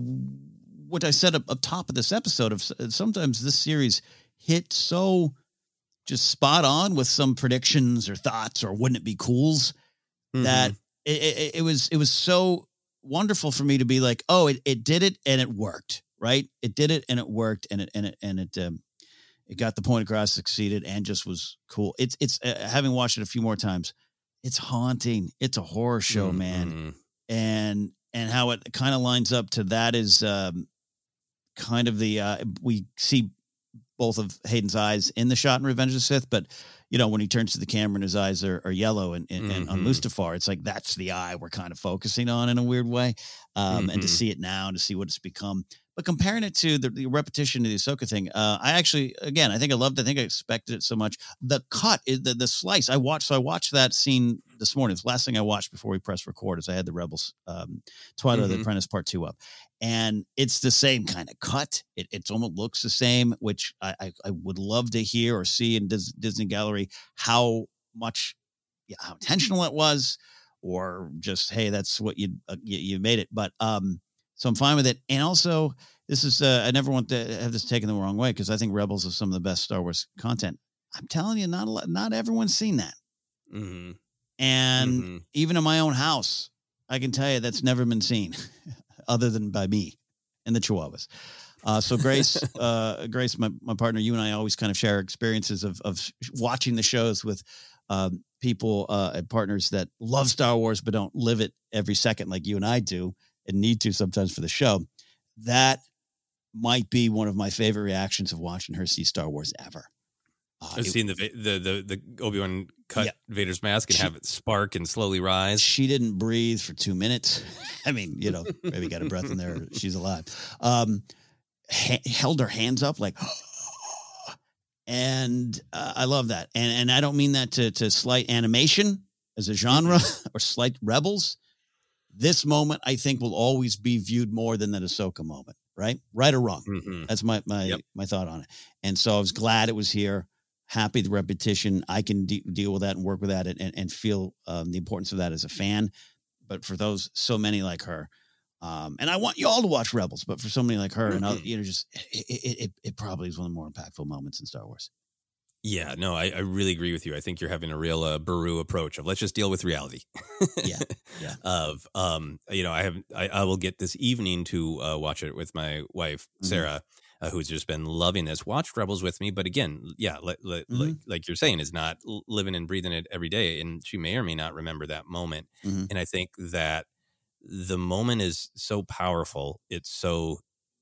E: what I said up, up top of this episode. Of sometimes this series hit so just spot on with some predictions or thoughts or wouldn't it be cools that it, it, it was it was so wonderful for me to be like, oh, it, it did it and it worked, right? It did it and it worked and it and it and it um, it got the point across, succeeded, and just was cool. It's it's uh, having watched it a few more times, it's haunting. It's a horror show, man,
D: Mhm.
E: and and how it kind of lines up to that is um, kind of the uh, we see both of Hayden's eyes in the shot in Revenge of the Sith, but you know when he turns to the camera and his eyes are, are yellow, and, and, and on
D: Mhm.
E: Mustafar, it's like that's the eye we're kind of focusing on in a weird way, um, and to
D: Mhm.
E: see it now and to see what it's become. But comparing it to the, the repetition of the Ahsoka thing, uh, I actually, again, I think I loved. it. I think I expected it so much. The cut, the the slice. I watched. So I watched that scene this morning. It's the last thing I watched before we pressed record. Is I had the Rebels, um, Twilight of the
D: Mhm.
E: Apprentice Part Two up, and it's the same kind of cut. It it's almost looks the same, which I I, I would love to hear or see in Dis- Disney Gallery how much, yeah, how intentional it was, or just hey, that's what you uh, you, you made it. But um, so I'm fine with it. And also, this is uh, I never want to have this taken the wrong way because I think Rebels is some of the best Star Wars content. I'm telling you, not a lot, not everyone's seen that.
D: hmm
E: And
D: Mhm.
E: even in my own house, I can tell you that's never been seen, *laughs* other than by me and the Chihuahuas. Uh, so Grace, *laughs* uh, Grace, my, my partner, you and I always kind of share experiences of of watching the shows with um, people uh, and partners that love Star Wars but don't live it every second like you and I do, and need to sometimes for the show. That might be one of my favorite reactions of watching her see Star Wars ever. Uh,
D: I've
E: it-
D: seen the the the, the Obi Wan cut
E: Yeah.
D: Vader's mask and
E: She-
D: have it spark and slowly rise.
E: she didn't breathe for two minutes. *laughs* I mean, you know, maybe got a breath in there. *laughs* She's alive. Um, ha- held her hands up like, *gasps* and uh, I love that. And and I don't mean that to to slight animation as a genre *laughs* or slight rebels. This moment, I think, will always be viewed more than that Ahsoka moment. Right, right or wrong.
D: Mhm.
E: That's my my
D: Yep.
E: my thought on it. And so I was glad it was here. Happy the repetition. I can de- deal with that and work with that and and, and feel um, the importance of that as a fan. But for those so many like her, um, and I want you all to watch Rebels. But for so many like her and other, you know, just it, it, it, it probably is one of the more impactful moments in Star Wars.
D: Yeah, no, I, I really agree with you. I think you're having a real uh, Beru approach of let's just deal with reality.
E: Yeah, yeah. *laughs*
D: Of um, you know, I have I, I will get this evening to uh, watch it with my wife
E: Mhm.
D: Sarah, uh, who's just been loving this. Watched Rebels with me, but again, yeah, li- li- like like you're saying, is not living and breathing it every day, and she may or may not remember that moment.
E: Mhm.
D: And I think that the moment is so powerful; it's so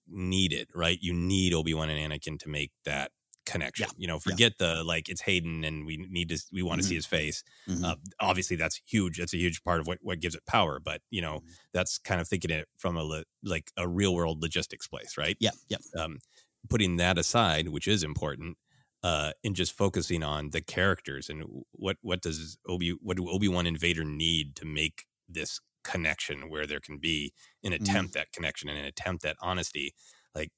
D: needed, right? You need Obi Wan and Anakin to make that connection. You know, forget the like it's Hayden and we need to we want to see
E: Mhm.
D: his face.
E: Mhm.
D: Uh, obviously, that's huge. That's a huge part of what what gives it power. But you know, that's kind of thinking it from a lo- like a real world logistics place, right?
E: Yeah, yeah.
D: Um, putting that aside, which is important, uh, and just focusing on the characters and what what does Obi what do Obi Wan and Vader need to make this connection where there can be an attempt at connection and an attempt at honesty, like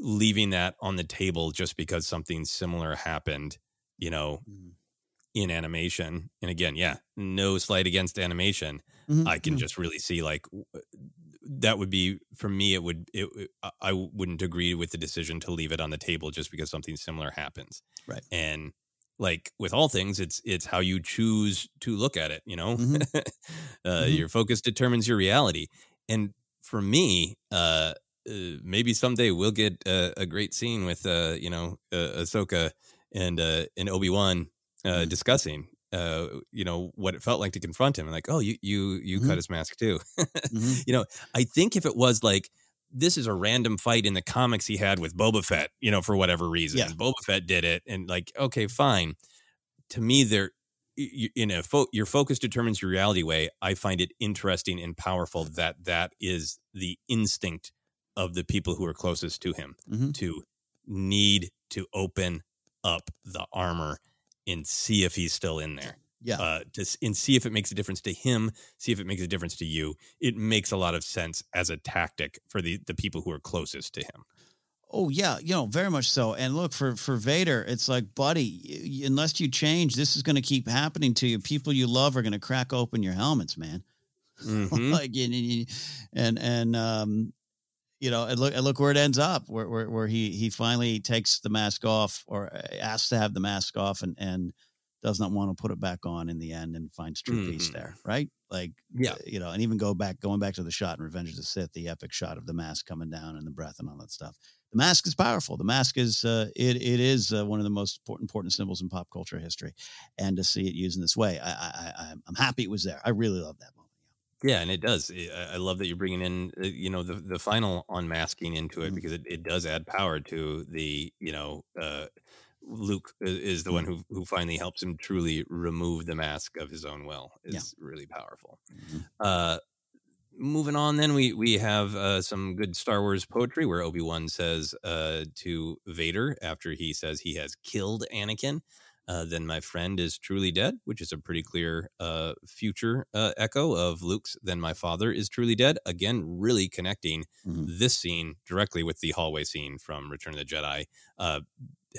D: leaving that on the table just because something similar happened, you know, in animation. And again, yeah, no slight against animation.
E: Mhm,
D: I can
E: mhm.
D: just really see like that would be for me. It would. It, I- wouldn't agree with the decision to leave it on the table just because something similar happens.
E: Right.
D: And like with all things, it's it's how you choose to look at it. You know,
E: Mhm. *laughs*
D: uh,
E: Mhm.
D: your focus determines your reality. And for me, uh, uh, maybe someday we'll get uh, a great scene with uh, you know uh, Ahsoka and uh, and Obi Wan uh,
E: Mm-hmm.
D: discussing uh, you know what it felt like to confront him and like oh you you you
E: Mhm.
D: cut his mask too. *laughs*
E: Mhm.
D: You know, I think if it was like this is a random fight in the comics he had with Boba Fett, you know, for whatever reason,
E: Yeah.
D: Boba Fett did it, and like okay, fine. To me, there in a fo- your focus determines your reality way. I find it interesting and powerful that that is the instinct of the people who are closest to him
E: Mhm.
D: to need to open up the armor and see if he's still in there.
E: Yeah.
D: Uh, to, and see if it makes a difference to him, see if it makes a difference to you. It makes a lot of sense as a tactic for the, the people who are closest to him.
E: Oh yeah, you know, very much so. And look for for Vader, it's like, buddy, unless you change, this is going to keep happening to you. People you love are going to crack open your helmets, man. *laughs*
D: Mhm.
E: like and- and and um, you know, and look and look where it ends up, where where, where he he finally takes the mask off or uh, asks to have the mask off and and does not want to put it back on in the end and finds true peace
D: Mhm.
E: there, right? Like,
D: Yeah.
E: uh, you know, and even go back, going back to the shot in Revenge of the Sith, the epic shot of the mask coming down and the breath and all that stuff. The mask is powerful. The mask is uh, it it is uh, one of the most important, important symbols in pop culture history, and to see it used in this way, I, I, I I'm happy it was there. I really love that.
D: Yeah, and it does. I I love that you're bringing in, uh, you know, the the final unmasking into it because it, it does add power to the, you know, uh, Luke is the one who who finally helps him truly remove the mask of his own will.
E: Yeah.
D: Really powerful. Uh, moving on, then we we have uh, some good Star Wars poetry where Obi Wan says uh, to Vader after he says he has killed Anakin. Uh, then my friend is truly dead, which is a pretty clear uh, future uh, echo of Luke's "Then my father is truly dead." Again, really connecting
E: Mhm.
D: this scene directly with the hallway scene from Return of the Jedi. Uh,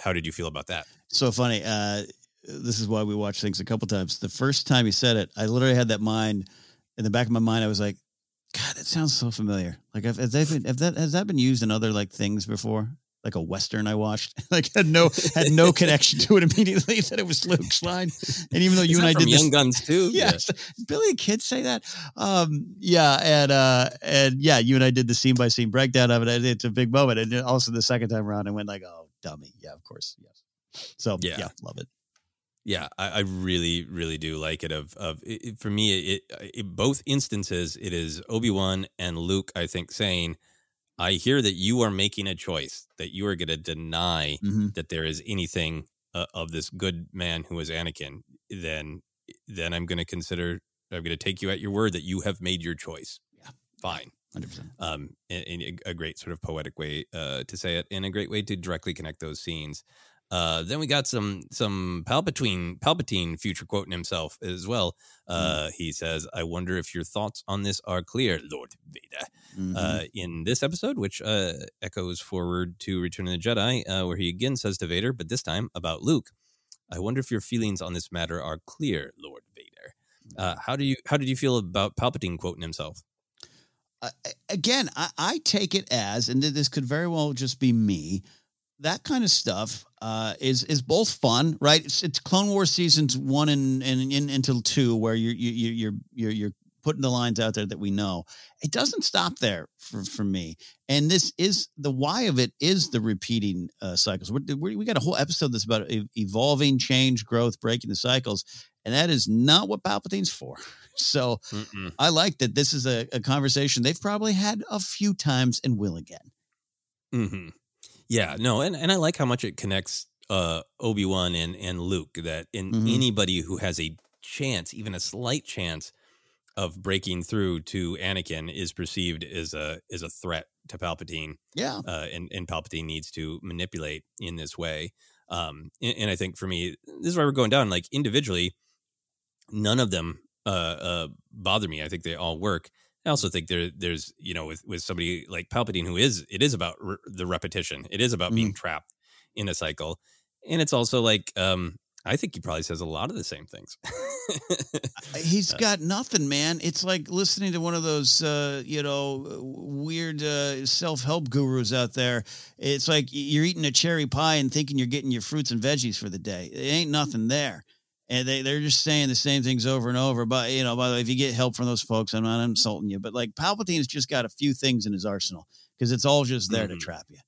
D: how did you feel about that?
E: So funny. Uh, this is why we watch things a couple times. The first time he said it, I literally had that mind in the back of my mind. I was like, God, that sounds so familiar. Like, have, has, that been, have that, has that been used in other like things before? Like a Western I watched, *laughs* like had no had no *laughs* connection to it immediately. *laughs* That it was Luke's line, and even though you and I did
D: Young
E: this,
D: Guns too.
E: yeah, Did Billy and Kid say that. Um, yeah, and uh, and yeah, you and I did the scene by scene breakdown of it. and It's a big moment, and also the second time around, I went like, "Oh, dummy!" Yeah, of course, yes. So yeah,
D: Yeah.
E: love it.
D: Yeah, I, I really, really do like it. Of of it- for me, it, it both instances, it is Obi Wan and Luke. I think saying, "I hear that you are making a choice that you are going to deny
E: Mhm.
D: that there is anything uh, of this good man who is Anakin." Then, then I'm going to consider. I'm going to take you at your word that you have made your choice.
E: Yeah.
D: fine.
E: Hundred percent.
D: Um, in, in a- great sort of poetic way uh, to say it, and a great way to directly connect those scenes. Uh, then we got some some Palpatine Palpatine future quoting himself as well. Uh, He says, "I wonder if your thoughts on this are clear, Lord Vader."
E: Mm-hmm.
D: Uh, in this episode, which uh, echoes forward to Return of the Jedi, uh, where he again says to Vader, but this time about Luke, "I wonder if your feelings on this matter are clear, Lord Vader." Uh, how do you how did you feel about Palpatine quoting himself?
E: uh, again, I, I take it as, and this could very well just be me. That kind of stuff uh, is is both fun, right? It's, it's Clone Wars seasons one and and, and until two, where you're you, you, you're you're you're putting the lines out there that we know. It doesn't stop there for for me, and this is the why of it is the repeating uh, cycles. We're, we we got a whole episode that's about evolving, change, growth, breaking the cycles, and that is not what Palpatine's for. *laughs* So
D: Mm-mm.
E: I like that this is a, a conversation they've probably had a few times and will again.
D: hmm Yeah, no, and, and I like how much it connects uh, Obi Wan and and Luke. That in
E: Mhm.
D: anybody who has a chance, even a slight chance, of breaking through to Anakin is perceived as a as a threat to Palpatine.
E: Yeah.
D: uh, and and Palpatine needs to manipulate in this way. Um, and, and I think for me, this is why we're going down. Like individually, none of them uh, uh, bother me. I think they all work. I also think there there's you know with with somebody like Palpatine who is it is about re- the repetition. It is about being trapped in a cycle, and it's also like um, I think he probably says a lot of the same things.
E: He's *laughs* got nothing, man. It's like listening to one of those, uh, you know, weird uh, self help gurus out there. It's like you're eating a cherry pie and thinking you're getting your fruits and veggies for the day. It ain't nothing there. And they, they're just saying the same things over and over. But, you know, by the way, if you get help from those folks, I'm not insulting you. But like Palpatine's just got a few things in his arsenal because it's all just there to
D: Mhm.
E: trap you.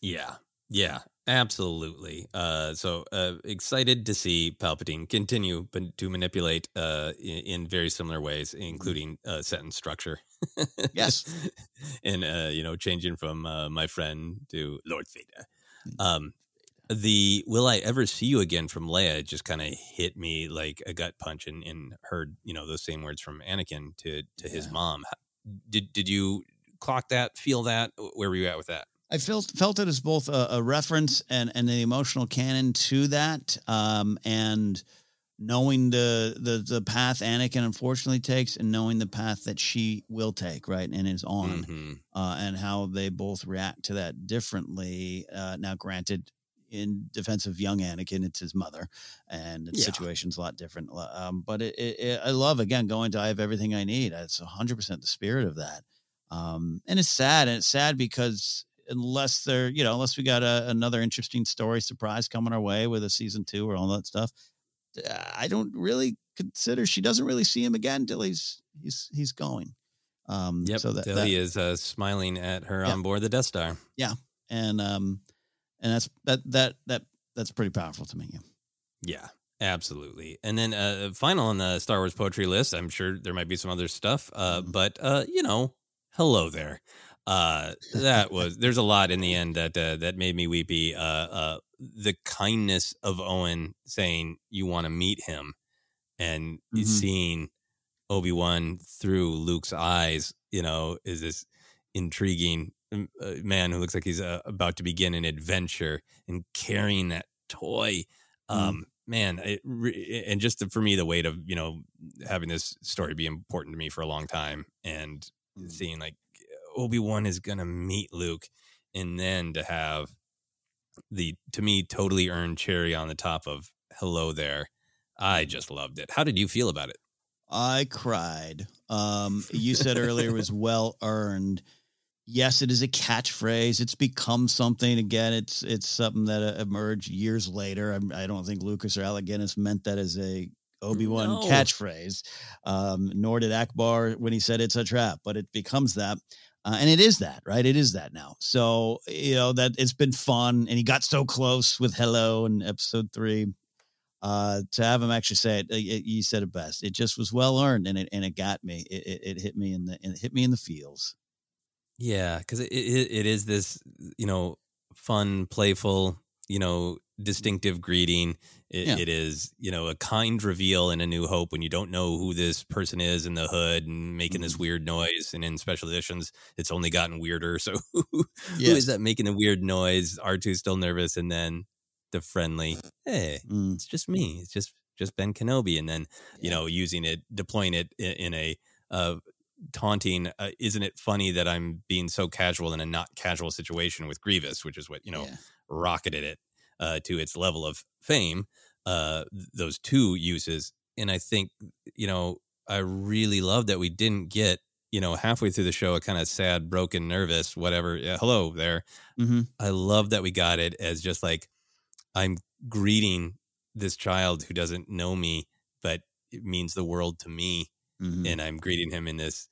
D: Yeah. Yeah, absolutely. Uh, so uh, excited to see Palpatine continue to manipulate uh, in, in very similar ways, including uh, sentence structure.
E: Yes. *laughs*
D: and uh, you know, changing from uh, my friend to Lord Vader.
E: Mm.
D: Um, the "Will I ever see you again?" from Leia just kind of hit me like a gut punch, and, and heard you know those same words from Anakin to to his mom. Did did you clock that? Feel that? Where were you at with that?
E: I felt felt it as both a, a reference and and the emotional canon to that, um, and knowing the the the path Anakin unfortunately takes, and knowing the path that she will take, right, and is on,
D: Mhm.
E: uh, and how they both react to that differently. Uh, now, granted. In defense of young Anakin, it's his mother, and the
D: Yeah.
E: situation's a lot different. Um, but it, it, it, I love again going to I have everything I need. It's hundred percent the spirit of that. Um, and it's sad, and it's sad because unless they're, you know, unless we got a, another interesting story surprise coming our way with a season two or all that stuff, I don't really consider she doesn't really see him again till he's he's he's going. Um,
D: Yep.
E: So that,
D: till
E: that
D: he is uh, smiling at her
E: Yeah.
D: on board the Death Star.
E: yeah, and um, and that's that that that that's pretty powerful to me. Yeah.
D: Yeah, absolutely. And then uh, final on the Star Wars poetry list. I'm sure there might be some other stuff, uh,
E: Mm-hmm.
D: but uh, you know, hello there. Uh, that was there's a lot in the end that uh, that made me weepy. Uh, uh, the kindness of Owen saying you want to meet him, and
E: Mhm.
D: seeing Obi Wan through Luke's eyes. You know, is this intriguing uh, man who looks like he's uh, about to begin an adventure and carrying that toy. Um, man, it re- and just for me, the weight of you know having this story be important to me for a long time, and seeing like Obi Wan is gonna meet Luke, and then to have the to me totally earned cherry on the top of hello there. I just loved it. How did you feel about it?
E: I cried. Um, you said earlier it was *laughs* well earned. Yes, it is a catchphrase. It's become something again. It's it's something that uh, emerged years later. I, I don't think Lucas or Alec Guinness meant that as a Obi Wan
D: No.
E: catchphrase. Um, nor did Ackbar when he said it's a trap, but it becomes that. Uh, and it is that, right? It is that now. So, you know, that it's been fun. And he got so close with Hello in episode three. Uh, to have him actually say it, uh, it, you said it best. It just was well earned and it, and it got me. It, it, it hit me in the, it hit me in the feels.
D: Yeah, because it, it it is this you know fun, playful, you know distinctive greeting. It,
E: Yeah.
D: it is you know a kind reveal in A New Hope when you don't know who this person is in the hood and making this weird noise. And in special editions, it's only gotten weirder. *laughs* So who
E: Yes.
D: is that making a weird noise? R 2 still nervous, and then the friendly, hey,
E: Mm.
D: it's just me. It's just just Ben Kenobi, and then you know using it, deploying it in, in a uh, taunting. Uh, isn't it funny that I'm being so casual in a not casual situation with Grievous, which is what you know
E: Yeah.
D: rocketed it uh, to its level of fame. Uh, th- those two uses, and I think you know I really love that we didn't get you know halfway through the show a kind of sad, broken, nervous, whatever. Yeah, hello there.
E: Mhm.
D: I love that we got it as just like I'm greeting this child who doesn't know me, but it means the world to me.
E: Mhm.
D: And I'm greeting him in this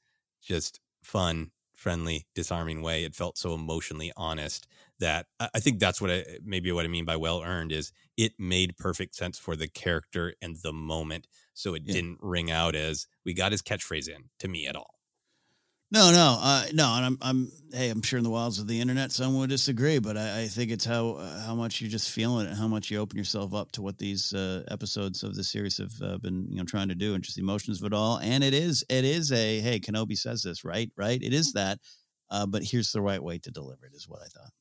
D: just fun, friendly, disarming way. It felt so emotionally honest that I think that's what I maybe what I mean by well earned is it made perfect sense for the character and the moment. So it
E: Yeah.
D: didn't ring out as we got his catchphrase in to me at all.
E: No, no, uh, no, and I'm, I'm, hey, I'm sure in the wilds of the internet, someone would disagree, but I, I think it's how uh, how much you're just feeling it, how much you open yourself up to what these uh, episodes of the series have uh, been, you know, trying to do, and just the emotions of it all. And it is, it is a, hey, Kenobi says this, right, right? It is that, uh, but here's the right way to deliver it, is what I thought.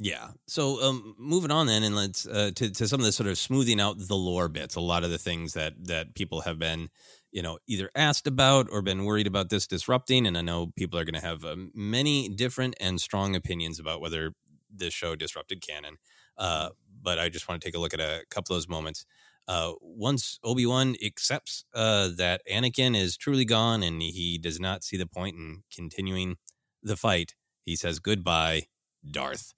D: Yeah. So um, moving on then, and let's uh, to to some of the sort of smoothing out the lore bits. A lot of the things that that people have been, you know, either asked about or been worried about this disrupting. And I know people are going to have um, many different and strong opinions about whether this show disrupted canon. Uh, but I just want to take a look at a couple of those moments. Uh, once Obi Wan accepts uh, that Anakin is truly gone and he does not see the point in continuing the fight, he says goodbye, Darth.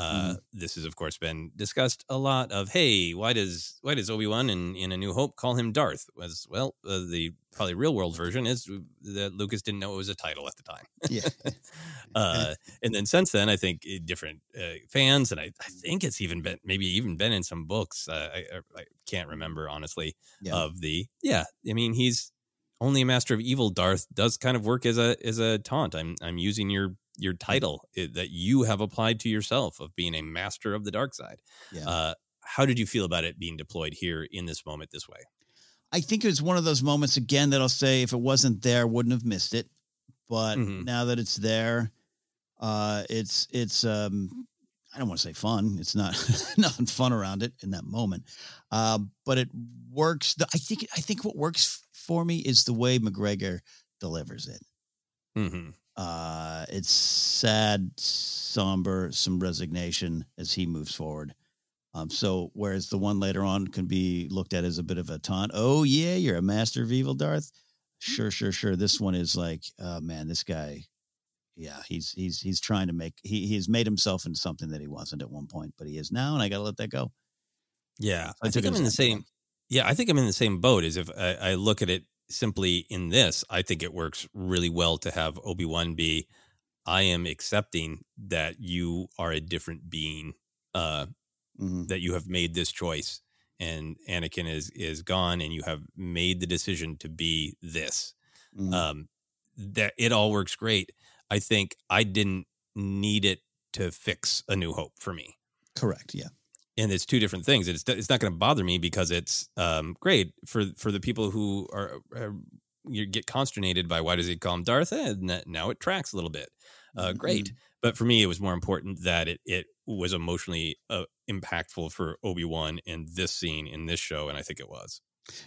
D: Uh, This has, of course, been discussed a lot. Of hey, why does why does Obi Wan in, in A New Hope call him Darth? Was well, uh, the probably real world version is that Lucas didn't know it was a title at the time.
E: Yeah. *laughs*
D: uh, and then since then, I think uh, different uh, fans, and I, I think it's even been maybe even been in some books. Uh, I, I I can't remember honestly
E: Yeah.
D: of the yeah. I mean, he's only a master of evil. Darth does kind of work as a as a taunt. I'm I'm using your your title i- that you have applied to yourself of being a master of the dark side.
E: Yeah.
D: Uh, how did you feel about it being deployed here in this moment this way?
E: I think it was one of those moments again that I'll say if it wasn't there, wouldn't have missed it. But
D: Mhm.
E: now that it's there, uh, it's it's um, I don't want to say fun. It's not *laughs* nothing fun around it in that moment, uh, but it works. The, I think I think what works for me is the way McGregor delivers it.
D: Mm-hmm.
E: Uh, it's sad, somber, some resignation as he moves forward. Um, so whereas the one later on can be looked at as a bit of a taunt, oh yeah, you're a master of evil, Darth. Sure, sure, sure. This one is like, oh man, this guy, yeah, he's he's he's trying to make he he has made himself into something that he wasn't at one point, but he is now, and I got to let that go.
D: Yeah,
E: I
D: I, think I'm in the same. Yeah, I think I'm in the same boat. As if I, I look at it simply in this, I think it works really well to have Obi Wan be. I am accepting that you are a different being. Uh,
E: Mhm.
D: that you have made this choice, and Anakin is is gone, and you have made the decision to be this.
E: Mhm.
D: Um, that it all works great. I think I didn't need it to fix a New Hope for me
E: Correct. Yeah.
D: And it's two different things. It's it's not going to bother me because it's um, great for for the people who are, are you get consternated by why does he call him Darth? Eh, and that- now it tracks a little bit. Uh, great, but for me, it was more important that it it was emotionally uh, impactful for Obi Wan in this scene in this show, and I think it was.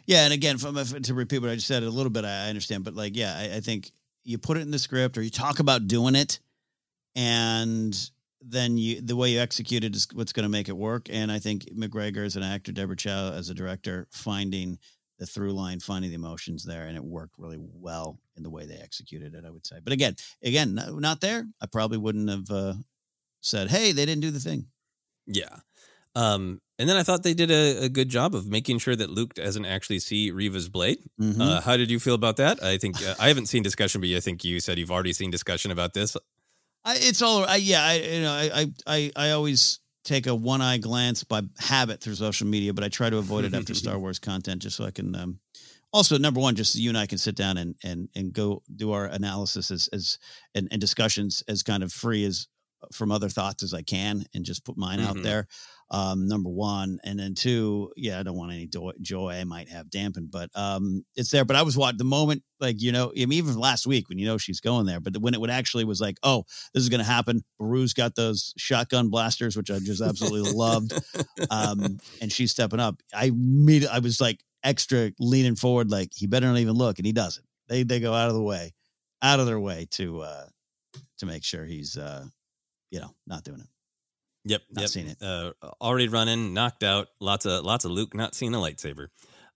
E: Yeah, and again, from to repeat what I just said a little bit, I I understand, but like, yeah, I, I think you put it in the script or you talk about doing it, and then you the way you execute it is what's going to make it work. And I think McGregor as an actor, Deborah Chow as a director, finding the through line, finding the emotions there, and it worked really well in the way they executed it. I would say, but again, again, no, not there. I probably wouldn't have uh, said, "Hey, they didn't do the thing."
D: Yeah. Um, and then I thought they did a, a good job of making sure that Luke doesn't actually see Reva's blade.
E: Mhm.
D: Uh, how did you feel about that? I think uh, I haven't seen discussion, but I think you said you've already seen discussion about this.
E: I, it's all I, yeah. I you know I, I I always take a one eye glance by habit through social media, but I try to avoid it after *laughs* Star Wars content just so I can. Um, also, number one, just so you and I can sit down and and and go do our analysis as as and, and discussions as kind of free as from other thoughts as I can, and just put mine out
D: Mhm.
E: there. Um, number one, and then two, yeah, I don't want any joy I might have dampened, but um, it's there. But I was watching the moment, like you know, I mean, even last week when you know she's going there, but when it would actually was like, oh, this is going to happen. Beru's got those shotgun blasters, which I just absolutely loved. Um, and she's stepping up. I immediately, I was like extra leaning forward, like he better not even look, and he doesn't. They they go out of the way, out of their way to uh to make sure he's uh you know not doing it.
D: Yep,
E: Not
D: yep.
E: seen it.
D: Uh, already running, knocked out. Lots of lots of Luke not seeing a lightsaber.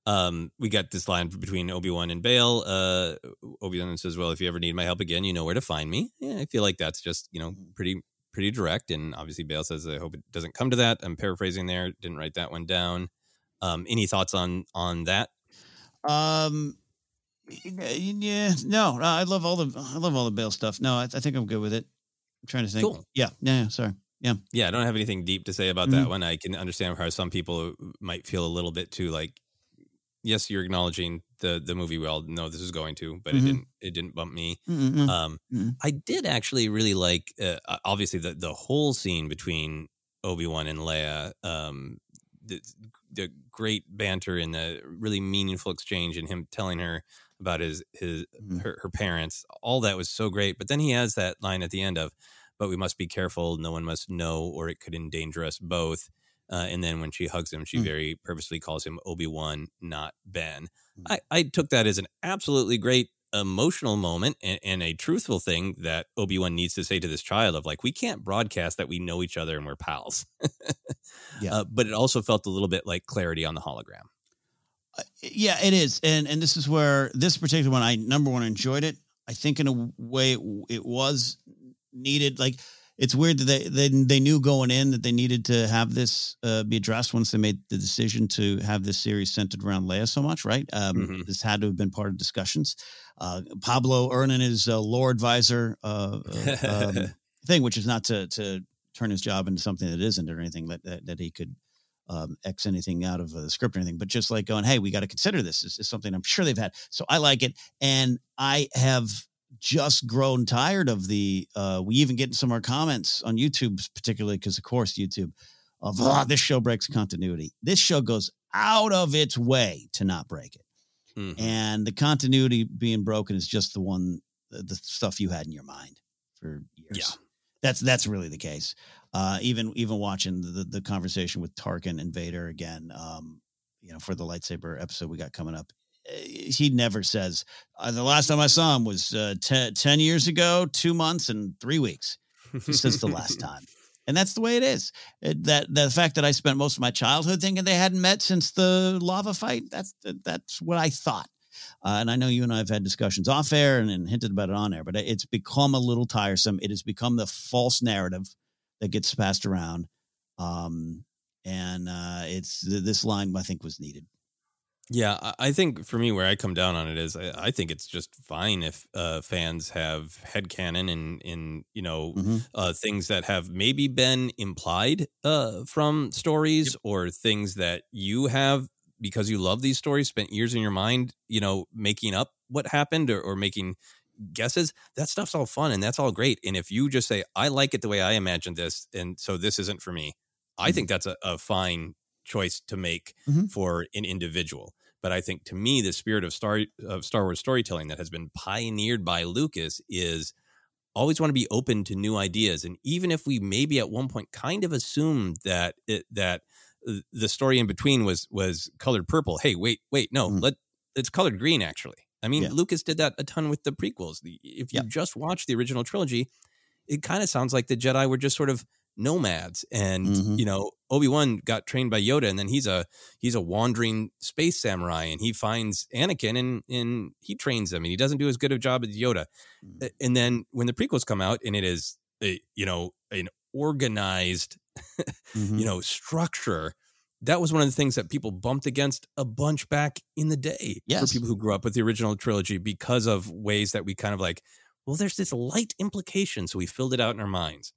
D: Um, we got this line between Obi Wan and Bail. Uh, Obi Wan says, "Well, if you ever need my help again, you know where to find me." Yeah, I feel like that's just you know pretty pretty direct. And obviously, Bail says, "I hope it doesn't come to that." I'm paraphrasing there. Didn't write that one down. Um, any thoughts on on that?
E: Um, yeah, no, I love all the I love all the Bail stuff. No, I, I think I'm good with it. I'm trying to think.
D: Cool.
E: Yeah, yeah, yeah, sorry. Yeah.
D: Yeah, I don't have anything deep to say about that
E: Mhm.
D: one. I can understand how some people might feel a little bit too like, yes, you're acknowledging the the movie we all know this is going to, but
E: Mhm.
D: it didn't it didn't bump me.
E: Mm-mm.
D: Um,
E: Mm-mm.
D: I did actually really like uh, obviously the the whole scene between Obi Wan and Leia. Um, the the great banter and the really meaningful exchange, and him telling her about his his
E: Mhm.
D: her, her parents. All that was so great. But then he has that line at the end of, "But we must be careful. No one must know, or it could endanger us both." Uh, and then when she hugs him, she
E: Mm.
D: very purposely calls him Obi Wan, not Ben.
E: Mm.
D: I, I took that as an absolutely great emotional moment and, and a truthful thing that Obi Wan needs to say to this child of like, we can't broadcast that we know each other and we're pals. *laughs*
E: Yeah.
D: Uh, but it also felt a little bit like clarity on the hologram.
E: Yeah, it is, and and this is where this particular one, I number one enjoyed it. I think in a way it was needed. Like it's weird that they they they knew going in that they needed to have this uh, be addressed once they made the decision to have this series centered around Leia so much. Right, um,
D: Mhm.
E: this had to have been part of discussions. Uh, Pablo Ernan is a lore advisor uh, uh, um, *laughs* thing, which is not to to turn his job into something that isn't or anything that that, that he could um, X anything out of the script or anything, but just like going, hey, we got to consider this. This is something I'm sure they've had. So I like it. And I have just grown tired of the, uh, we even get some of our comments on YouTube, particularly because, of course, YouTube, of "Ah, this show breaks continuity. This show goes out of its way to not break it.
D: Mhm.
E: And the continuity being broken is just the one, the, the stuff you had in your mind for years.
D: Yeah.
E: That's that's really the case. Uh, even even watching the, the conversation with Tarkin and Vader again, um, you know, for the lightsaber episode we got coming up, he never says uh, the last time I saw him was uh, te- ten years ago, two months and three weeks. He says the last *laughs* time. And that's the way it is. It, that the fact that I spent most of my childhood thinking they hadn't met since the lava fight. That's that's what I thought. Uh, and I know you and I have had discussions off air and, and hinted about it on air, but it's become a little tiresome. It has become the false narrative that gets passed around. Um, and uh, it's th- this line I think was needed.
D: Yeah, I- think for me, where I come down on it is, I, I think it's just fine if uh, fans have headcanon and in you know
E: Mm-hmm.
D: uh, things that have maybe been implied uh, from stories or things that you have because you love these stories, spent years in your mind, you know, making up what happened or, or making guesses. That stuff's all fun and that's all great. And if you just say, "I like it the way I imagined this," and so this isn't for me, I think that's a, a fine choice to make
E: Mhm.
D: for an individual. But I think to me, the spirit of Star of Star Wars storytelling that has been pioneered by Lucas is always want to be open to new ideas. And even if we maybe at one point kind of assumed that it, that the story in between was was colored purple, hey, wait, wait, no, mm. let it's colored green actually. I mean,
E: Yeah.
D: Lucas did that a ton with the prequels. The, if you just watch the original trilogy, it kind of sounds like the Jedi were just sort of nomads, and
E: Mhm.
D: you know, Obi Wan got trained by Yoda, and then he's a he's a wandering space samurai, and he finds Anakin, and and he trains him, and he doesn't do as good a job as Yoda. A- And then when the prequels come out, and it is a, you know an organized
E: Mhm. *laughs*
D: you know structure that was one of the things that people bumped against a bunch back in the day
E: Yes.
D: for people who grew up with the original trilogy because of ways that we kind of like well there's this light implication so we filled it out in our minds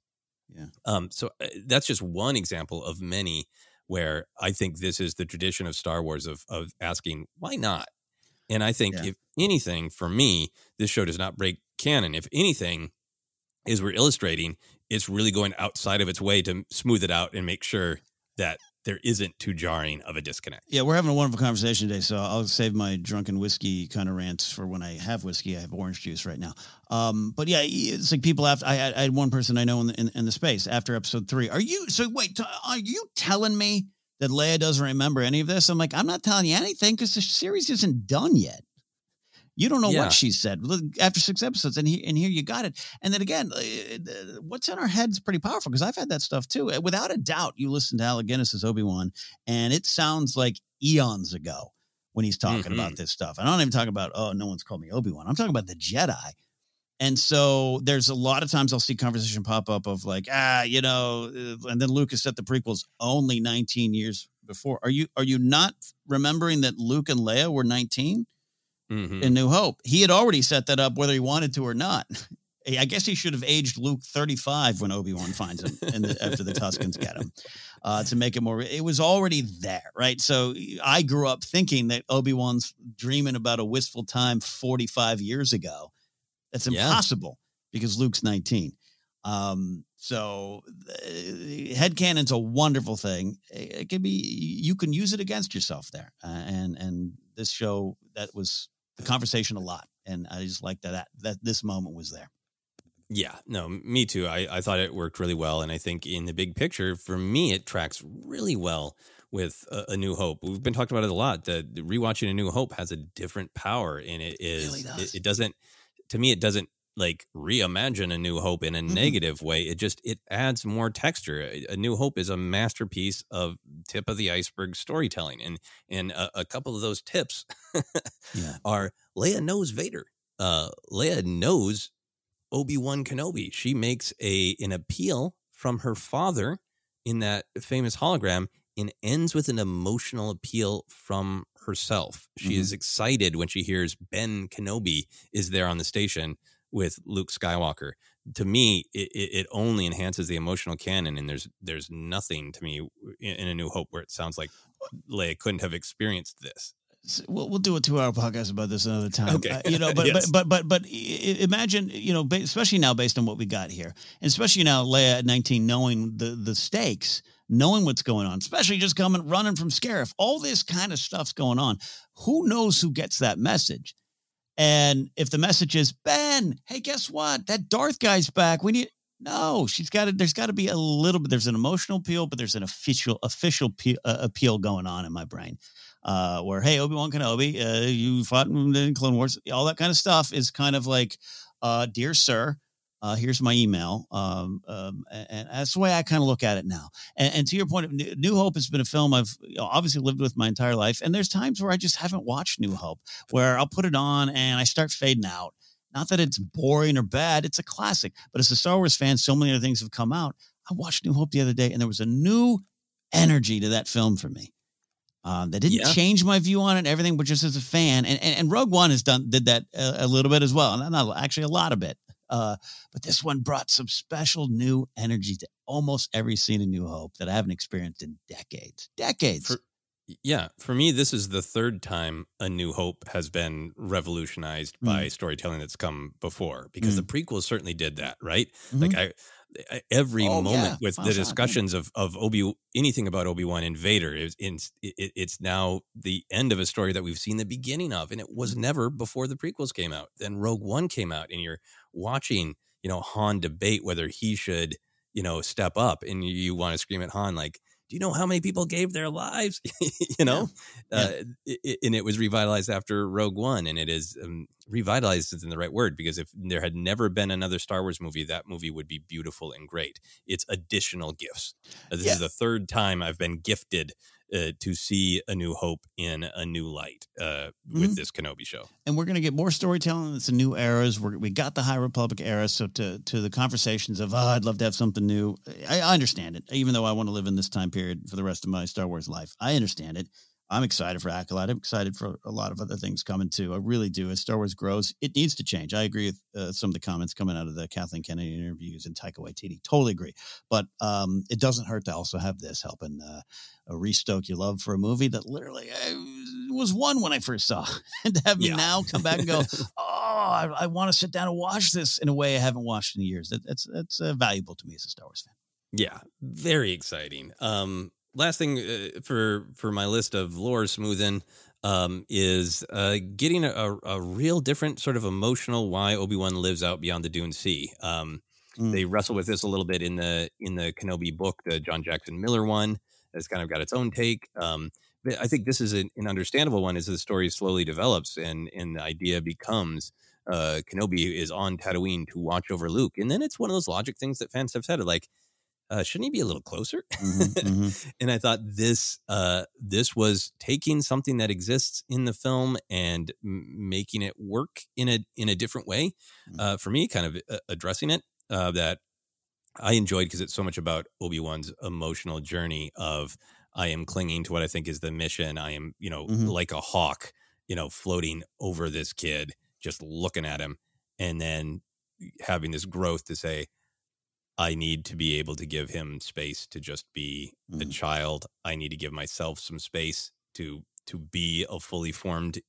E: Yeah.
D: um so uh, that's just one example of many where i think this is the tradition of star wars of of asking why not and i think
E: Yeah.
D: if anything for me this show does not break canon if anything is we're illustrating it's really going outside of its way to smooth it out and make sure that there isn't too jarring of a disconnect.
E: Yeah, we're having a wonderful conversation today, so I'll save my drunken whiskey kind of rants for when I have whiskey. I have orange juice right now. Um, but yeah, it's like people after I, I had one person I know in the, in, in the space after episode three. Are you so? Wait, t- are you telling me that Leia doesn't remember any of this? I'm like, I'm not telling you anything because the series isn't done yet. You don't know
D: Yeah.
E: what she said after six episodes, and here and here you got it. And then again, uh, what's in our heads pretty powerful because I've had that stuff too. Uh, Without a doubt, you listen to Alec Guinness's Obi Wan, and it sounds like eons ago when he's talking about this stuff. And I don't even talk about oh, no one's called me Obi Wan. I'm talking about the Jedi. And so there's a lot of times I'll see conversation pop up of like ah, you know, and then Lucas set the prequels only 19 years before. Are you are you not remembering that Luke and Leia were 19?
D: Mhm.
E: in New Hope. He had already set that up whether he wanted to or not. *laughs* I guess he should have aged Luke 35 when Obi Wan finds him in the, after the Tuskens get him. *laughs* uh, to make it more. It was already there, right? So I grew up thinking that Obi Wan's dreaming about a wistful time 45 years ago. That's
D: Yeah.
E: impossible because Luke's 19. Um, so uh, headcanon's a wonderful thing. It, it can be you can use it against yourself there, uh, and and this show that was the conversation a lot, and I just like that that, that this moment was there.
D: Yeah, no, me too. I, I thought it worked really well. And I think in the big picture, for me, it tracks really well with A, a New Hope. We've been talking about it a lot. The, the rewatching A New Hope has a different power, and it is,
E: really does.
D: it, it doesn't, to me, it doesn't like reimagine A New Hope in a
E: Mhm.
D: negative way. It just, it adds more texture. A, New Hope is a masterpiece of tip of the iceberg storytelling. And, and a, a couple of those tips
E: Yeah. *laughs*
D: are Leia knows Vader. Uh, Leia knows Obi Wan Kenobi. She makes a an appeal from her father in that famous hologram and ends with an emotional appeal from herself. She is excited when she hears Ben Kenobi is there on the station with Luke Skywalker. To me, it, it only enhances the emotional canon, and there's there's nothing to me in, A New Hope where it sounds like Leia couldn't have experienced this.
E: S- We'll, we'll do a two-hour podcast about this another time.
D: Okay.
E: Uh, you know, *laughs* but,
D: Yes.
E: but but but but imagine, you know, especially now based on what we got here, and especially now Leia at 19 knowing the the stakes, knowing what's going on, especially just coming running from Scarif, all this kind of stuff's going on. Who knows who gets that message? And if the message is Ben, hey, guess what? That Darth guy's back. We need no. She's got to. There's got to be a little bit. There's an emotional appeal, but there's an official official pe- uh, appeal going on in my brain uh, where hey Obi Wan Kenobi, uh, you fought in the Clone Wars, all that kind of stuff is kind of like, uh, dear sir, uh, here's my email, um, um, and, that's the way I kind of look at it now. And, and to your point, New New Hope has been a film I've you know, obviously lived with my entire life, and there's times where I just haven't watched New Hope, where I'll put it on and I start fading out. Not that it's boring or bad; it's a classic. But as a Star Wars fan, so many other things have come out. I watched New Hope the other day, and there was a new energy to that film for me. Um, that didn't
D: Yeah.
E: change my view on it, and everything, but just as a fan, and and, and Rogue One has done did that a, a little bit as well, not, not actually a lot of it. Uh, but this one brought some special new energy to almost every scene in New Hope that I haven't experienced in decades. Decades.
D: For, yeah, for me, this is the third time A New Hope has been revolutionized by mm. storytelling that's come before. Because the mm. prequels certainly did that, right? Like mm-hmm. I, I- every
E: Oh,
D: moment
E: yeah.
D: with
E: Final
D: the
E: mm.
D: discussions of of Obi anything about Obi Wan and Vader is in, it, it's now the end of a story that we've seen the beginning of, and it was never before the prequels came out. Then Rogue One came out, and you're watching, you know, Han debate whether he should, you know, step up, and you, you want to scream at Han like. Do you know how many people gave their lives? *laughs* you know, uh, i- i- and it was revitalized after Rogue One, and it is um, revitalized isn't the right word because if there had never been another Star Wars movie, that movie would be beautiful and great. It's additional gifts. Uh, this
E: Yeah.
D: is the third time I've been gifted uh, to see A New Hope in a new light uh, with
E: Mhm.
D: this Kenobi show.
E: and we're going to get more storytelling. It's a new eras. We're, we got the High Republic era. So to to the conversations of, oh, I'd love to have something new. I, I understand it, even though I want to live in this time period for the rest of my Star Wars life. I understand it. I'm excited for Acolyte. I'm excited for a lot of other things coming too. I really do. As Star Wars grows, it needs to change. I agree with uh, some of the comments coming out of the Kathleen Kennedy interviews and Taika Waititi. Totally agree. But um, it doesn't hurt to also have this helping uh, uh, restoke your love for a movie that literally uh, was one when I first saw, *laughs* and to have me
D: Yeah.
E: now come back and go, *laughs* oh, I, I want to sit down and watch this in a way I haven't watched in years. That, that's that's uh, valuable to me as a Star Wars fan.
D: Yeah, very exciting. Um, last thing uh, for for my list of lore smoothing um, is uh, getting a, a, real different sort of emotional why Obi Wan lives out beyond the Dune Sea. Um,
E: Mm.
D: They wrestle with this a little bit in the in the Kenobi book, the John Jackson Miller one. It's kind of got its own take. Um, but I think this is an, an understandable one as the story slowly develops and and the idea becomes uh, Kenobi is on Tatooine to watch over Luke, and then it's one of those logic things that fans have said, like, uh, shouldn't he be a little closer? *laughs* and I thought this uh, this was taking something that exists in the film and m- making it work in a in a different way. Uh, for me, kind of uh, addressing it uh, that I enjoyed because it's so much about Obi Wan's emotional journey of I am clinging to what I think is the mission. I am you know
E: Mhm.
D: like a hawk, you know, floating over this kid, just looking at him, and then having this growth to say. I need to be able to give him space to just be a child. I need to give myself some space to to be a fully formed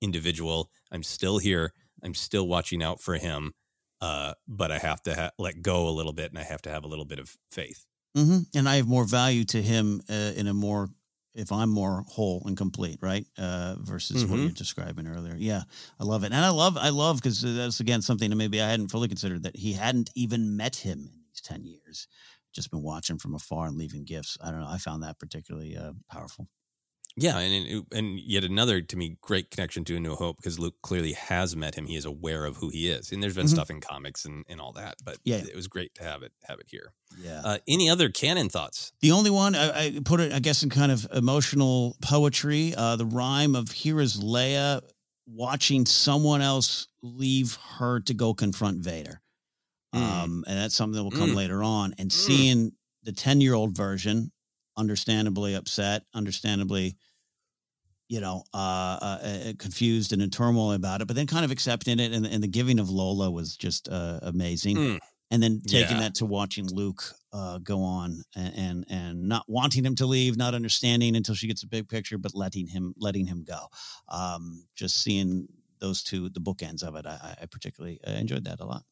D: individual. I'm still here. I'm still watching out for him. Uh, but I have to ha- let go a little bit, and I have to have a little bit of faith.
E: hmm And I have more value to him uh, in a more, if I'm more whole and complete, right? Uh, versus what
D: Mhm.
E: you're describing earlier. Yeah, I love it, and I love, I love because that's again something that maybe I hadn't fully considered that he hadn't even met him in ten years, just been watching from afar and leaving gifts. I don't know. I found that particularly uh, powerful.
D: Yeah, and and- yet another to me great connection to A New Hope because Luke clearly has met him. He is aware of who he is, and there's been
E: Mhm.
D: stuff in comics and, and all that, but
E: Yeah.
D: it was great to have it have it here.
E: Yeah.
D: Uh, any other canon thoughts?
E: The only one I, I put it, I guess, in kind of emotional poetry. Uh, the rhyme of here is Leia watching someone else leave her to go confront Vader. Um, and that's something that will come
D: Mm.
E: later on. And seeing the 10 year old version, understandably upset, understandably, you know, uh, uh, uh, confused and in turmoil about it, but then kind of accepting it. And, and the giving of Lola was just uh, amazing
D: Mm.
E: and then taking
D: Yeah.
E: that to watching Luke uh, go on and, and and not wanting him to leave, not understanding until she gets a big picture, but letting him letting him go. Um, just seeing those two, the bookends of it, I, I particularly uh, enjoyed that a lot.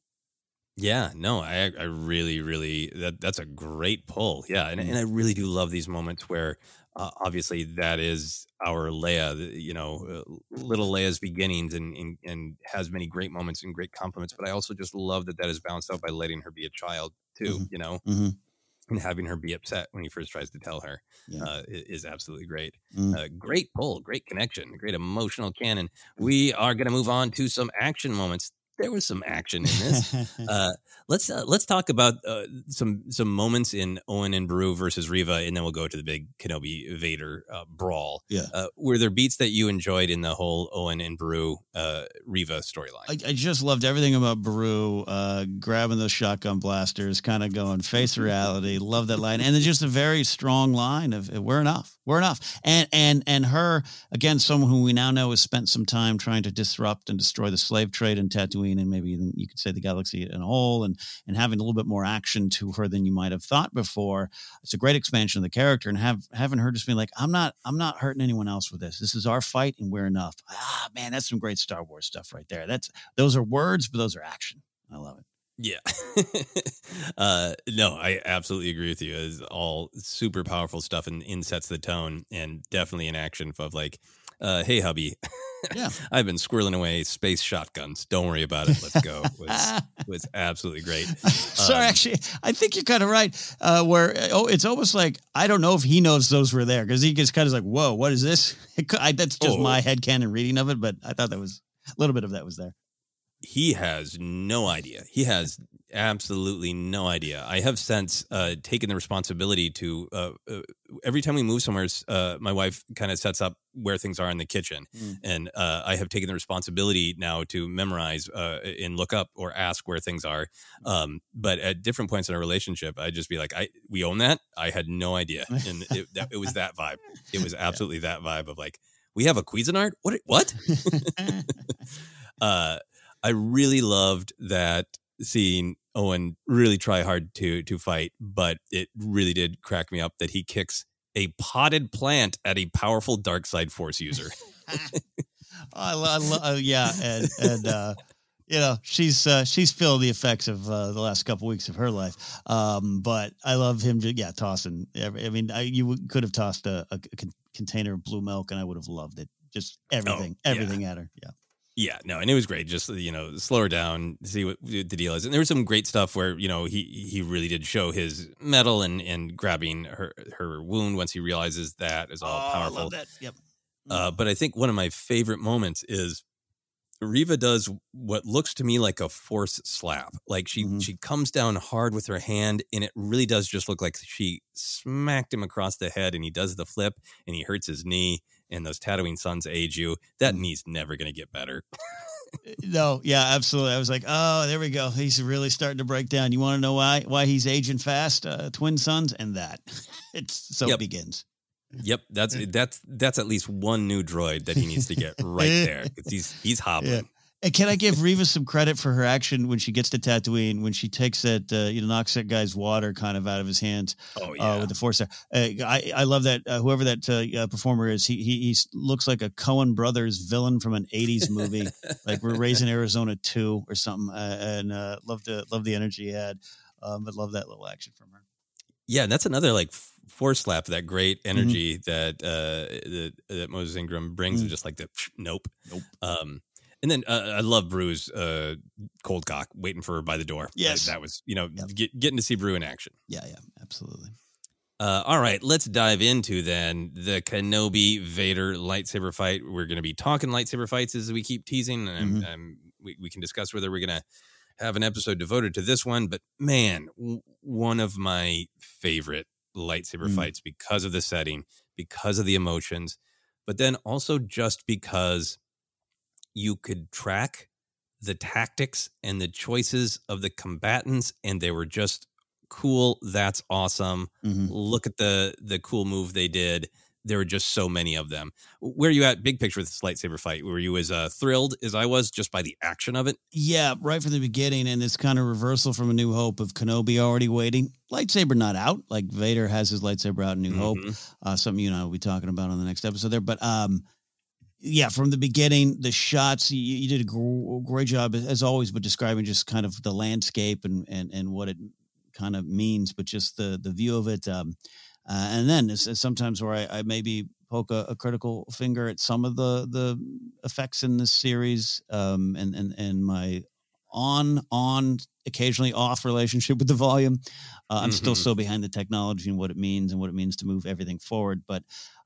D: Yeah, no, I I really really that that's a great pull. Yeah, and and I really do love these moments where uh, obviously that is our Leia, you know, uh, little Leia's beginnings and, and and has many great moments and great compliments, but I also just love that that is balanced out by letting her be a child too,
E: Mhm.
D: you know.
E: Mhm.
D: And having her be upset when he first tries to tell her
E: Yeah.
D: uh, is absolutely great.
E: Mm.
D: Uh, great pull, great connection, great emotional canon. We are going to move on to some action moments. There was some action in this. *laughs* uh, let's uh, let's talk about uh, some some moments in Owen and Beru versus Reva, and then we'll go to the big Kenobi Vader uh, brawl.
E: Yeah.
D: Uh, were there beats that you enjoyed in the whole Owen and Beru uh, Reva storyline?
E: I, I just loved everything about uh, grabbing those shotgun blasters, kind of going face *laughs* reality. Love that line, and then just a very strong line of "We're enough, we're enough." And and and her again, someone who we now know has spent some time trying to disrupt and destroy the slave trade in Tatooine, and maybe you could say the galaxy in whole, and and having a little bit more action to her than you might have thought before. It's a great expansion of the character, and have having her just being like, "I'm not, I'm not hurting anyone else with this. This is our fight, and we're enough." Ah, man, that's some great Star Wars stuff right there. That's those are words, but those are action. I love it.
D: Yeah. *laughs* uh, no, I absolutely agree with you. It's all super powerful stuff and, and sets the tone and definitely an action of like, uh, hey, hubby.
E: Yeah. *laughs*
D: I've been squirreling away space shotguns. Don't worry about it. Let's go. was *laughs* was absolutely great.
E: Sorry,
D: Um,
E: actually, I think you're kind of right. Uh, where oh, it's almost like I don't know if he knows those were there because he gets kind of like, "Whoa, what is this?" I, that's just
D: Oh.
E: my headcanon reading of it, but I thought that was a little bit of that was there.
D: He has no idea. He has absolutely no idea. I have since uh, taken the responsibility to uh, uh, every time we move somewhere, uh, my wife kind of sets up where things are in the kitchen,
E: Mm.
D: and uh, I have taken the responsibility now to memorize uh, and look up or ask where things are. Um, but at different points in our relationship, I'd just be like, "I we own that." I had no idea, and *laughs* it, that, it was that vibe. It was absolutely that vibe of like, "We have a Cuisinart? What? What?" *laughs* *laughs* uh, I really loved that seeing Owen really try hard to to fight, but it really did crack me up that he kicks a potted plant at a powerful dark side force user. *laughs*
E: I, lo- I lo- uh, yeah, and and uh, you know she's uh, she's feeling the effects of uh, the last couple weeks of her life. Um, but I love him. Just, yeah, tossing. every- I mean, I, you could have tossed a, a con- container of blue milk, and I would have loved it. Just everything,
D: yeah.
E: everything at her. Yeah.
D: Yeah, no, and it was great. Just you know, slow her down, see what the deal is. And there was some great stuff where you know he he really did show his mettle and and grabbing her her wound once he realizes that is all
E: Oh, I
D: powerful.
E: love that. Yep.
D: Uh, but I think one of my favorite moments is Reva does what looks to me like a force slap. Like she
E: Mm-hmm.
D: she comes down hard with her hand, and it really does just look like she smacked him across the head, and he does the flip, and he hurts his knee. And those Tatooine suns age you. That
E: Mm.
D: knee's never going to get better. *laughs*
E: No, yeah, absolutely. I was like, oh, there we go. He's really starting to break down. You want to know why? Why he's aging fast? Uh, twin suns and that. *laughs* it's so
D: Yep.
E: it begins.
D: Yep, that's *laughs* that's that's at least one new droid that he needs to get right there 'cause he's he's hobbling.
E: And can I give Reva some credit for her action when she gets to Tatooine, when she takes that, uh, you know, knocks that guy's water kind of out of his hands
D: Oh
E: uh, with the force. there. Uh, I, I love that. Uh, whoever that uh, uh, performer is, he, he, he looks like a Coen Brothers villain from an 80s movie, *laughs* like we're raising Arizona 2 or something. Uh, and uh, love, the, love the energy he had. Um, but love that little action from her.
D: Yeah, and that's another like force slap, that great
E: Mm-hmm.
D: energy that uh that, that Moses Ingram brings,
E: Mm.
D: and just like the nope, nope. Um, and then uh, I love Beru's uh, cold cock waiting for her by the door.
E: Yes.
D: that, that was you know get, getting to see Beru in action.
E: Yeah, yeah, absolutely.
D: Uh, all right, let's dive into then the Kenobi Vader lightsaber fight. We're going to be talking lightsaber fights as we keep teasing, and I'm-
E: Mhm.
D: I'm- we, we can discuss whether we're going to have an episode devoted to this one. But man, w- one of my favorite lightsaber
E: Mm.
D: fights because of the setting, because of the emotions, but then also just because you could track the tactics and the choices of the combatants, and they were just cool. That's awesome.
E: Mm-hmm.
D: Look at the the cool move they did. There were just so many of them. Where are you at, big picture with this lightsaber fight? Were you as uh, thrilled as I was just by the action of it?
E: Yeah, right from the beginning, and this kind of reversal from A New Hope of Kenobi already waiting. Lightsaber not out, like Vader has his lightsaber out in New Hope.
D: Mhm.
E: Uh, something you and I will be talking about on the next episode there. But um, yeah, from the beginning, the shots you, you did a gr- great job as always, but describing just kind of the landscape and and and what it kind of means, but just the the view of it. Um, uh, and then it's, it's sometimes where I, I maybe poke a, a critical finger at some of the the effects in this series, um, and and and my on on occasionally off relationship with the volume. Uh, I'm still
D: Mhm.
E: so behind the technology and what it means and what it means to move everything forward. But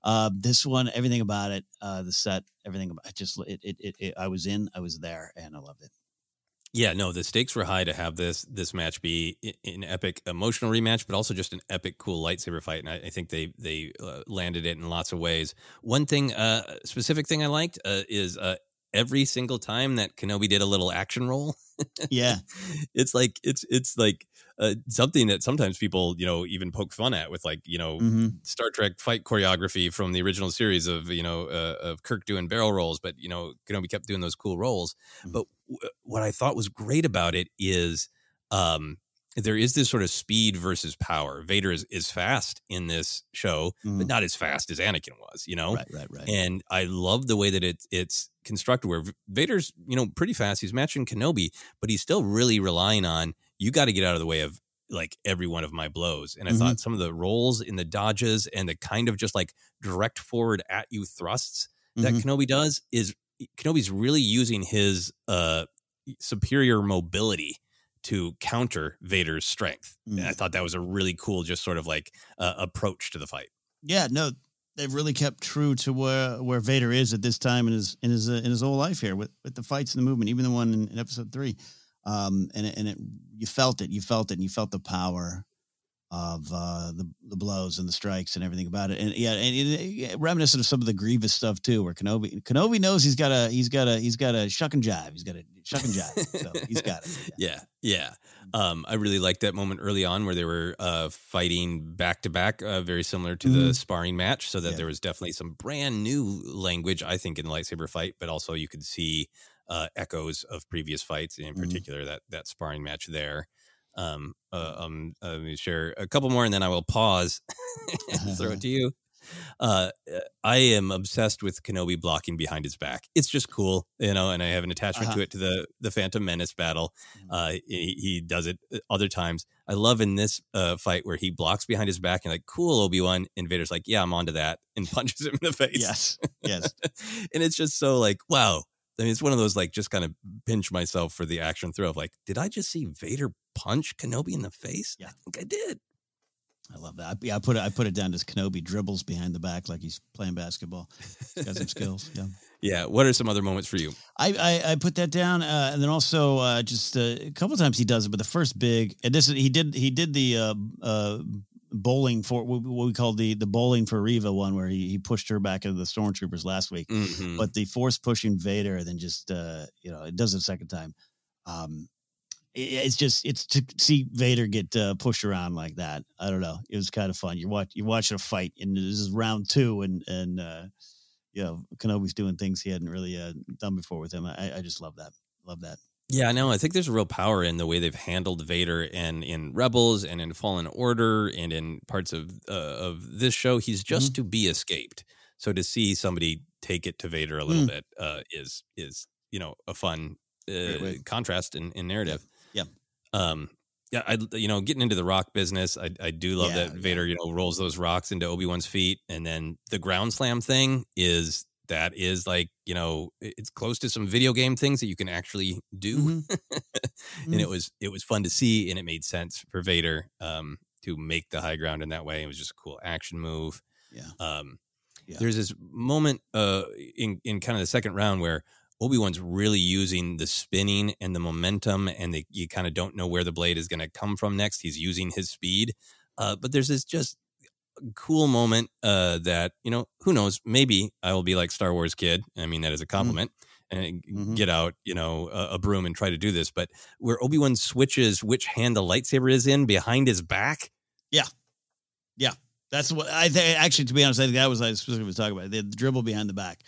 E: uh, this one, everything about it, uh, the set, everything about it, just it, it, it, it, I was in, I was there, and I loved it.
D: Yeah, no, the stakes were high to have this this match be an epic emotional rematch, but also just an epic, cool lightsaber fight. And I, I think they they uh, landed it in lots of ways. One thing, uh, specific thing I liked uh, is uh, every single time that Kenobi did a little action roll. *laughs*
E: Yeah.
D: it's like it's it's like uh, something that sometimes people you know even poke fun at with like you know
E: Mhm.
D: Star Trek fight choreography from the original series of you know uh, of Kirk doing barrel rolls, but you know Kenobi kept doing those cool rolls.
E: Mm.
D: But w- what I thought was great about it is um, there is this sort of speed versus power. Vader is is fast in this show, but
E: Mhm.
D: not as fast as Anakin was. You know,
E: Right, right, right.
D: and I love the way that it's it's constructed where Vader's, you know, pretty fast. He's matching Kenobi, but he's still really relying on you got to get out of the way of like every one of my blows. And I
E: Mhm.
D: thought some of the rolls in the dodges and the kind of just like direct forward at you thrusts that
E: Mhm.
D: Kenobi does is Kenobi's really using his uh superior mobility to counter Vader's strength. And I
E: Mm.
D: thought that was a really cool just sort of like uh, approach to the fight.
E: Yeah, no, they've really kept true to where where Vader is at this time in his in his uh, in his whole life here with with the fights and the movement, even the one in, in episode three. Um, and it, and it you felt it, you felt it, and you felt the power of uh, the the blows and the strikes and everything about it. And yeah, and it, it- reminiscent of some of the Grievous stuff too, where Kenobi Kenobi knows he's got a he's got a he's got a shuck and jive, he's got a shuck and jive, so he's got it. *laughs*
D: yeah, yeah. Um, I really liked that moment early on where they were uh, fighting back to back, uh, very similar to the
E: Mhm.
D: sparring match. So that
E: Yeah.
D: there was definitely some brand new language, I think, in the lightsaber fight, but also you could see uh, echoes of previous fights, in
E: Mhm.
D: particular that that sparring match there. Um, uh, um, uh, let me share a couple more, and then I will pause *laughs* and throw it *laughs* to you. Uh, I am obsessed with Kenobi blocking behind his back. It's just cool, you know, and I have an attachment
E: Uh-huh.
D: to it to the the Phantom Menace battle. Uh, he, he does it uh, other times. I love in this uh, fight where he blocks behind his back and like, cool, Obi Wan. And Vader's like, yeah, I'm onto that, and *laughs* punches him in the face.
E: Yes, yes.
D: and it's just so like, wow. I mean, it's one of those like just kind of pinch myself for the action thrill of like, did I just see Vader punch Kenobi in the face?
E: Yeah.
D: I think I did.
E: I love that. Yeah, I put it. I put it down as Kenobi dribbles behind the back like he's playing basketball. He's got some skills. Yeah. *laughs*
D: Yeah. What are some other moments for you?
E: I, I, I put that down, uh, and then also uh, just uh, a couple times he does it. But the first big, and this is he did he did the uh, uh, bowling for what we call the the bowling for Reva one, where he, he pushed her back into the stormtroopers last week.
D: Mhm.
E: But the force pushing Vader, then just uh, you know it does it a second time. Um, it- it's just it's to see Vader get uh, pushed around like that. I don't know. It was kind of fun. You watch you watching a fight, and this is round two, and and uh, you know Kenobi's doing things he hadn't really uh, done before with him. I, I just love that. Love that.
D: Yeah, no, I think there's a real power in the way they've handled Vader and in Rebels and in Fallen Order and in parts of uh, of this show. He's just
E: Mm-hmm.
D: to be escaped. So to see somebody take it to Vader a little
E: Mm.
D: bit uh, is is you know a fun uh, contrast in, in narrative.
E: Yeah.
D: Um. Yeah. I you know getting into the rock business. I I do love
E: Yeah,
D: that Vader you know rolls those rocks into Obi Wan's feet, and then the ground slam thing is that is like you know it's close to some video game things that you can actually do
E: Mm-hmm. *laughs*
D: and it was it was fun to see and it made sense for Vader um to make the high ground in that way it was just a cool action move
E: Yeah.
D: um
E: Yeah.
D: there's this moment uh in in kind of the second round where Obi-Wan's really using the spinning and the momentum and the, you kind of don't know where the blade is going to come from next he's using his speed uh but there's this just cool moment uh that you know who knows maybe i will be like star wars kid i mean that is a compliment and get out you know a, a broom and try to do this but where obi-wan switches which hand the lightsaber is in behind his back
E: Yeah. Yeah. That's what I think. Actually, to be honest, I think that was I specifically was talking about the dribble behind the back.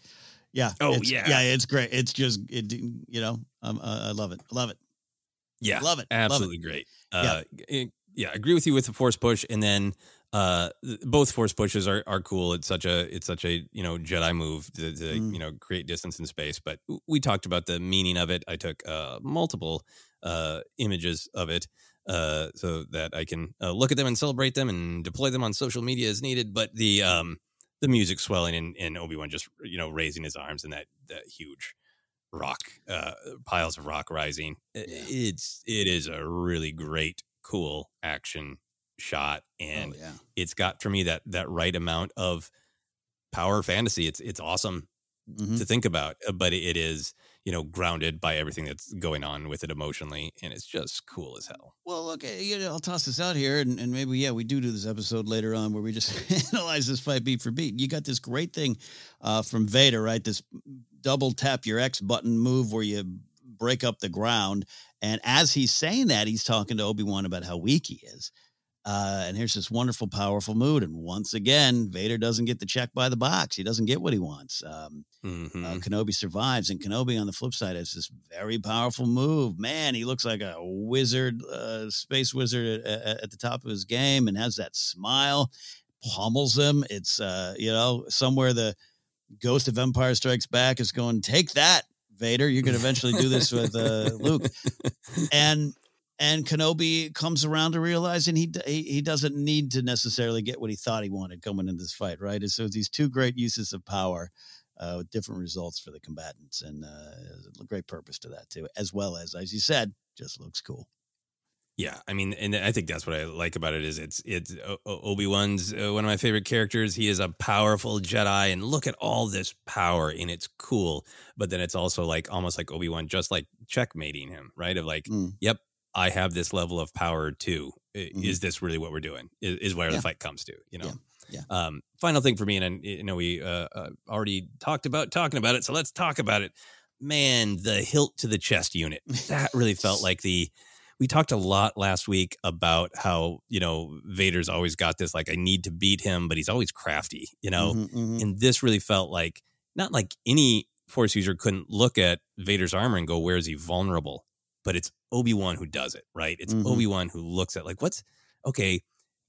E: Yeah.
D: Oh,
E: it's-
D: yeah.
E: Yeah. It's great. It's just, it, you know, um, uh, I love it. I love it.
D: yeah
E: Love it. Love it.
D: absolutely great
E: Yeah.
D: uh yeah. yeah agree with you with the force push and then uh both force pushes are, are cool. It's such a it's such a you know jedi move to, to
E: Mm.
D: you know create distance in space but we talked about the meaning of it. I took uh multiple uh images of it uh so that i can uh, look at them and celebrate them and deploy them on social media as needed but the um the music swelling and, and obi-wan just you know raising his arms and that that huge rock uh piles of rock rising. I- it's it is a really great cool action shot and
E: Oh, yeah.
D: it's got for me that that right amount of power fantasy it's it's awesome
E: Mhm.
D: to think about uh, but it is you know grounded by everything that's going on with it emotionally and it's just cool as hell
E: Well, look, eh, you know, I'll toss this out here, and, and maybe yeah, we do do this episode later on where we just *laughs* analyze this fight beat for beat. You got this great thing uh, from Vader, right? This double tap your X button move where you break up the ground, and as he's saying that, he's talking to Obi Wan about how weak he is. Uh, and here's this wonderful, powerful mood. And once again, Vader doesn't get the check by the box. He doesn't get what he wants. Um,
D: Mhm.
E: uh, Kenobi survives, and Kenobi on the flip side has this very powerful move. Man, he looks like a wizard, uh, space wizard at, at, the top of his game, and has that smile. Pummels him. It's uh, you know somewhere the ghost of Empire Strikes Back is going. Take that, Vader. You're going to eventually do this with uh, Luke, *laughs* and and Kenobi comes around to realizing he, he he doesn't need to necessarily get what he thought he wanted coming into this fight, right? And so these two great uses of power uh, with different results for the combatants, and uh, a great purpose to that too, as well as as you said, just looks cool.
D: Yeah, I mean, and I think that's what I like about it is it's it's Obi Wan's uh, one of my favorite characters. He is a powerful Jedi, and look at all this power, and it's cool. But then it's also like almost like Obi Wan, just like checkmating him, right? Of like,
E: Mm.
D: yep, I have this level of power too.
E: Mhm.
D: Is this really what we're doing? Is, is where
E: Yeah.
D: the fight comes to, you know?
E: Yeah.
D: Um, final thing for me, and you know we uh, uh, already talked about talking about it, so let's talk about it. Man, the hilt to the chest unit that really felt *laughs* like the. We talked a lot last week about how you know Vader's always got this like I need to beat him, but he's always crafty, you know.
E: Mhm, mhm.
D: And this really felt like not like any Force user couldn't look at Vader's armor and go, "Where is he vulnerable?" But it's Obi Wan who does it, right? It's
E: Mhm.
D: Obi Wan who looks at like what's okay.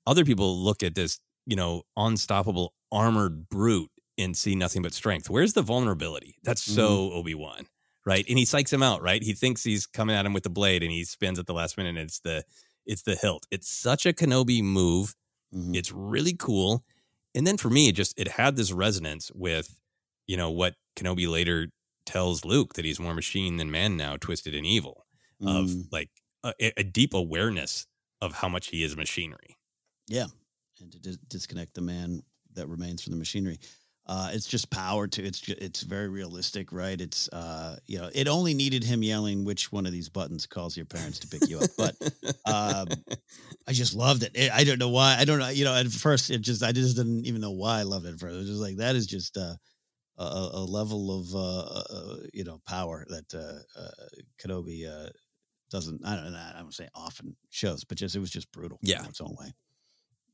D: Other people look at this, you know, unstoppable armored brute and see nothing but strength. Where's the vulnerability? That's so Obi Wan, right? And he psychs him out, right? He thinks he's coming at him with the blade, and he spins at the last minute. And it's the it's the hilt. It's such a Kenobi move.
E: Mhm.
D: It's really cool. And then for me, it just it had this resonance with, you know, what Kenobi later tells Luke that he's more machine than man now, twisted and evil. Of
E: Mm.
D: like a, a deep awareness of how much he is machinery.
E: Yeah, and to dis- disconnect the man that remains from the machinery. Uh, it's just power to it's it's very realistic, right? It's uh, you know, it only needed him yelling which one of these buttons calls your parents to pick you up, but um, I just loved it. It- I don't know why. I don't know. You know, at first it just I just didn't even know why I loved it. At first, it was just like that is just uh, a, a a level of uh, uh, you know power that uh, uh, Kenobi uh, doesn't. I don't know. That I don't say often shows, but just it was just brutal.
D: Yeah.
E: in its own way.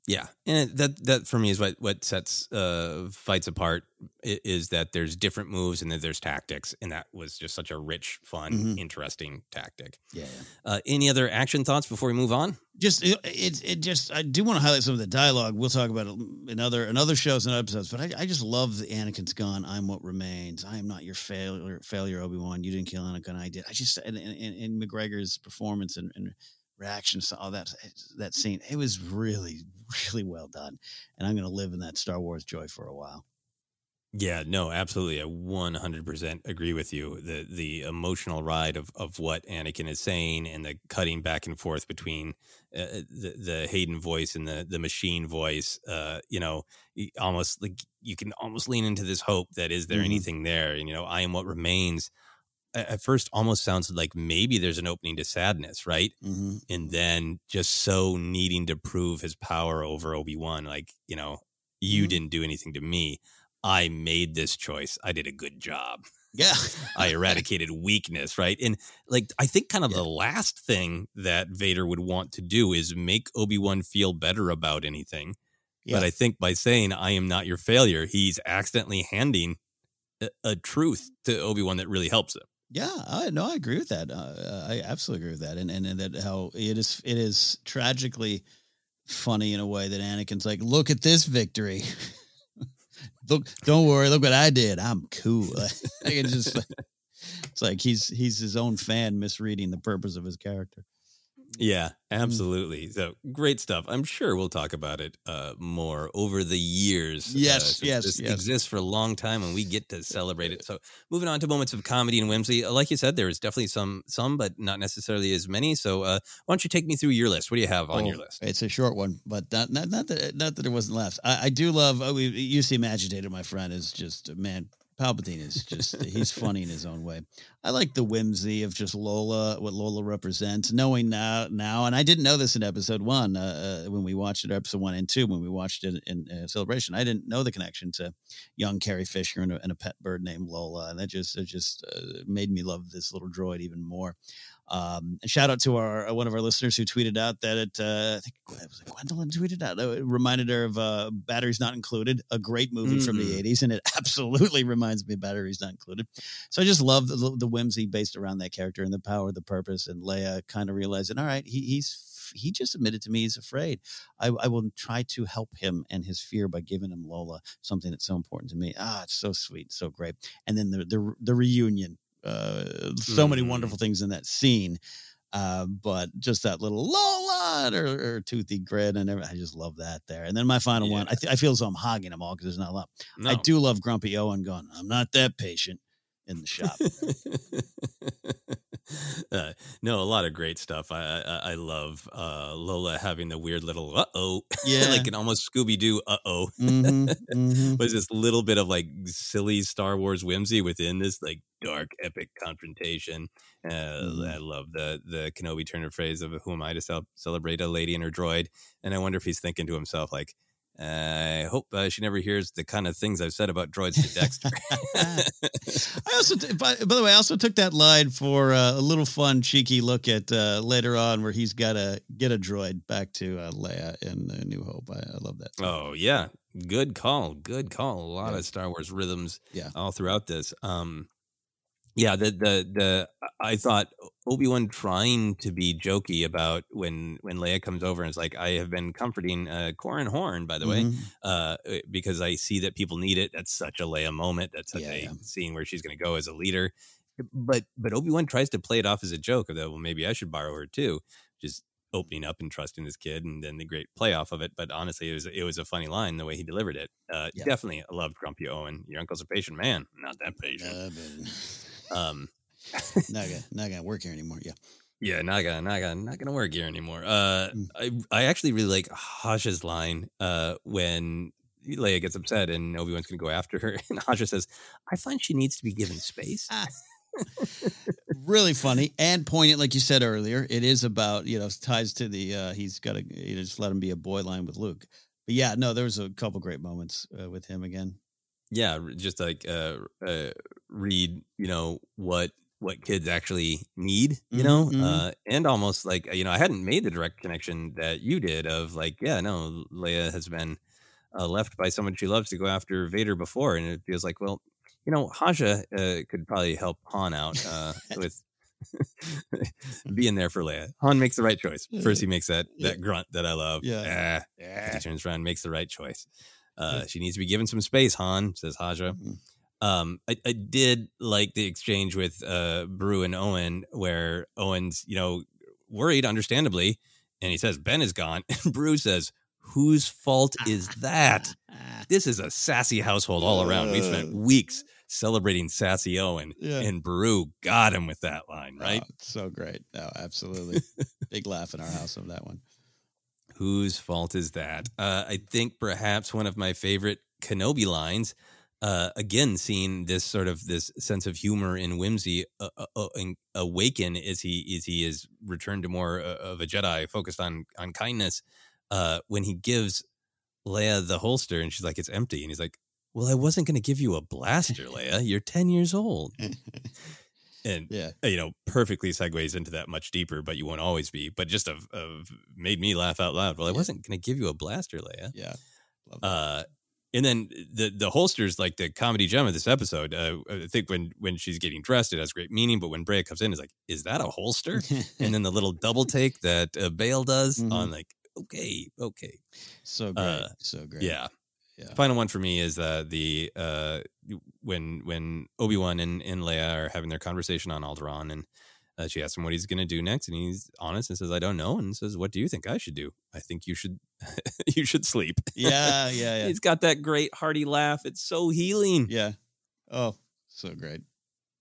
D: Yeah, and that that for me is what what sets uh, fights apart is that there's different moves and that there's tactics, and that was just such a rich, fun,
E: Mhm.
D: interesting tactic.
E: Yeah.
D: Uh, any other action thoughts before we move on?
E: Just it, it, it just I do want to highlight some of the dialogue. We'll talk about it in other in other shows and episodes, but I, I just love the Anakin's gone. I'm what remains. I am not your failure, failure Obi Wan. You didn't kill Anakin. I did. I just and, and, and and McGregor's performance and, and reactions to all that that scene. It was really *laughs* really well done, and I'm going to live in that Star Wars joy for a while.
D: Yeah, no, absolutely. I 100% agree with you. The the emotional ride of, of what Anakin is saying and the cutting back and forth between uh, the the Hayden voice and the the machine voice, uh, you know, almost like you can almost lean into this hope that is there
E: Mhm.
D: anything there? And, you know, I am what remains. At first, almost sounds like maybe there's an opening to sadness, right?
E: Mm-hmm.
D: And then just so needing to prove his power over Obi Wan, like you know, you
E: Mhm.
D: didn't do anything to me. I made this choice. I did a good job.
E: Yeah. *laughs*
D: I eradicated weakness, right? And like I think kind of the last thing that Vader would want to do is make Obi-Wan feel better about anything.
E: Yeah.
D: But I think by saying I am not your failure, he's accidentally handing a, a truth to Obi-Wan that really helps him.
E: Yeah, I no, I agree with that. Uh, I absolutely agree with that, and, and and that how it is it is tragically funny in a way that Anakin's like, look at this victory. *laughs* look, don't worry, look what I did. I'm cool. *laughs* Just it's like he's he's his own fan misreading the purpose of his character.
D: Yeah,
E: Mm.
D: absolutely. So great stuff. I'm sure we'll talk about it uh, more over the years. uh,
E: Yes,
D: since
E: yes,
D: This
E: yes.
D: exists for a long time, and we get to celebrate it. *laughs* So moving on to moments of comedy and whimsy. uh, Like you said, there is definitely some, some, but not necessarily as many. So uh, why don't you take me through your list? What do you have on your
E: Oh,
D: list?
E: It's a short one, but not not, not that not that it wasn't laughs. I, I do love. Oh, we, you seem agitated. My friend is just a man. Palpatine is just he's funny in his own way. I like the whimsy of just Lola, what Lola represents. Knowing now, now, and I didn't know this in episode one uh, uh, when we watched it, episode one and two when we watched it in uh, celebration. I didn't know the connection to young Carrie Fisher and a, and a pet bird named Lola, and that just it just uh, made me love this little droid even more. Um, and shout out to our one of our listeners who tweeted out that it, uh, I think it was Gwendolyn tweeted out, it reminded her of uh, Batteries Not Included, a great movie from the
D: Mm.
E: 80s. And it *laughs* absolutely reminds me of Batteries Not Included. So I just love the, the whimsy based around that character and the power, the purpose, and Leia kind of realizing, all right, he, he's he just admitted to me he's afraid. I, I will try to help him and his fear by giving him Lola, something that's so important to me. Ah, it's so sweet, so great. And then the the, the reunion. Uh, so many
D: Mm.
E: wonderful things in that scene. Uh, but just that little Lola or, or toothy grin and everything. I just love that there. And then my final one, I, th- I feel as though I'm hogging them all because there's not a lot. I do love Grumpy Owen going, I'm not that patient in the shop. *laughs*
D: uh, no, a lot of great stuff. I I, I love uh, Lola having the weird little uh oh, *laughs*
E: Yeah.
D: like an almost Scooby Doo uh oh.
E: Mhm, mhm. *laughs*
D: Was this little bit of like silly Star Wars whimsy within this like dark epic confrontation? Uh,
E: Mm-hmm.
D: I love the the Kenobi Turner phrase of "Who am I to cel- celebrate a lady and her droid?" And I wonder if he's thinking to himself like. I hope uh, she never hears the kind of things I've said about droids to Dexter. *laughs*
E: I *laughs* also, t- by, by the way, I also took that line for uh, a little fun, cheeky look at uh, later on where he's got to get a droid back to uh, Leia in uh, New Hope. I, I love that.
D: Oh yeah, good call. Good call. A lot
E: Yeah.
D: of Star Wars rhythms.
E: Yeah.
D: all throughout this. Um, yeah, the the the I thought Obi Wan trying to be jokey about when when Leia comes over and is like, I have been comforting uh, Corin Horn, by the way,
E: Mhm.
D: uh, because I see that people need it. That's such a Leia moment. That's such
E: Yeah,
D: a
E: yeah.
D: scene where she's going to go as a leader. But but Obi Wan tries to play it off as a joke of that. Well, maybe I should borrow her too. Just opening up and trusting his kid, and then the great playoff of it. But honestly, it was it was a funny line the way he delivered it. Uh,
E: Yeah.
D: Definitely, I loved Grumpy Owen. Your uncle's a patient man, not that patient. Um,
E: not gonna, not gonna work here anymore. Yeah.
D: yeah, not gonna, not gonna, not gonna work here anymore. Uh,
E: Mm.
D: I, I actually really like Haja's line uh, when Leia gets upset and Obi Wan's gonna go after her, *laughs* and Haja says, "I find she needs to be given space." *laughs*
E: really funny and poignant, like you said earlier. It is about you know ties to the uh, he's got to you know, just let him be a boy line with Luke. But yeah, no, there was a couple great moments uh, with him again.
D: Yeah, just like uh, uh, read, you know what what kids actually need, you know,
E: Mhm, mhm.
D: uh, and almost like you know, I hadn't made the direct connection that you did of like, yeah, no, Leia has been uh, left by someone she loves to go after Vader before, and it feels like, well, you know, Haja uh, could probably help Han out uh, with *laughs* *laughs* being there for Leia. Han makes the right choice. First, he makes that that grunt that I love.
E: Yeah.
D: Ah. He turns around, and makes the right choice. Uh, she needs to be given some space, Han says Haja.
E: Mm-hmm.
D: Um, I, I did like the exchange with uh Beru and Owen, where Owen's you know worried, understandably, and he says Ben is gone, *laughs* and Beru says, "Whose fault is that?" *laughs* this is a sassy household all around. We spent weeks celebrating sassy Owen,
E: Yeah.
D: and Beru got him with that line, right?
E: Oh, so great. No, absolutely. *laughs* Big laugh in our house of that one.
D: Whose fault is that? Uh, I think perhaps one of my favorite Kenobi lines. Uh, again, seeing this sort of this sense of humor and whimsy uh, uh, uh, awaken as he as he is returned to more uh, of a Jedi, focused on on kindness. Uh, when he gives Leia the holster, and she's like, "It's empty," and he's like, "Well, I wasn't going to give you a blaster, Leia. You're ten years old." *laughs* and
E: Yeah.
D: uh, you know, perfectly segues into that much deeper, but you won't always be. But just of, of made me laugh out loud. Well, I wasn't going to give you a blaster, Leia.
E: Yeah.
D: Uh, and then the the holster's like the comedy gem of this episode. Uh, I think when when she's getting dressed, it has great meaning. But when Breha comes in, it's like, is that a holster? and then the little double *laughs* take that uh, Bail does on like, okay, okay,
E: So great.
D: Uh,
E: so great.
D: yeah.
E: Yeah.
D: Final one for me is uh, the uh, when when Obi Wan and, and Leia are having their conversation on Alderaan, and uh, she asks him what he's going to do next, and he's honest and says, "I don't know," and says, "What do you think I should do? I think you should *laughs* you should sleep."
E: Yeah, *laughs* yeah, yeah.
D: he's got that great hearty laugh. It's so healing.
E: Yeah. Oh, so great.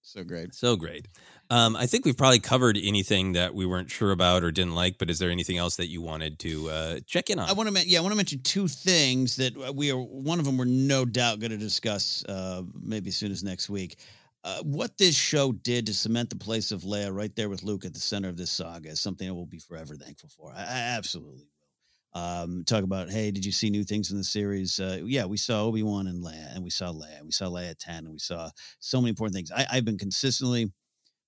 E: So great.
D: So great. Um, I think we've probably covered anything that we weren't sure about or didn't like, but is there anything else that you wanted to uh, check in on?
E: I want to mention, yeah, I want to mention two things that uh, we are. One of them we're no doubt going to discuss, uh, maybe as soon as next week. Uh, what this show did to cement the place of Leia right there with Luke at the center of this saga is something I will be forever thankful for. I, I absolutely. Um, talk about, hey, did you see new things in the series? Uh, yeah, we saw Obi Wan and Leia, and we saw Leia, we saw Leia at ten, and we saw so many important things. I, I've been consistently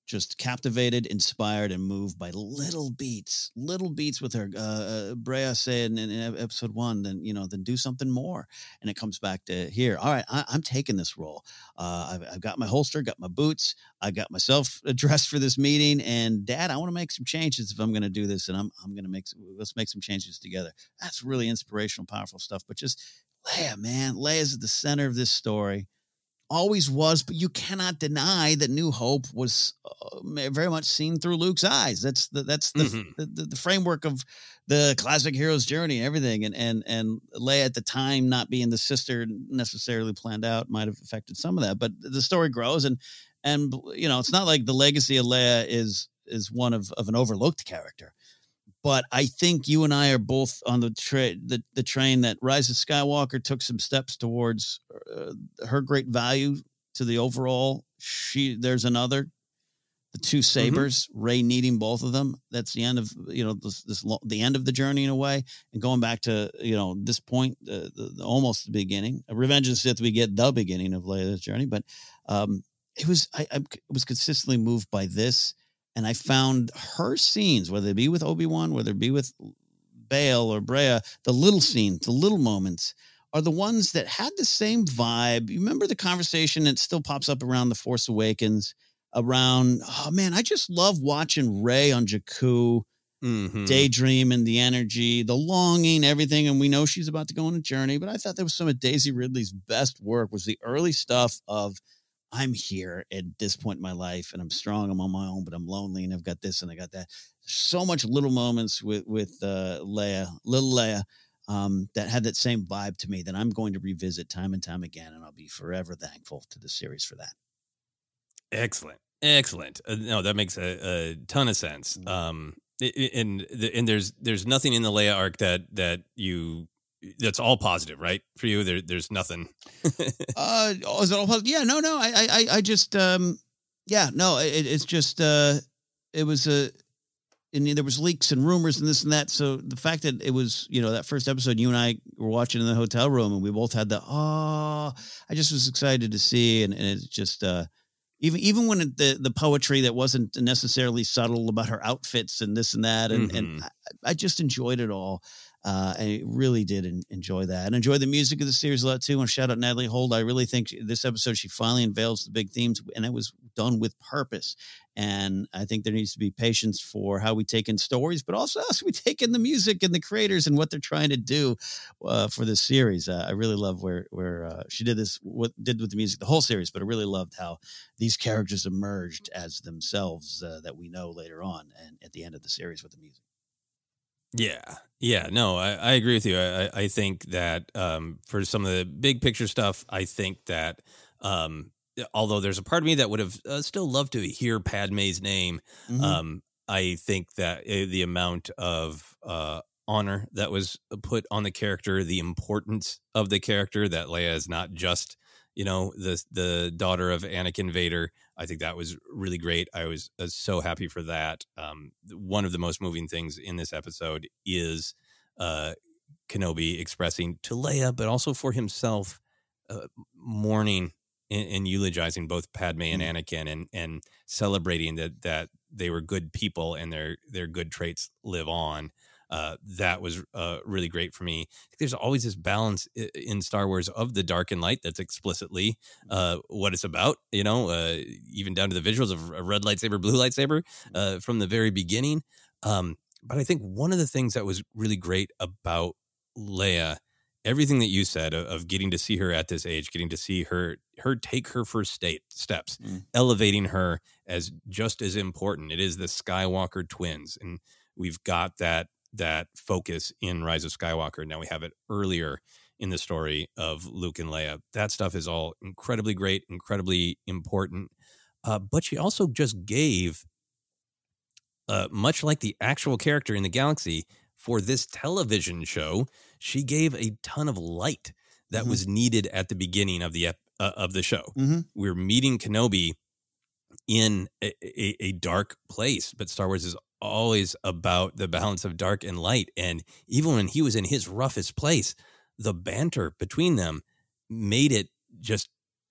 E: just captivated, inspired, and moved by little beats, little beats with her. Uh, uh, Breha said in, in episode one, then you know, then do something more, and it comes back to here. All right, I, I'm taking this role. Uh, I've, I've got my holster, got my boots, I got myself *laughs* dressed for this meeting, and Dad, I want to make some changes if I'm going to do this, and I'm I'm going to make some, let's make some changes together. That's really inspirational, powerful stuff. But just Leia, man, Leia's at the center of this story always was, but you cannot deny that New Hope was uh, very much seen through Luke's eyes. That's the that's the,
D: Mhm.
E: the, the the framework of the classic hero's journey and everything. And and and Leia at the time not being the sister necessarily planned out might have affected some of that. But the story grows, and and you know it's not like the legacy of Leia is is one of of an overlooked character but I think you and I are both on the tra- the, the train that Rise of Skywalker took some steps towards uh, her great value to the overall. She there's another, the two sabers, Rey needing both of them. That's the end of you know this, this lo- the end of the journey in a way, and going back to you know this point, uh, the, the, almost the beginning. Revenge of the Sith, we get the beginning of Leia's journey, but um, it was I, I was consistently moved by this and I found her scenes, whether it be with Obi Wan, whether it be with Bail or Breha, the little scenes, the little moments, are the ones that had the same vibe. You remember the conversation that still pops up around the Force Awakens, around oh man, I just love watching Rey on Jakku.
D: Mhm.
E: Daydream and the energy, the longing, everything, and we know she's about to go on a journey. But I thought that was some of Daisy Ridley's best work was the early stuff of I'm here at this point in my life and I'm strong. I'm on my own, but I'm lonely and I've got this and I got that. So much little moments with, with uh, Leia, little Leia, um, that had that same vibe to me that I'm going to revisit time and time again. And I'll be forever thankful to the series for that.
D: Excellent, excellent. Uh, no, that makes a, a ton of sense. Um, i- i- and and there's there's nothing in the Leia arc that that you that's all positive, right? For you, there there's nothing. *laughs*
E: uh, oh, is it all positive? Yeah, no, no. I, I, I- I just, um, yeah, no. It, it's just, uh, it was a, and there was leaks and rumors and this and that. So the fact that it was, you know, that first episode, you and I were watching in the hotel room, and we both had the, oh, I just was excited to see, and, and it's just, uh, even even when it, the the poetry that wasn't necessarily subtle about her outfits and this and that and
D: Mm-hmm.
E: and I, I just enjoyed it all uh i really did en- enjoy that and enjoy the music of the series a lot too and shout out natalie Holt. i really think she- this episode she finally unveils the big themes and it was done with purpose and i think there needs to be patience for how we take in stories but also how we *laughs* take in the music and the creators and what they're trying to do uh, for this series uh, i really love where where uh, she did this what did with the music the whole series but i really loved how these characters emerged as themselves uh, that we know later on and at the end of the series with the music.
D: Yeah, yeah, no, I, I agree with you. I, I- think that um, for some of the big picture stuff, I think that um, although there's a part of me that would have uh, still loved to hear Padme's name,
E: Mhm.
D: um, I think that uh, the amount of uh, honor that was put on the character, the importance of the character, that Leia is not just you know the the daughter of Anakin Vader. I think that was really great. I was uh, so happy for that. Um, one of the most moving things in this episode is uh, Kenobi expressing to Leia, but also for himself, uh, mourning and, and eulogizing both Padme and Anakin, and and celebrating that that they were good people and their their good traits live on. Uh, that was uh, really great for me. There's always this balance in Star Wars of the dark and light. That's explicitly uh, what it's about. You know, uh, even down to the visuals of a red lightsaber, blue lightsaber uh, from the very beginning. Um, but I think one of the things that was really great about Leia, everything that you said of, of getting to see her at this age, getting to see her her take her first state steps, elevating her as just as important. It is the Skywalker twins, and we've got that that focus in Rise of Skywalker. Now we have it earlier in the story of Luke and Leia. That stuff is all incredibly great, incredibly important. Uh, but she also just gave uh, much like the actual character in the galaxy for this television show, she gave a ton of light that
E: Mhm.
D: was needed at the beginning of the ep- uh, of the show.
E: Mhm.
D: We're meeting Kenobi in a, a, a dark place, but Star Wars is always about the balance of dark and light. And even when he was in his roughest place, the banter between them made it just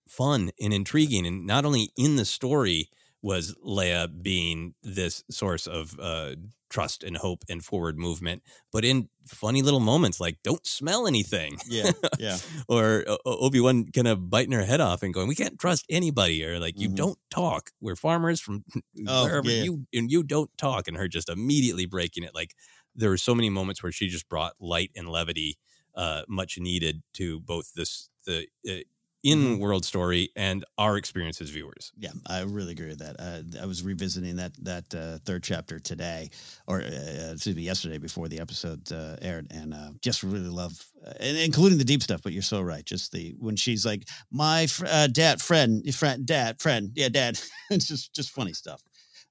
D: fun and intriguing. And not only in the story was Leia being this source of uh, trust and hope and forward movement, but in funny little moments like "Don't smell anything,"
E: Yeah, *laughs* yeah.
D: or Obi Wan kind of biting her head off and going, "We can't trust anybody," or like, "You
E: Mhm.
D: don't talk. We're farmers from *laughs*
E: Oh,
D: wherever
E: yeah.
D: you and you don't talk," and her just immediately breaking it. Like there were so many moments where she just brought light and levity, uh, much needed to both this the uh, in world story and our experience as viewers.
E: Yeah, I really agree with that. Uh, I was revisiting that that uh, third chapter today, or uh, excuse me, yesterday before the episode uh, aired, and uh, just really love, uh, including the deep stuff. But you're so right. Just the when she's like, "My fr- uh, dad, friend, friend, dad, friend, yeah, dad." *laughs* it's just just funny stuff.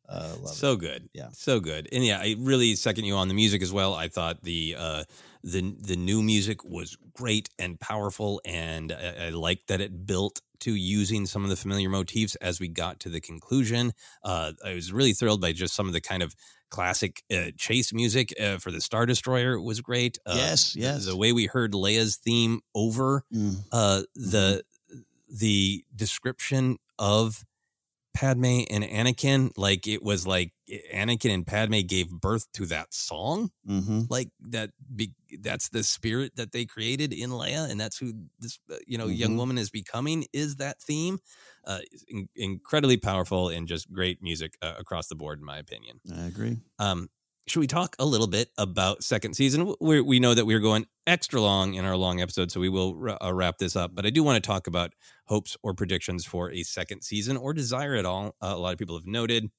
E: Uh,
D: so
E: it.
D: good
E: Yeah.
D: so good and yeah i really second you on the music as well i thought the uh the the new music was great and powerful and i, I liked that it built to using some of the familiar motifs as we got to the conclusion uh i was really thrilled by just some of the kind of classic uh, chase music uh, for the star destroyer was great uh,
E: Yes,
D: the-
E: yes.
D: the, way we heard leia's theme over
E: Mm.
D: uh the the description of Padme and Anakin, like it was like Anakin and Padme gave birth to that song.
E: Mm-hmm.
D: Like that, be, that's the spirit that they created in Leia, and that's who this uh, you know young
E: Mhm.
D: woman is becoming. Is that theme? Uh, in, incredibly powerful and just great music uh, across the board, in my opinion.
E: I agree.
D: Um, should we talk a little bit about second season? we we know that we're going extra long in our long episode, so we will uh, wrap this up. But I do want to talk about hopes or predictions for a second season or desire at all. Uh, a lot of people have noted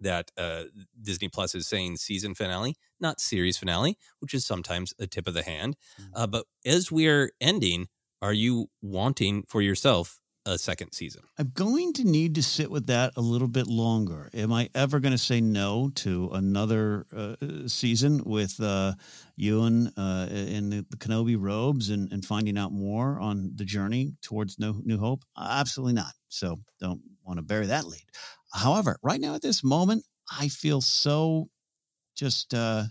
D: that uh, Disney Plus is saying season finale, not series finale, which is sometimes a tip of the hand. Uh, but as we're ending, are you wanting for yourself a second season?
E: I'm going to need to sit with that a little bit longer. Am I ever going to say no to another uh, season with uh, Ewan uh, in the, the Kenobi robes and, and finding out more on the journey towards no, New Hope? Absolutely not. So don't want to bury that lead. However, right now at this moment, I feel so just uh,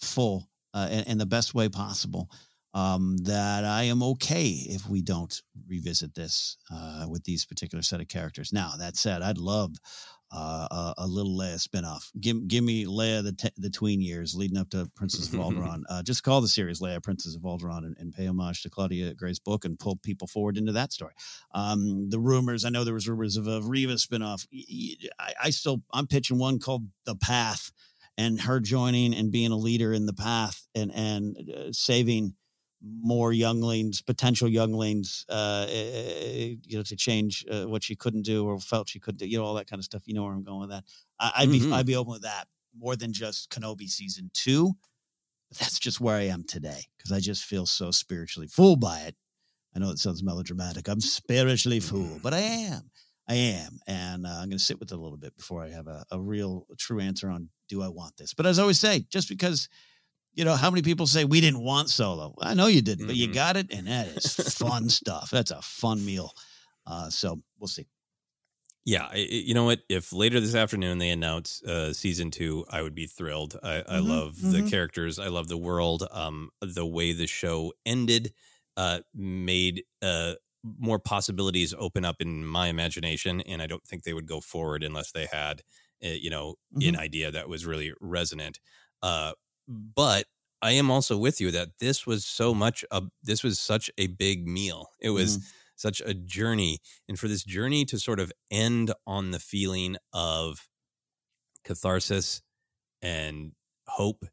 E: full uh, in, in the best way possible. Um, that I am okay if we don't revisit this uh, with these particular set of characters. Now, that said, I'd love uh, a, a, little Leia spinoff. Give, give me Leia the, te- the tween years leading up to Princess *laughs* of Alderaan. uh, just call the series Leia Princess of Alderaan and, and, pay homage to Claudia Gray's book and pull people forward into that story. Um, the rumors, I know there was rumors of a Reva spinoff. I, I still, I'm pitching one called The Path and her joining and being a leader in the path and, and uh, saving – more younglings, potential younglings, uh, eh, you know, to change uh, what she couldn't do or felt she couldn't do, you know, all that kind of stuff. You know where I'm going with that. I, would mm-hmm. be, I'd be open with that more than just Kenobi season two. But that's just where I am today because I just feel so spiritually fooled by it. I know it sounds melodramatic. I'm spiritually fooled, but I am. I am. And uh, I'm going to sit with it a little bit before I have a, a real, true answer on do I want this. But as I always say, just because you know, how many people say we didn't want solo? I know you didn't, mm-hmm. but you mm-hmm. got it, and that is *laughs* fun stuff. That's a fun meal. Uh, so we'll see.
D: Yeah, you know what? If later this afternoon they announce uh, season two, I would be thrilled. I, mm-hmm, I love mm-hmm. the characters. I love the world. Um, the way the show ended uh, made uh, more possibilities open up in my imagination, and I don't think they would go forward unless they had, uh, you know, an mm-hmm. idea that was really resonant. Uh, but I am also with you that this was so much a this was such a big meal. It was mm. such a journey and for this journey to sort of end on the feeling of catharsis and hope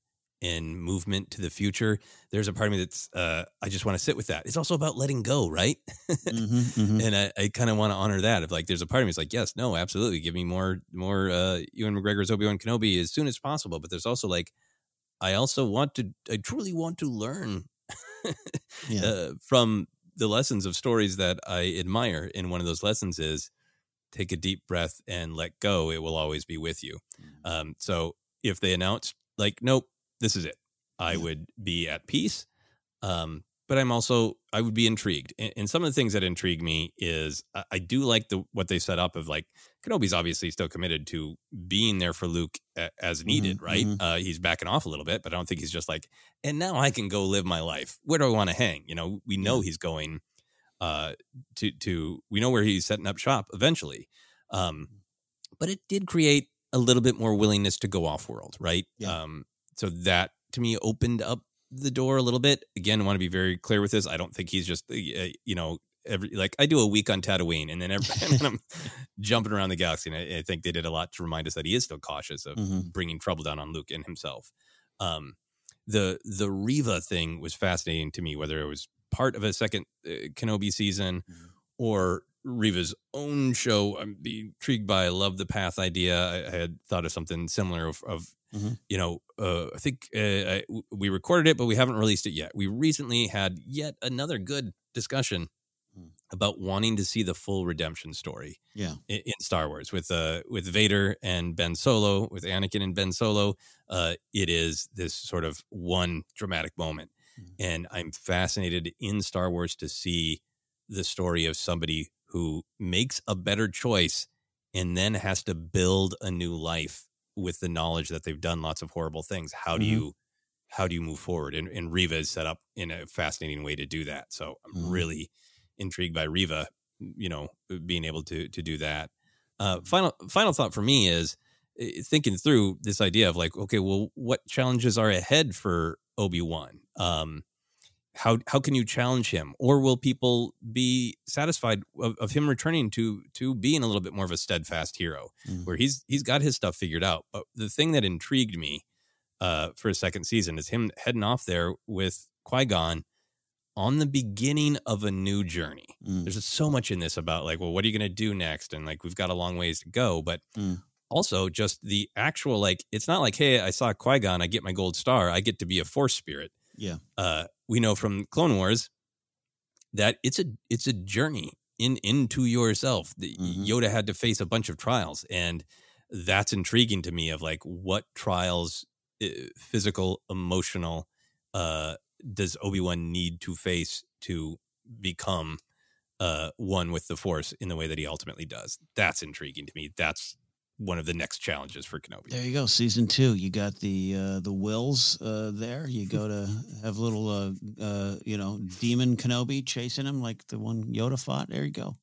D: and movement to the future. There's a part of me that's uh, I just want to sit with that. It's also about letting go, right? mm-hmm, *laughs* mm-hmm. And I, I kind of want to honor that. If like there's a part of me that's like, yes, no, absolutely, give me more more uh, Ewan McGregor's Obi Wan Kenobi as soon as possible. But there's also like I also want to, I truly want to learn *laughs* yeah. uh, from the lessons of stories that I admire. And one of those lessons is take a deep breath and let go. It will always be with you. Mm. Um, so if they announce, like, nope, this is it, I would be at peace. Um, but I'm also I would be intrigued. And, and, some of the things that intrigue me is I, do like the what they set up of like Kenobi's obviously still committed to being there for Luke as mm-hmm, needed, mm-hmm, right? Mm-hmm. Uh, he's backing off a little bit, but I don't think he's just like, and now I can go live my life. Where do I want to hang? You know, we know he's going uh, to to we know where he's setting up shop eventually. Um, but it did create a little bit more willingness to go off world, right? Yeah. Um, so that to me opened up the door a little bit. Again, I want to be very clear with this. I don't think he's just, uh, you know, every like I do a week on Tatooine and then, every, *laughs* and then I'm *laughs* jumping around the galaxy. And I, I, think they did a lot to remind us that he is still cautious of mm-hmm. bringing trouble down on Luke and himself. Um, the the Reva thing was fascinating to me, whether it was part of a second uh, Kenobi season mm-hmm. or Reva's own show. I'm intrigued by. I love the path idea. I, I had thought of something similar of, of Mm-hmm. You know, uh, I think uh, I, we recorded it, but we haven't released it yet. We recently had yet another good discussion mm. about wanting to see the full redemption story.
E: Yeah,
D: in, in Star Wars with uh with Vader and Ben Solo, with Anakin and Ben Solo. Uh, it is this sort of one dramatic moment, mm. and I'm fascinated in Star Wars to see the story of somebody who makes a better choice and then has to build a new life with the knowledge that they've done lots of horrible things how do mm-hmm. you how do you move forward and, and reva is set up in a fascinating way to do that so i'm mm-hmm. really intrigued by reva you know being able to to do that uh mm-hmm. final final thought for me is thinking through this idea of like okay well what challenges are ahead for obi-wan um how how can you challenge him or will people be satisfied of, of, him returning to to being a little bit more of a steadfast hero mm. where he's he's got his stuff figured out but the thing that intrigued me uh for a second season is him heading off there with Qui-Gon on the beginning of a new journey mm. there's just so much in this about like well what are you going to do next and like we've got a long ways to go but mm. also just the actual like it's not like hey I saw Qui-Gon I get my gold star I get to be a force spirit
E: yeah.
D: Uh, we know from Clone Wars that it's a it's a journey in into yourself. Mm-hmm. Yoda had to face a bunch of trials, and that's intriguing to me. Of like, what trials, uh, physical, emotional, uh, does Obi Wan need to face to become uh, one with the Force in the way that he ultimately does? That's intriguing to me. That's one of the next challenges for Kenobi.
E: There you go, season two. You got the uh, the wills uh, there. You go to *laughs* have little, uh, uh, you know, demon Kenobi chasing him like the one Yoda fought. There you go.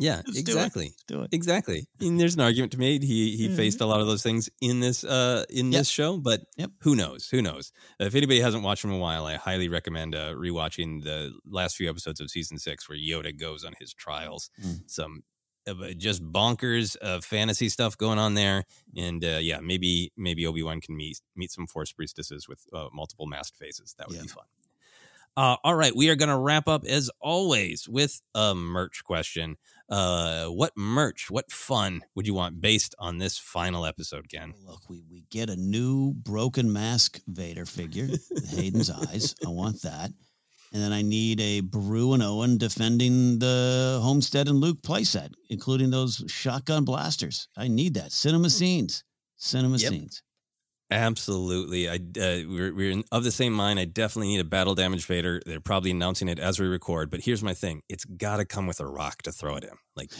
D: Yeah,
E: Let's do it.
D: exactly.
E: Let's do it.
D: Exactly. And there's an argument to be made. He he
E: Mhm.
D: faced a lot of those things in this uh in
E: Yep.
D: this show, but
E: Yep.
D: who knows? Who knows? If anybody hasn't watched him in a while, I highly recommend uh, rewatching the last few episodes of season six where Yoda goes on his trials.
E: Mm.
D: Some just bonkers uh, fantasy stuff going on there, and uh, yeah, maybe maybe Obi Wan can meet meet some Force priestesses with uh, multiple masked faces. That would
E: Yeah.
D: be fun. Uh, all right, we are going to wrap up as always with a merch question. Uh, what merch, what fun would you want based on this final episode, Ken?
E: Look, we, we get a new broken mask Vader figure, Hayden's eyes. I want that. And then I need a Beru and Owen defending the Homestead and Luke playset, including those shotgun blasters. I need that. Cinema scenes. Cinema
D: Yep.
E: scenes.
D: Absolutely, I uh, we're we're in, of the same mind. I definitely need a battle damage Vader. They're probably announcing it as we record, but here's my thing: it's got to come with a rock to throw at him. Like,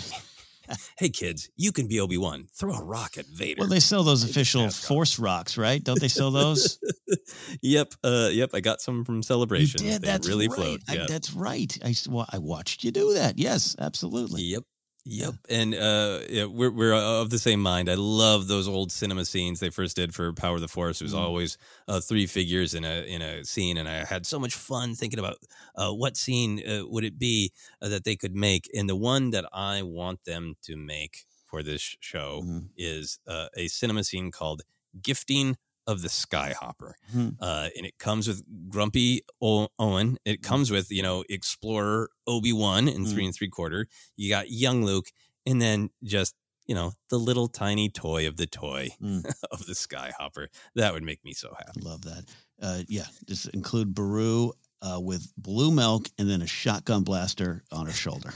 D: *laughs* hey kids, you can be Obi Wan. Throw a rock at Vader.
E: Well, they sell those official. Force rocks, right? Don't they sell those? *laughs*
D: yep, uh, yep. I got some from Celebration.
E: you did.
D: They
E: That's
D: really
E: right.
D: float.
E: I, that's right. I, well, I watched you do that. Yes, absolutely.
D: Yep. Yep. And uh yeah, we're we're of the same mind. I love those old cinema scenes they first did for Power of the Force. It was
E: Mhm.
D: always uh, three figures in a in a scene and I had so much fun thinking about uh what scene uh, would it be uh, that they could make. And the one that I want them to make for this show
E: Mhm.
D: is uh, a cinema scene called Gifting of the Skyhopper
E: Mhm.
D: uh, and it comes with Grumpy o- Owen. It comes with you know Explorer Obi Wan in three and three quarter. You got young Luke, and then just you know the little tiny toy of the toy
E: Mm. *laughs*
D: of the Skyhopper. That would make me so happy.
E: Love that. Uh, yeah, just include Beru uh, with blue milk and then a shotgun blaster on her shoulder.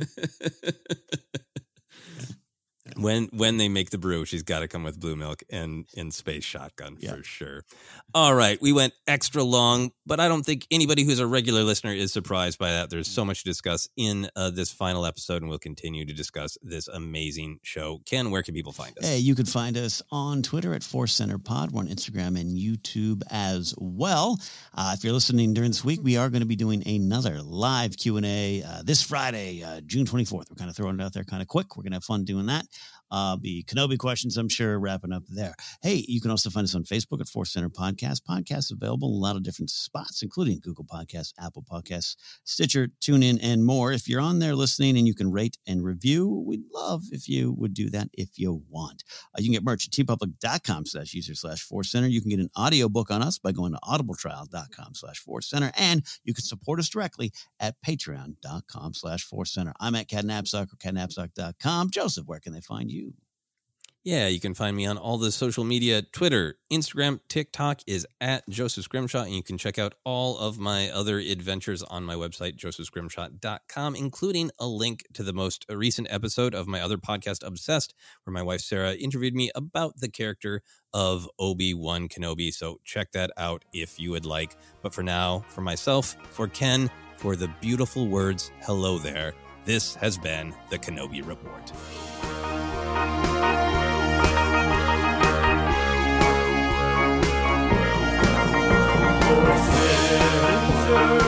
E: *laughs*
D: when when they make the Beru, she's got to come with blue milk and in space shotgun
E: Yeah.
D: for sure. All right, we went extra long, but I don't think anybody who's a regular listener is surprised by that. There's so much to discuss in uh, this final episode, and we'll continue to discuss this amazing show. Ken, where can people find us?
E: Hey, you can find us on Twitter at Force Center Pod. We're on Instagram and YouTube as well. Uh, if you're listening during this week, we are going to be doing another live Q and A uh, this Friday, uh, June 24th. We're kind of throwing it out there kind of quick. We're going to have fun doing that. Uh, be Kenobi questions, I'm sure, wrapping up there. Hey, you can also find us on Facebook at Force Center Podcast. Podcasts available in a lot of different spots, including Google Podcasts, Apple Podcasts, Stitcher, TuneIn, and more. If you're on there listening and you can rate and review, we'd love if you would do that if you want. Uh, you can get merch at teepublic.com slash user slash force center. You can get an audiobook on us by going to audibletrial.com slash force center. And you can support us directly at patreon.com slash force center. I'm at kennapzok or kennapzok.com. Joseph, where can they find you?
D: Yeah, you can find me on all the social media Twitter, Instagram, TikTok is at Joseph Scrimshaw. And you can check out all of my other adventures on my website, josephscrimshaw.com, including a link to the most recent episode of my other podcast, Obsessed, where my wife Sarah interviewed me about the character of Obi Wan Kenobi. So check that out if you would like. But for now, for myself, for Ken, for the beautiful words, hello there, this has been the Kenobi Report.
G: Silver